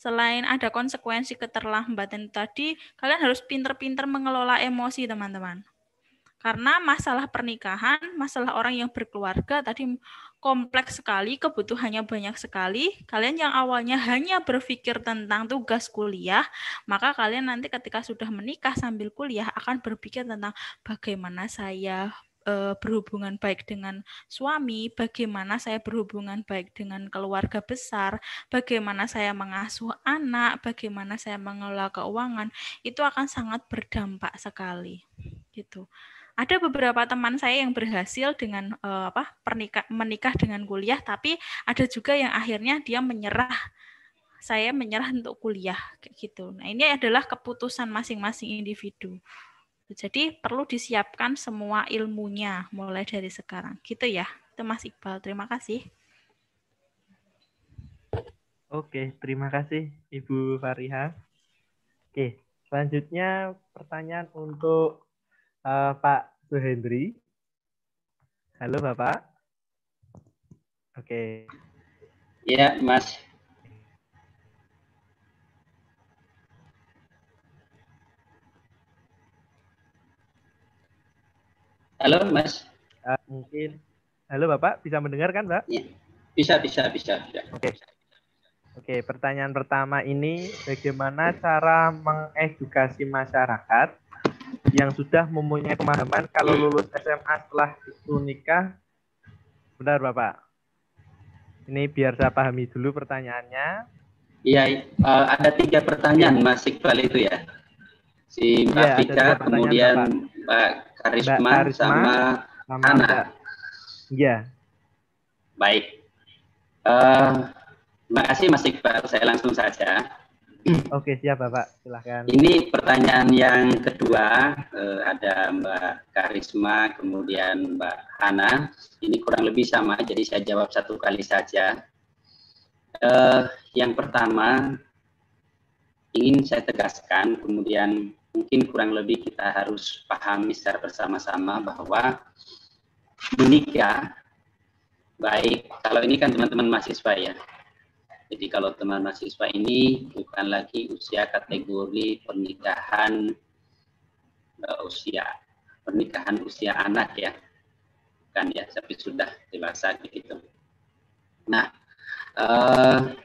selain ada konsekuensi keterlambatan tadi, kalian harus pinter-pinter mengelola emosi, teman-teman. Karena masalah pernikahan, masalah orang yang berkeluarga tadi kompleks sekali, kebutuhannya banyak sekali. Kalian yang awalnya hanya berpikir tentang tugas kuliah, maka kalian nanti ketika sudah menikah sambil kuliah akan berpikir tentang bagaimana saya e, berhubungan baik dengan suami, bagaimana saya berhubungan baik dengan keluarga besar, bagaimana saya mengasuh anak, bagaimana saya mengelola keuangan, itu akan sangat berdampak sekali. Gitu ada beberapa teman saya yang berhasil dengan uh, apa pernikah menikah dengan kuliah tapi ada juga yang akhirnya dia menyerah saya menyerah untuk kuliah kayak gitu. Nah, ini adalah keputusan masing-masing individu. Jadi perlu disiapkan semua ilmunya mulai dari sekarang. Gitu ya. Itu Mas Iqbal. Terima kasih. Oke, terima kasih Ibu Fariha. Oke, selanjutnya pertanyaan untuk uh, Pak Suhendri. Halo Bapak. Oke. Iya, Mas. Halo, Mas. Uh, mungkin. Halo Bapak, bisa mendengar kan, Mbak? Ya. Bisa, bisa, bisa. bisa. Oke. Oke, pertanyaan pertama ini bagaimana cara mengedukasi masyarakat yang sudah mempunyai pemahaman kalau lulus SMA setelah itu nikah. Benar, Bapak? Ini biar saya pahami dulu pertanyaannya. Iya, uh, ada tiga pertanyaan Mas Iqbal itu ya. Si Mbak ya, Vika, kemudian Mbak Karisma, Mbak Karisma sama, sama Ana. Iya. Baik. Uh, terima kasih Mas Iqbal. Saya langsung saja. Oke, siap Bapak. Silahkan. Ini pertanyaan yang kedua, eh, ada Mbak Karisma, kemudian Mbak Hana. Ini kurang lebih sama, jadi saya jawab satu kali saja. Eh, yang pertama, ingin saya tegaskan, kemudian mungkin kurang lebih kita harus pahami secara bersama-sama bahwa menikah, baik, kalau ini kan teman-teman mahasiswa ya, jadi kalau teman mahasiswa ini bukan lagi usia kategori pernikahan uh, usia pernikahan usia anak ya, kan ya, tapi sudah dewasa gitu. Nah, teman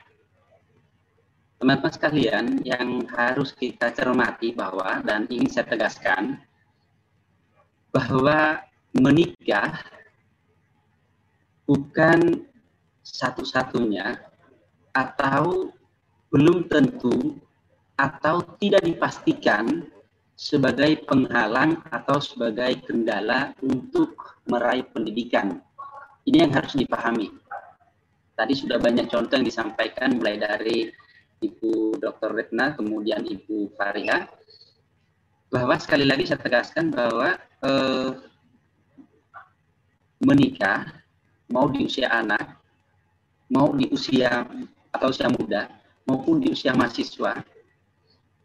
teman-teman sekalian yang harus kita cermati bahwa dan ingin saya tegaskan bahwa menikah bukan satu-satunya atau belum tentu atau tidak dipastikan sebagai penghalang atau sebagai kendala untuk meraih pendidikan. Ini yang harus dipahami. Tadi sudah banyak contoh yang disampaikan mulai dari Ibu Dr. Retna, kemudian Ibu Fariha, bahwa sekali lagi saya tegaskan bahwa eh, menikah mau di usia anak, mau di usia atau usia muda, maupun di usia mahasiswa,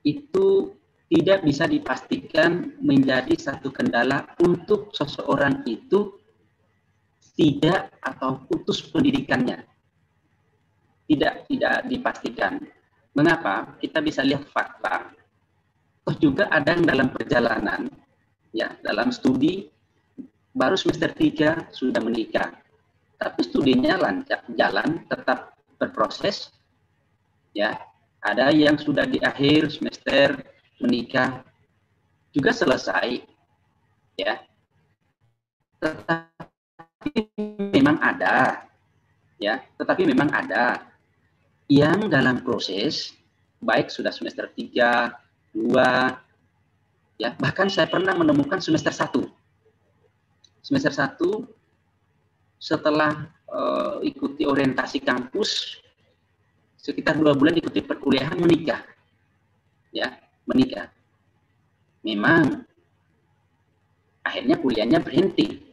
itu tidak bisa dipastikan menjadi satu kendala untuk seseorang itu tidak atau putus pendidikannya. Tidak tidak dipastikan. Mengapa? Kita bisa lihat fakta. Toh juga ada yang dalam perjalanan, ya dalam studi baru semester 3 sudah menikah. Tapi studinya lancar, jalan, tetap berproses. Ya, ada yang sudah di akhir semester menikah juga selesai ya. Tetapi memang ada ya. Tetapi memang ada yang dalam proses baik sudah semester 3, 2 ya. Bahkan saya pernah menemukan semester 1 semester 1 setelah uh, ikuti orientasi kampus sekitar dua bulan ikuti perkuliahan menikah ya menikah. Memang akhirnya kuliahnya berhenti.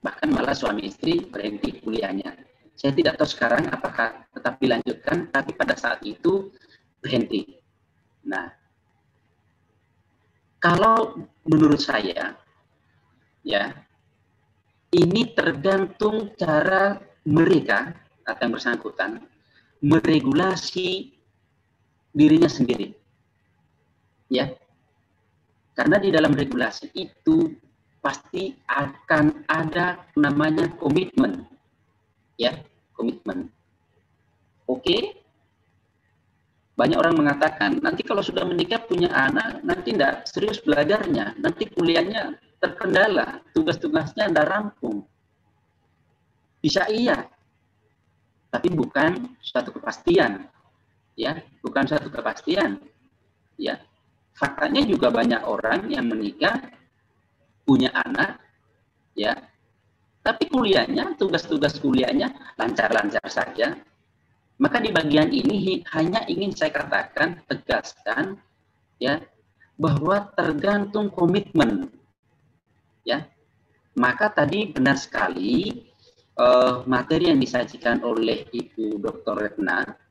Bahkan malah suami istri berhenti kuliahnya. Saya tidak tahu sekarang apakah tetap dilanjutkan, tapi pada saat itu berhenti. Nah, kalau menurut saya, ya, ini tergantung cara mereka atau yang bersangkutan meregulasi dirinya sendiri. Ya. Karena di dalam regulasi itu pasti akan ada namanya komitmen. Ya komitmen. Oke? Banyak orang mengatakan nanti kalau sudah menikah punya anak nanti tidak serius belajarnya. Nanti kuliahnya terkendala tugas-tugasnya tidak rampung bisa iya. Tapi bukan suatu kepastian ya. Bukan suatu kepastian ya. Faktanya juga banyak orang yang menikah punya anak ya. Tapi kuliahnya tugas-tugas kuliahnya lancar-lancar saja. Maka di bagian ini hanya ingin saya katakan tegaskan ya bahwa tergantung komitmen ya. Maka tadi benar sekali uh, materi yang disajikan oleh Ibu Dr. Retna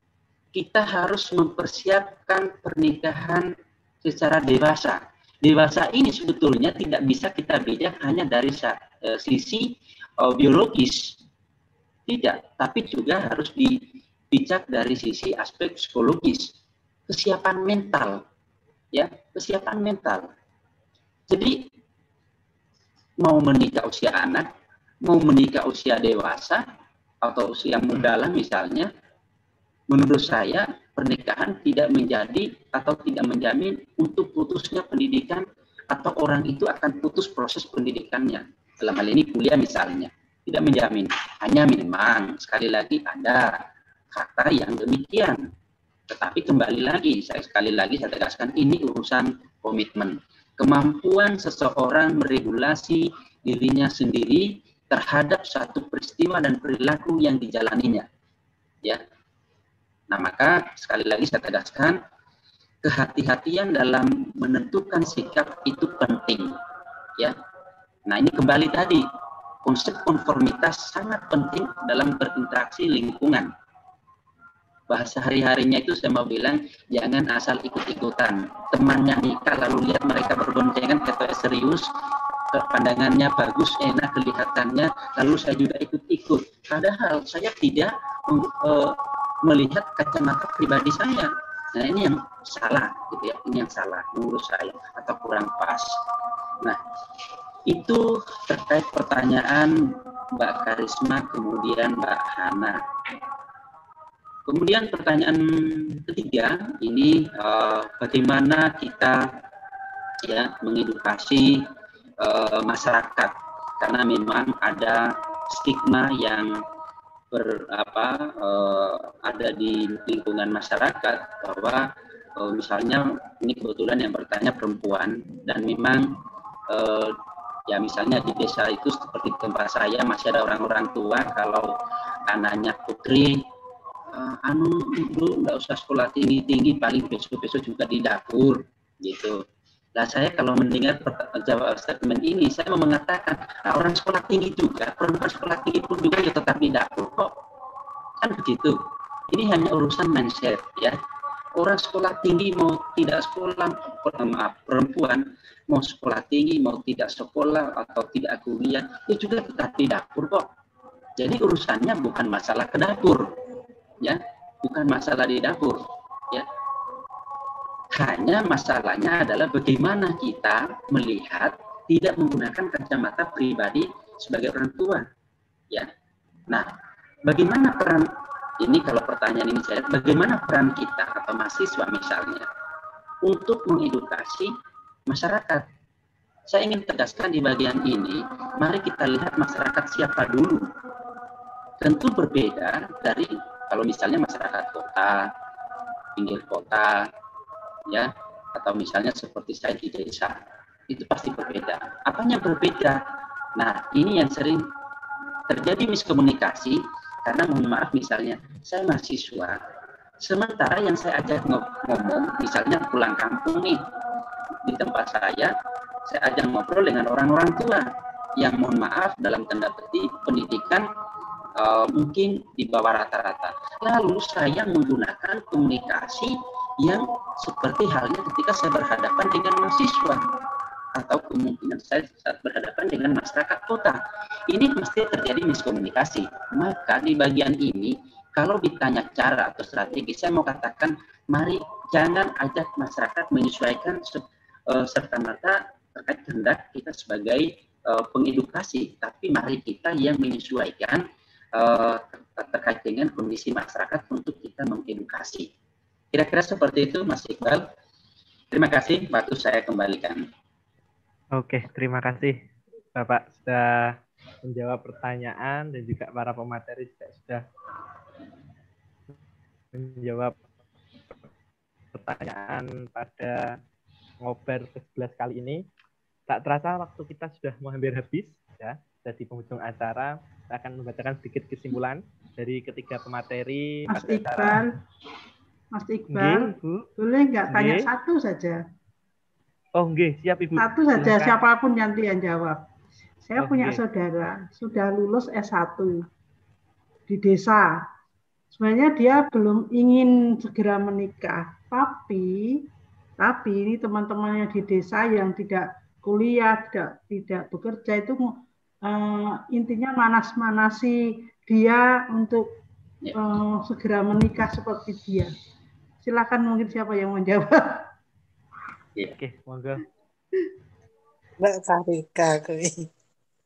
kita harus mempersiapkan pernikahan secara dewasa. Dewasa ini sebetulnya tidak bisa kita beda hanya dari uh, sisi uh, biologis. Tidak, tapi juga harus dibicak dari sisi aspek psikologis, kesiapan mental. Ya, kesiapan mental. Jadi mau menikah usia anak, mau menikah usia dewasa atau usia muda lah misalnya, menurut saya pernikahan tidak menjadi atau tidak menjamin untuk putusnya pendidikan atau orang itu akan putus proses pendidikannya. Dalam hal ini kuliah misalnya, tidak menjamin. Hanya memang sekali lagi ada kata yang demikian. Tetapi kembali lagi, saya sekali lagi saya tegaskan ini urusan komitmen. Kemampuan seseorang meregulasi dirinya sendiri terhadap satu peristiwa dan perilaku yang dijalaninya. Ya, Nah, maka sekali lagi saya tegaskan, kehati-hatian dalam menentukan sikap itu penting. Ya. Nah, ini kembali tadi, konsep konformitas sangat penting dalam berinteraksi lingkungan. Bahasa hari-harinya itu saya mau bilang, jangan asal ikut-ikutan. Temannya nikah, lalu lihat mereka berboncengan, kata serius, pandangannya bagus, enak kelihatannya, lalu saya juga ikut-ikut. Padahal saya tidak uh, melihat kacamata pribadi saya. Nah ini yang salah, gitu ya. Ini yang salah menurut saya atau kurang pas. Nah itu terkait pertanyaan Mbak Karisma kemudian Mbak Hana. Kemudian pertanyaan ketiga ini uh, bagaimana kita ya mengedukasi uh, masyarakat. Karena memang ada stigma yang ber, apa, uh, ada di lingkungan masyarakat bahwa uh, misalnya ini kebetulan yang bertanya perempuan. Dan memang uh, ya misalnya di desa itu seperti tempat saya masih ada orang-orang tua kalau anaknya putri anu ibu nggak usah sekolah tinggi tinggi paling besok besok juga di dapur gitu Nah saya kalau mendengar jawab statement ini, saya mau mengatakan, nah, orang sekolah tinggi juga, perempuan sekolah tinggi pun juga ya tetap dapur kok. Kan begitu. Ini hanya urusan mindset ya. Orang sekolah tinggi mau tidak sekolah, maaf, perempuan mau sekolah tinggi, mau tidak sekolah atau tidak kuliah, ya juga tetap di dapur kok. Jadi urusannya bukan masalah ke dapur, ya, bukan masalah di dapur, ya hanya masalahnya adalah bagaimana kita melihat tidak menggunakan kacamata pribadi sebagai orang tua. Ya. Nah, bagaimana peran ini kalau pertanyaan ini saya bagaimana peran kita atau mahasiswa misalnya untuk mengedukasi masyarakat. Saya ingin tegaskan di bagian ini, mari kita lihat masyarakat siapa dulu. Tentu berbeda dari kalau misalnya masyarakat kota, pinggir kota, ya atau misalnya seperti saya di desa itu pasti berbeda. Apanya berbeda? Nah ini yang sering terjadi miskomunikasi karena mohon maaf misalnya saya mahasiswa sementara yang saya ajak ngomong misalnya pulang kampung nih di tempat saya saya ajak ngobrol dengan orang-orang tua yang mohon maaf dalam tanda petik pendidikan uh, mungkin di bawah rata-rata lalu saya menggunakan komunikasi yang seperti halnya ketika saya berhadapan dengan mahasiswa atau kemungkinan saya saat berhadapan dengan masyarakat kota. Ini mesti terjadi miskomunikasi. Maka di bagian ini, kalau ditanya cara atau strategi, saya mau katakan, mari jangan ajak masyarakat menyesuaikan uh, serta merta terkait kehendak kita sebagai uh, pengedukasi, tapi mari kita yang menyesuaikan uh, terkait dengan kondisi masyarakat untuk kita mengedukasi. Kira-kira seperti itu Mas Iqbal. Terima kasih, waktu saya kembalikan. Oke, terima kasih Bapak sudah menjawab pertanyaan dan juga para pemateri juga sudah menjawab pertanyaan pada ngobar ke-11 kali ini. Tak terasa waktu kita sudah mau hampir habis ya. Jadi penghujung acara kita akan membacakan sedikit kesimpulan dari ketiga pemateri Mas Iqbal. Mas Iqbal, Nge, boleh nggak tanya Nge. satu saja? Oh, nggih, siap Ibu. Satu saja, Silakan. siapa pun nanti yang jawab. Saya oh, punya nge. saudara, sudah lulus S1 di desa. Sebenarnya dia belum ingin segera menikah, tapi tapi ini teman-temannya di desa yang tidak kuliah, tidak tidak bekerja itu uh, intinya manas-manasi dia untuk uh, segera menikah seperti dia. Silakan mungkin siapa yang mau jawab. Ya. Oke, monggo. Mbak Sarika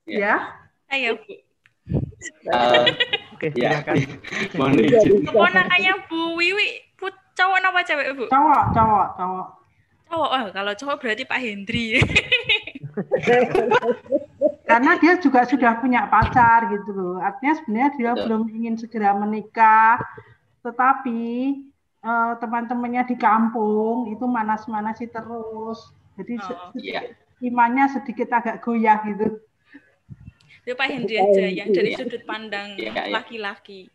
Ya. Ayo. Uh, Oke, ya. [laughs] Mohon izin. Keponakannya Bu Wiwi, put cowok apa cewek, Bu? Cowok, cowok, cowok. Cowok, oh, kalau cowok berarti Pak Hendri. [laughs] Karena dia juga sudah punya pacar gitu loh. Artinya sebenarnya dia Betul. belum ingin segera menikah, tetapi uh, teman-temannya di kampung itu manas-manasi terus. Jadi oh, iya. imannya sedikit agak goyah gitu. Itu Pak Hendri aja yang dari sudut pandang iya, iya. laki-laki.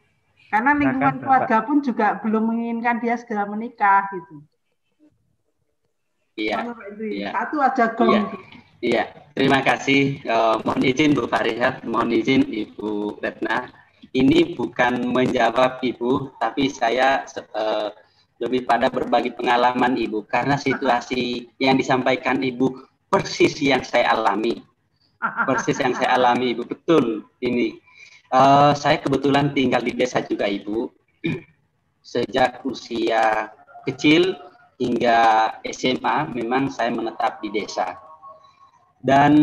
Karena lingkungan keluarga pun juga belum menginginkan dia segera menikah gitu. Iya. iya. Satu aja gong. Iya. iya. Terima kasih. Uh, mohon izin Bu Farihat, mohon izin Ibu Retna ini bukan menjawab Ibu, tapi saya uh, lebih pada berbagi pengalaman Ibu karena situasi yang disampaikan Ibu persis yang saya alami. Persis yang saya alami Ibu, betul ini. Uh, saya kebetulan tinggal di desa juga Ibu. [clears throat] Sejak usia kecil hingga SMA memang saya menetap di desa. Dan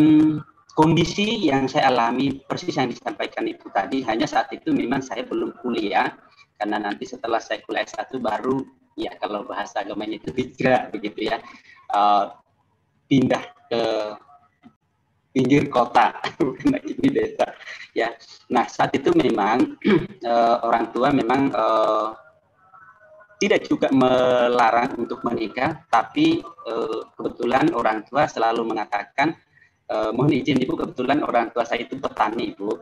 kondisi yang saya alami persis yang disampaikan Ibu tadi, hanya saat itu memang saya belum kuliah, karena nanti setelah saya kuliah S1 baru, ya kalau bahasa agamanya itu hijrah begitu ya, uh, pindah ke pinggir kota, [laughs] bukan di desa. Ya, nah saat itu memang uh, [clears throat] orang tua memang uh, tidak juga melarang untuk menikah, tapi uh, kebetulan orang tua selalu mengatakan, uh, mohon izin ibu, kebetulan orang tua saya itu petani ibu.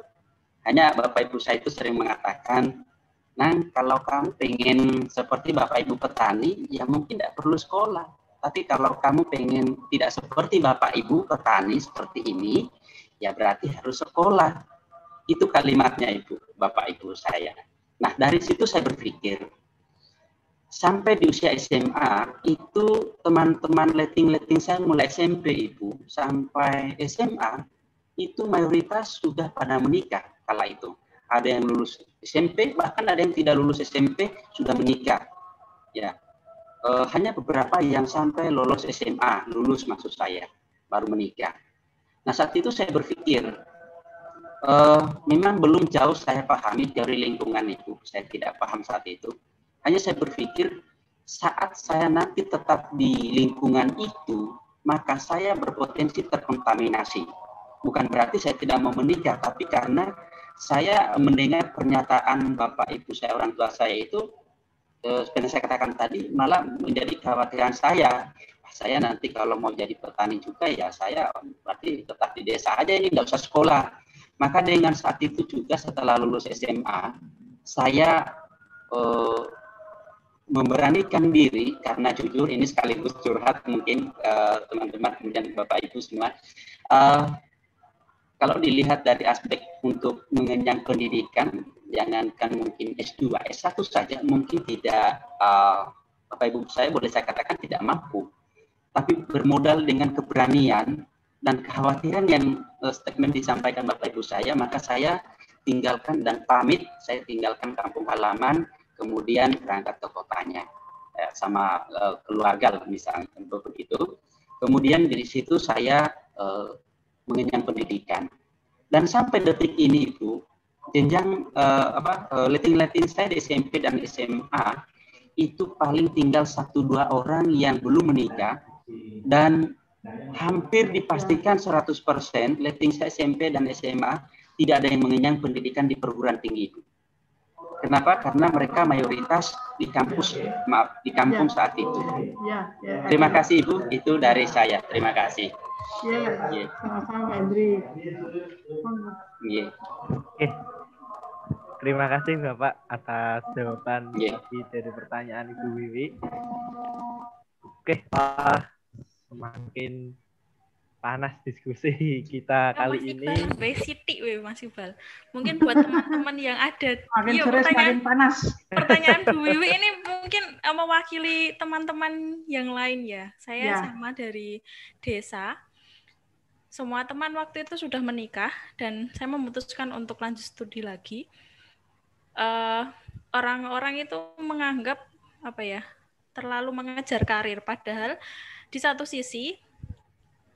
Hanya bapak ibu saya itu sering mengatakan, nah kalau kamu pengen seperti bapak ibu petani, ya mungkin tidak perlu sekolah. Tapi kalau kamu pengen tidak seperti bapak ibu petani seperti ini, ya berarti harus sekolah. Itu kalimatnya ibu, bapak ibu saya. Nah dari situ saya berpikir, sampai di usia SMA itu teman-teman letting-letting saya mulai SMP ibu. Sampai SMA itu mayoritas sudah pada menikah kala itu. Ada yang lulus SMP bahkan ada yang tidak lulus SMP sudah menikah. Ya e, hanya beberapa yang sampai lolos SMA lulus maksud saya baru menikah. Nah saat itu saya berpikir e, memang belum jauh saya pahami dari lingkungan itu. Saya tidak paham saat itu hanya saya berpikir saat saya nanti tetap di lingkungan itu, maka saya berpotensi terkontaminasi. Bukan berarti saya tidak mau menikah, tapi karena saya mendengar pernyataan bapak ibu saya, orang tua saya itu, eh, seperti saya katakan tadi, malah menjadi kekhawatiran saya. Saya nanti kalau mau jadi petani juga ya saya berarti tetap di desa aja ini nggak usah sekolah. Maka dengan saat itu juga setelah lulus SMA, saya eh, memberanikan diri karena jujur ini sekaligus curhat mungkin eh, teman-teman uh, kemudian bapak ibu semua. Uh, kalau dilihat dari aspek untuk mengenyang pendidikan jangankan mungkin S2 S1 saja mungkin tidak uh, bapak ibu saya boleh saya katakan tidak mampu. Tapi bermodal dengan keberanian dan kekhawatiran yang uh, statement disampaikan bapak ibu saya maka saya tinggalkan dan pamit saya tinggalkan kampung halaman kemudian berangkat ke kotanya ya, sama uh, keluarga misalnya tentu begitu. Kemudian dari situ saya uh, mengenyam pendidikan dan sampai detik ini ibu jenjang uh, apa uh, leting-leting saya di SMP dan SMA itu paling tinggal satu dua orang yang belum menikah dan hampir dipastikan 100% letting saya SMP dan SMA tidak ada yang mengenyang pendidikan di perguruan tinggi itu. Kenapa? Karena mereka mayoritas di kampus, maaf, di kampung ya. saat itu. Ya, ya, Terima kasih Ibu, itu dari saya. Terima kasih. Ya, ya. sama-sama. Ya. Oke. Terima kasih Bapak atas jawaban ya. dari pertanyaan Ibu Wiwi. Oke, Pak. Semakin panas diskusi [laughs] kita nah, kali Mas ini. Iqbal, Siti we Mas Iqbal. Mungkin buat teman-teman yang ada makin iya, serius, pertanyaan, makin panas. Pertanyaan Bu Wiwi [laughs] ini mungkin eh, mewakili teman-teman yang lain ya. Saya ya. sama dari desa. Semua teman waktu itu sudah menikah dan saya memutuskan untuk lanjut studi lagi. Eh, orang-orang uh, itu menganggap apa ya terlalu mengejar karir padahal di satu sisi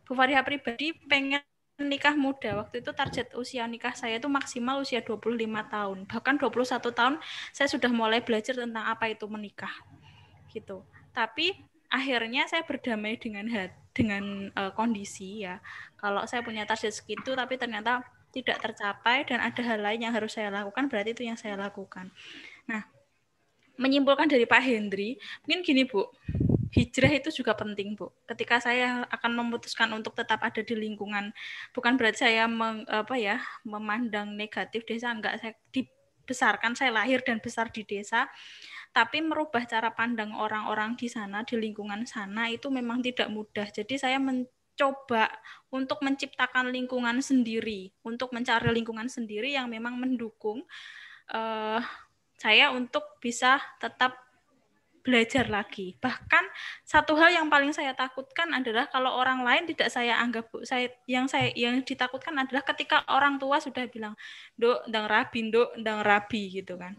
Bu Fariha pribadi pengen nikah muda. Waktu itu target usia nikah saya itu maksimal usia 25 tahun. Bahkan 21 tahun saya sudah mulai belajar tentang apa itu menikah. Gitu. Tapi akhirnya saya berdamai dengan dengan uh, kondisi ya. Kalau saya punya target segitu tapi ternyata tidak tercapai dan ada hal lain yang harus saya lakukan, berarti itu yang saya lakukan. Nah, menyimpulkan dari Pak Hendri, mungkin gini Bu, hijrah itu juga penting bu. Ketika saya akan memutuskan untuk tetap ada di lingkungan, bukan berarti saya meng, apa ya memandang negatif desa enggak saya dibesarkan saya lahir dan besar di desa, tapi merubah cara pandang orang-orang di sana di lingkungan sana itu memang tidak mudah. Jadi saya mencoba untuk menciptakan lingkungan sendiri, untuk mencari lingkungan sendiri yang memang mendukung uh, saya untuk bisa tetap belajar lagi. Bahkan satu hal yang paling saya takutkan adalah kalau orang lain tidak saya anggap saya yang saya yang ditakutkan adalah ketika orang tua sudah bilang, "Dok, ndang rabi, Dok, ndang rabi" gitu kan.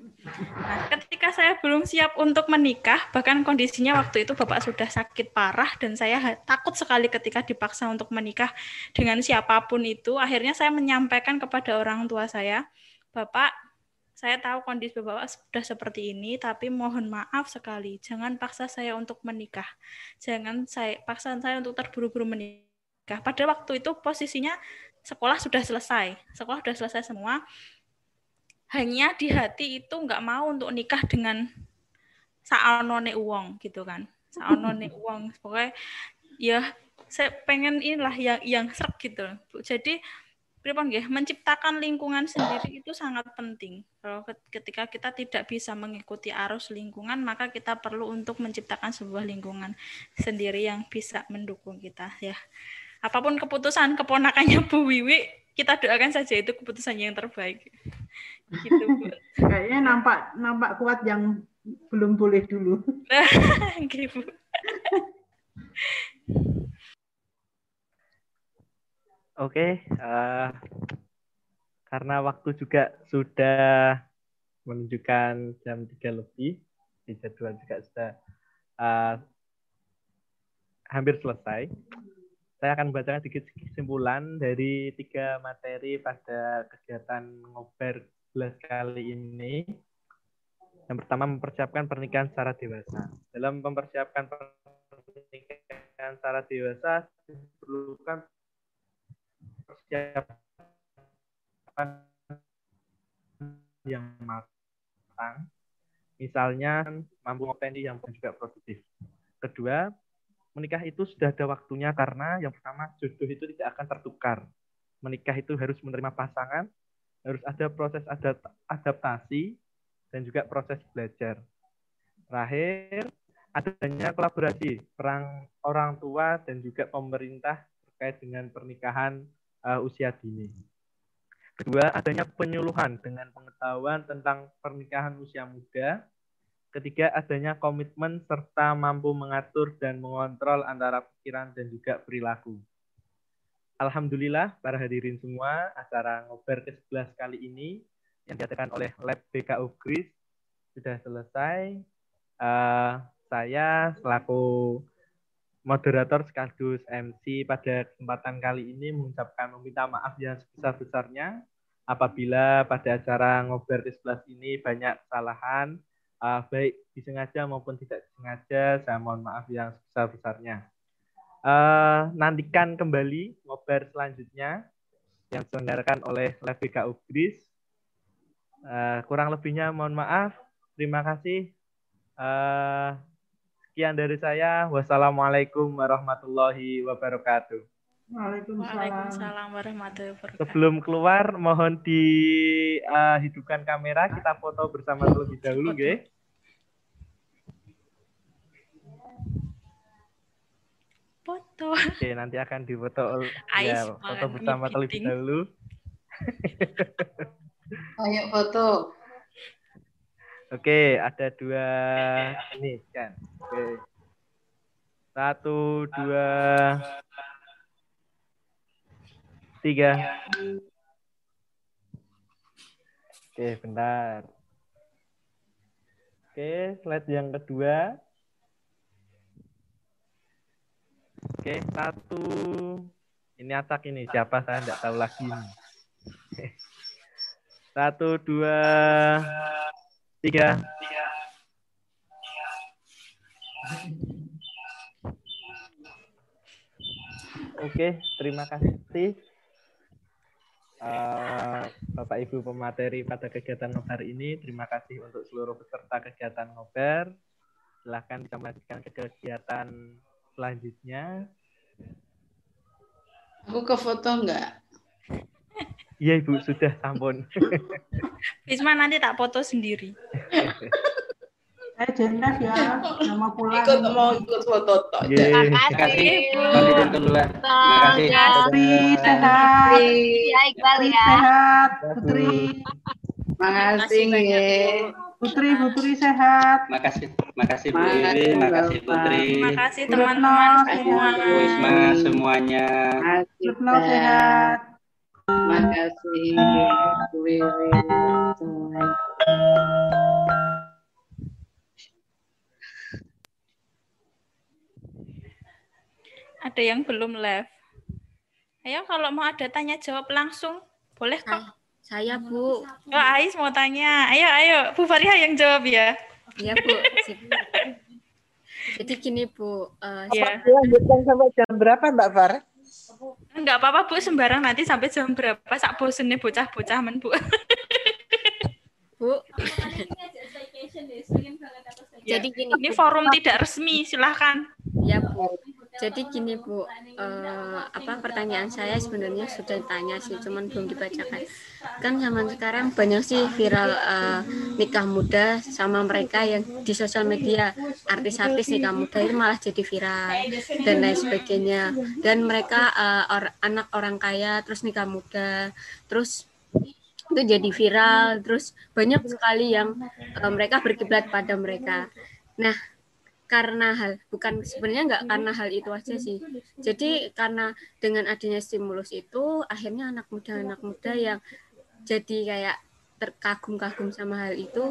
Nah, ketika saya belum siap untuk menikah, bahkan kondisinya waktu itu Bapak sudah sakit parah dan saya takut sekali ketika dipaksa untuk menikah dengan siapa pun itu, akhirnya saya menyampaikan kepada orang tua saya, "Bapak, saya tahu kondisi Bapak sudah seperti ini, tapi mohon maaf sekali, jangan paksa saya untuk menikah. Jangan saya paksa saya untuk terburu-buru menikah. Pada waktu itu posisinya sekolah sudah selesai, sekolah sudah selesai semua. Hanya di hati itu nggak mau untuk nikah dengan saonone uang gitu kan, saonone [laughs] uang. Pokoknya ya saya pengen inilah yang yang serak gitu. Jadi pripun nggih menciptakan lingkungan sendiri itu sangat penting. Kalau ketika kita tidak bisa mengikuti arus lingkungan, maka kita perlu untuk menciptakan sebuah lingkungan sendiri yang bisa mendukung kita ya. Apa pun keputusan keponakannya Bu Wiwi, kita doakan saja itu keputusan yang terbaik. Gitu, Bu. [laughs] Kayaknya nampak nampak kuat yang belum boleh dulu. [laughs] gitu. [laughs] Oke, uh, karena waktu juga sudah menunjukkan jam 3 lebih, di jadwal juga sudah uh, hampir selesai. Saya akan membacakan sedikit kesimpulan dari tiga materi pada kegiatan ngober 11 kali ini. Yang pertama, mempersiapkan pernikahan secara dewasa. Dalam mempersiapkan pernikahan secara dewasa, diperlukan persiapan yang matang, misalnya mampu ngopendi yang juga produktif. Kedua, menikah itu sudah ada waktunya karena yang pertama jodoh itu tidak akan tertukar. Menikah itu harus menerima pasangan, harus ada proses adaptasi dan juga proses belajar. Terakhir, adanya kolaborasi perang orang tua dan juga pemerintah terkait dengan pernikahan uh, usia dini. Kedua, adanya penyuluhan dengan pengetahuan tentang pernikahan usia muda. Ketiga, adanya komitmen serta mampu mengatur dan mengontrol antara pikiran dan juga perilaku. Alhamdulillah, para hadirin semua, acara ngobar ke-11 kali ini yang diadakan oleh Lab BKU Gris sudah selesai. Uh, saya selaku moderator sekaligus MC pada kesempatan kali ini mengucapkan meminta maaf yang sebesar-besarnya apabila pada acara ngobrol 11 ini banyak kesalahan uh, baik disengaja maupun tidak disengaja saya mohon maaf yang sebesar-besarnya. Uh, nantikan kembali ngobrol selanjutnya yang diselenggarakan oleh LBK Ugris. Uh, kurang lebihnya mohon maaf. Terima kasih. Uh, Sekian dari saya. Wassalamualaikum warahmatullahi wabarakatuh. Waalaikumsalam. warahmatullahi wabarakatuh. Sebelum keluar, mohon dihidupkan uh, kamera. Kita foto bersama terlebih dahulu, foto. Foto. Oke, nanti akan difoto ya, foto bersama terlebih dahulu. Ayo foto. Oke, ada dua ini kan. Oke. Satu, dua, tiga. Oke, bentar. Oke, slide yang kedua. Oke, satu. Ini acak ini. Siapa saya tidak tahu lagi. Satu, dua, tiga. Oke, terima kasih uh, Bapak Ibu pemateri pada kegiatan ngobar ini. Terima kasih untuk seluruh peserta kegiatan ngobar. Silahkan bisa melanjutkan ke kegiatan selanjutnya. Aku ke foto enggak? Iya Ibu, sudah sampun. [laughs] Wisma nanti tak foto sendiri. [laughs] Eh jelas ya, nama pulang. Ikut mau ikut foto toh. Terima kasih Bu. Terima kasih. Sehat. Ya Iqbal ya. Sehat, Putri. Makasih ya. Putri, Putri sehat. Makasih, makasih Bu Iwi, makasih Putri. Terima kasih teman-teman semua. Wisma semuanya. Retno sehat. Terima kasih Ada yang belum live. Ayo kalau mau ada tanya jawab langsung, boleh kok. Saya Bu. Oh, Ais mau tanya. Ayo, ayo, Bu Fariha yang jawab ya. Iya Bu. Jadi gini Bu. Uh, ya. Lanjutkan sampai jam berapa Mbak Far? Enggak apa-apa Bu, sembarang nanti sampai jam berapa sak bosennya bocah-bocah men Bu. [laughs] Bu. Jadi gini. Ini forum tidak resmi, silahkan. Ya Bu. Jadi gini Bu, eh, apa pertanyaan saya sebenarnya sudah ditanya sih, cuman belum dibacakan. Kan zaman sekarang banyak sih viral eh, nikah muda sama mereka yang di sosial media artis-artis nikah muda itu malah jadi viral dan lain sebagainya. Dan mereka eh, or- anak orang kaya terus nikah muda, terus itu jadi viral, terus banyak sekali yang eh, mereka berkiblat pada mereka. Nah, karena hal bukan sebenarnya nggak karena hal itu aja sih. Jadi karena dengan adanya stimulus itu akhirnya anak muda anak muda yang jadi kayak terkagum-kagum sama hal itu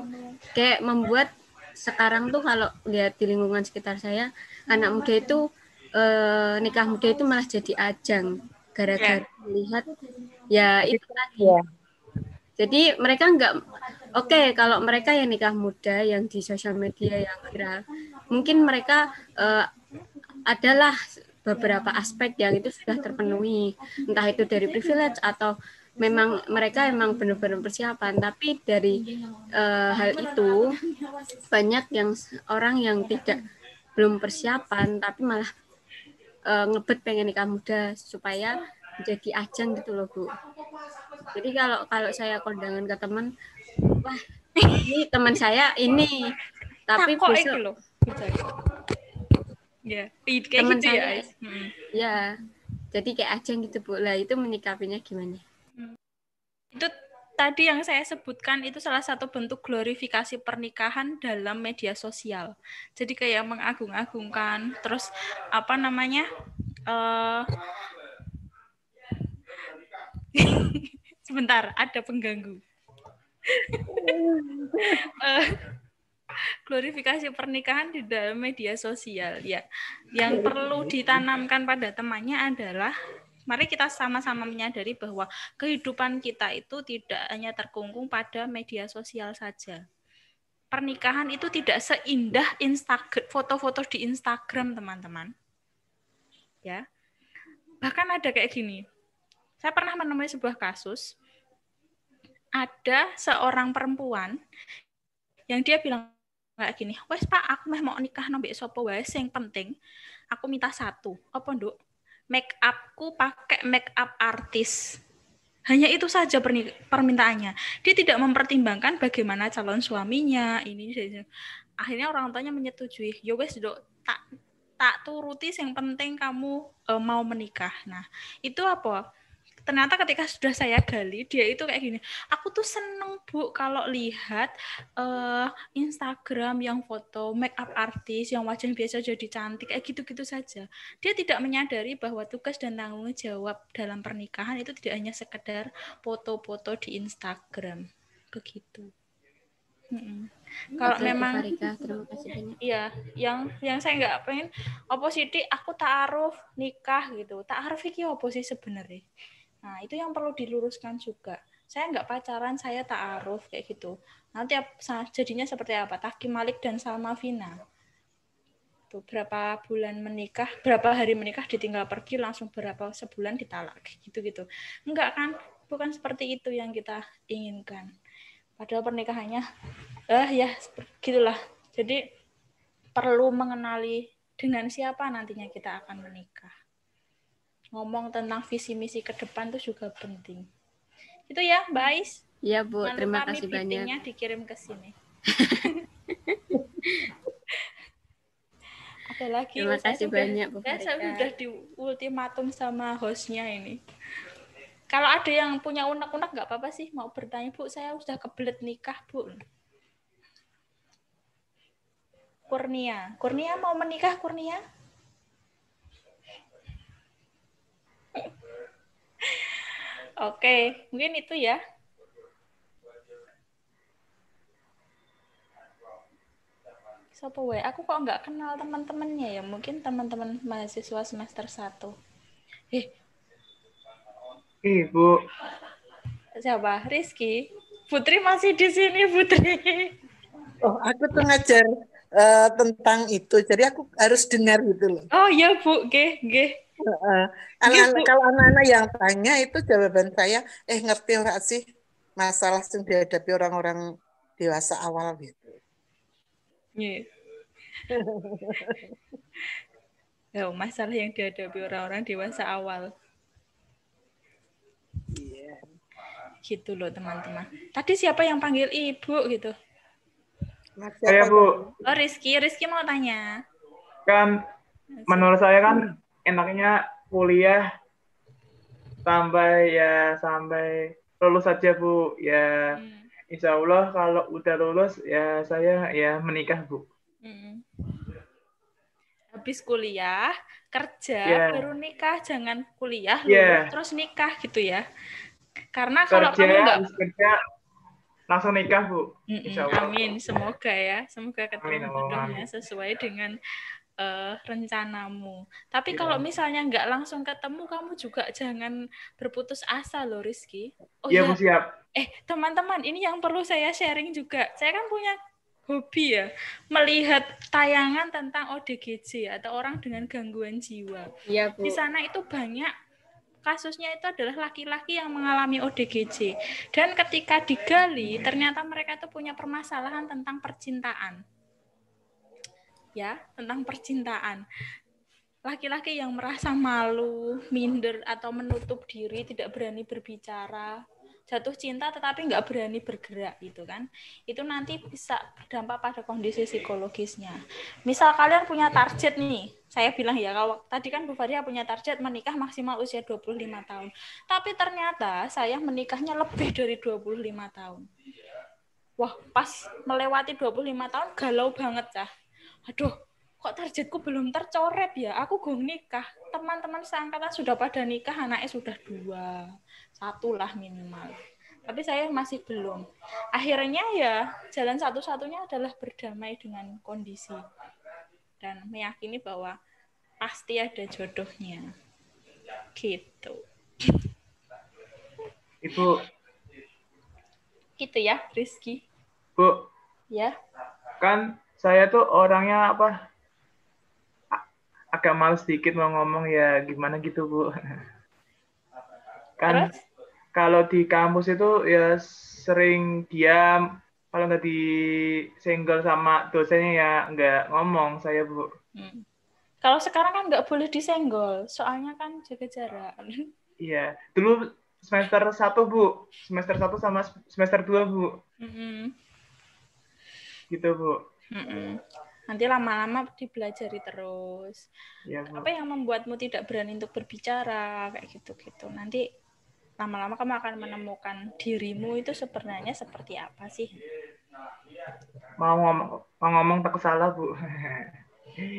kayak membuat sekarang tuh kalau lihat di lingkungan sekitar saya anak muda itu eh, nikah muda itu malah jadi ajang gara-gara melihat ya itu tadi. Jadi mereka nggak oke kalau mereka yang nikah muda yang di sosial media yang viral mungkin mereka eh, adalah beberapa aspek yang itu sudah terpenuhi. Entah itu dari privilege atau memang mereka emang benar-benar persiapan. Tapi dari eh, hal itu banyak yang orang yang tidak belum persiapan tapi malah eh, ngebet pengen nikah muda supaya menjadi ajang gitu loh bu. Jadi kalau kalau saya kondangan ke teman wah ini teman saya ini tapi besok iki loh. Ya, kayak teman gitu ya. saya Ais. Hmm. ya jadi kayak ajang gitu bu lah itu menyikapinya gimana Itu tadi yang saya sebutkan itu salah satu bentuk glorifikasi pernikahan dalam media sosial. Jadi kayak mengagung-agungkan, terus apa namanya? eh [laughs] Sebentar, ada pengganggu. Eh, [laughs] glorifikasi pernikahan di dalam media sosial ya. Yang perlu ditanamkan pada temannya adalah mari kita sama-sama menyadari bahwa kehidupan kita itu tidak hanya terkungkung pada media sosial saja. Pernikahan itu tidak seindah Instagram foto-foto di Instagram, teman-teman. Ya. Bahkan ada kayak gini. Saya pernah menemui sebuah kasus ada seorang perempuan yang dia bilang kayak gini, wes pak aku meh mau nikah nombek sopo wae yang penting aku minta satu. Apa nduk? Make upku pakai make up artis. Hanya itu saja permintaannya. Dia tidak mempertimbangkan bagaimana calon suaminya ini akhirnya orang tuanya menyetujui yo wes dok tak tak turuti yang penting kamu eh, mau menikah. Nah itu apa ternyata ketika sudah saya gali dia itu kayak gini aku tuh seneng bu kalau lihat eh, Instagram yang foto make up artis yang wajah biasa jadi cantik kayak gitu-gitu saja dia tidak menyadari bahwa tugas dan tanggung jawab dalam pernikahan itu tidak hanya sekedar foto-foto di Instagram begitu Mm-mm. kalau Oke, memang Farika, terima kasih banyak Iya, yang yang saya nggak pengen Dik, aku taaruf nikah gitu. Taaruf iki sih sebenarnya? Nah, itu yang perlu diluruskan juga. Saya nggak pacaran, saya taaruf kayak gitu. Nanti jadinya seperti apa? Taki Malik dan Salma Vina. Tuh, berapa bulan menikah, berapa hari menikah ditinggal pergi langsung berapa sebulan ditalak gitu-gitu. Enggak kan? Bukan seperti itu yang kita inginkan. Padahal pernikahannya eh ya gitulah. Jadi perlu mengenali dengan siapa nantinya kita akan menikah. Ngomong tentang visi misi ke depan itu juga penting. Itu ya, Mbak Ais. Iya Bu, Jangan terima kasih banyak. dikirim ke sini. [laughs] Ada lagi. Terima kasih sudah- banyak, Bu Saya sudah di ultimatum sama hostnya ini. Kalau ada yang punya unek-unek nggak apa-apa sih mau bertanya Bu, saya sudah kebelet nikah Bu. Kurnia, Kurnia mau menikah Kurnia? Oke, mungkin itu ya. Siapa wae? Aku kok nggak kenal teman-temannya ya. Mungkin teman-teman mahasiswa semester 1. Eh, Ibu, siapa? Rizky. Putri masih di sini, Putri. Oh, aku tuh ngajar eh, tentang itu, jadi aku harus dengar gitu loh. Oh iya, Bu. G, G. Anak-anak kalau anak-anak yang tanya itu jawaban saya, eh ngerti nggak sih masalah yang dihadapi orang-orang dewasa awal gitu. Iya. Ya, [laughs] masalah yang dihadapi orang-orang dewasa awal. Iya. Gitu loh teman-teman. Tadi siapa yang panggil ibu gitu? Saya Bu, Oh Rizky, Rizky mau tanya. kan menurut saya kan enaknya kuliah sampai ya sampai lulus saja Bu. Ya Insya Allah kalau udah lulus ya saya ya menikah Bu. Mm. Habis kuliah, kerja, Yeah. baru nikah. Jangan kuliah, Yeah. lulus, terus nikah gitu ya. Karena kalau Kerja, kamu nggak habis kerja langsung nikah Bu. Insya Allah. Amin, semoga ya, semoga ketemu jodohnya sesuai dengan eh, rencanamu. Tapi Iya. kalau misalnya nggak langsung ketemu, kamu juga jangan berputus asa loh, Rizky. Oh Iya iya, Bu siap. eh teman-teman, ini yang perlu saya sharing juga. Saya kan punya hobi ya, melihat tayangan tentang ODGJ atau orang dengan gangguan jiwa. Iya, Bu. Di sana itu banyak kasusnya itu adalah laki-laki yang mengalami ODGJ. Dan ketika digali, ternyata mereka itu punya permasalahan tentang percintaan. Ya, tentang percintaan. Laki-laki yang merasa malu, minder, atau menutup diri, tidak berani berbicara, jatuh cinta tetapi nggak berani bergerak gitu kan itu nanti bisa berdampak pada kondisi psikologisnya. Misal kalian punya target nih saya bilang ya kalau tadi kan Bu Faria punya target menikah maksimal usia 25 tahun. Tapi ternyata saya menikahnya lebih dari 25 tahun. Wah pas melewati 25 tahun galau banget cah aduh kok targetku belum tercoret ya? Aku gong nikah. Teman-teman seangkatan sudah pada nikah anaknya sudah dua. Satu lah minimal. Tapi saya masih belum. Akhirnya ya jalan satu-satunya adalah berdamai dengan kondisi. Dan meyakini bahwa pasti ada jodohnya. Gitu. Ibu, gitu ya Rizky. Bu, ya. Kan saya tuh orangnya apa? Agak males sedikit mau ngomong ya gimana gitu, Bu. Kan Terus? kalau di kampus itu ya sering diam, kalau nggak disenggol sama dosennya ya nggak ngomong saya, Bu. Hmm. kalau sekarang kan nggak boleh disenggol soalnya kan jaga jarak Iya, dulu semester 1, Bu. Semester 1 sama semester 2, Bu. Mm-mm. Gitu, Bu. Mm-mm. Nanti lama-lama dipelajari terus. Iya, Bu. Apa yang membuatmu tidak berani untuk berbicara kayak gitu-gitu. Nanti lama-lama kamu akan menemukan dirimu itu sebenarnya seperti apa sih? Mau ngomong mau ngomong takut salah, Bu.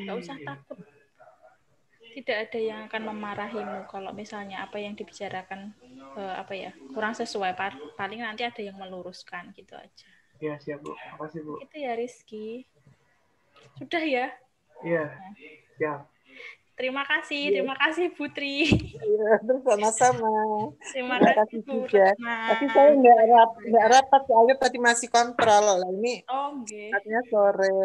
Gak usah takut. Tidak ada yang akan memarahimu kalau misalnya apa yang dibicarakan eh, apa ya kurang sesuai. Pa- Paling nanti ada yang meluruskan gitu aja. Iya, siap, Bu. Makasih, Bu. Itu ya Rizky. Sudah ya. Iya. Siap. Terima kasih, terima kasih Putri. Iya, terus sama-sama. Terima Terima kasih juga. Tapi saya nggak rap, nggak rapat soalnya tadi masih kontrol. Lah ini Oh, nggih. saatnya sore.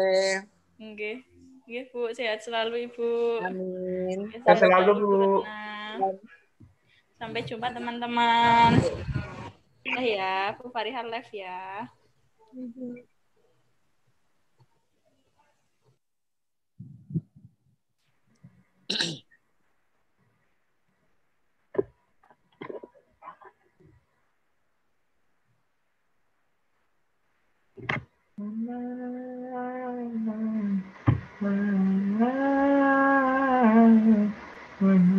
Nggih. Nggih, Bu. Sehat selalu, Ibu. Amin. Sehat selalu, Bu. Retna. Sampai jumpa, teman-teman. Udah ya, Bu Farihan live ya. When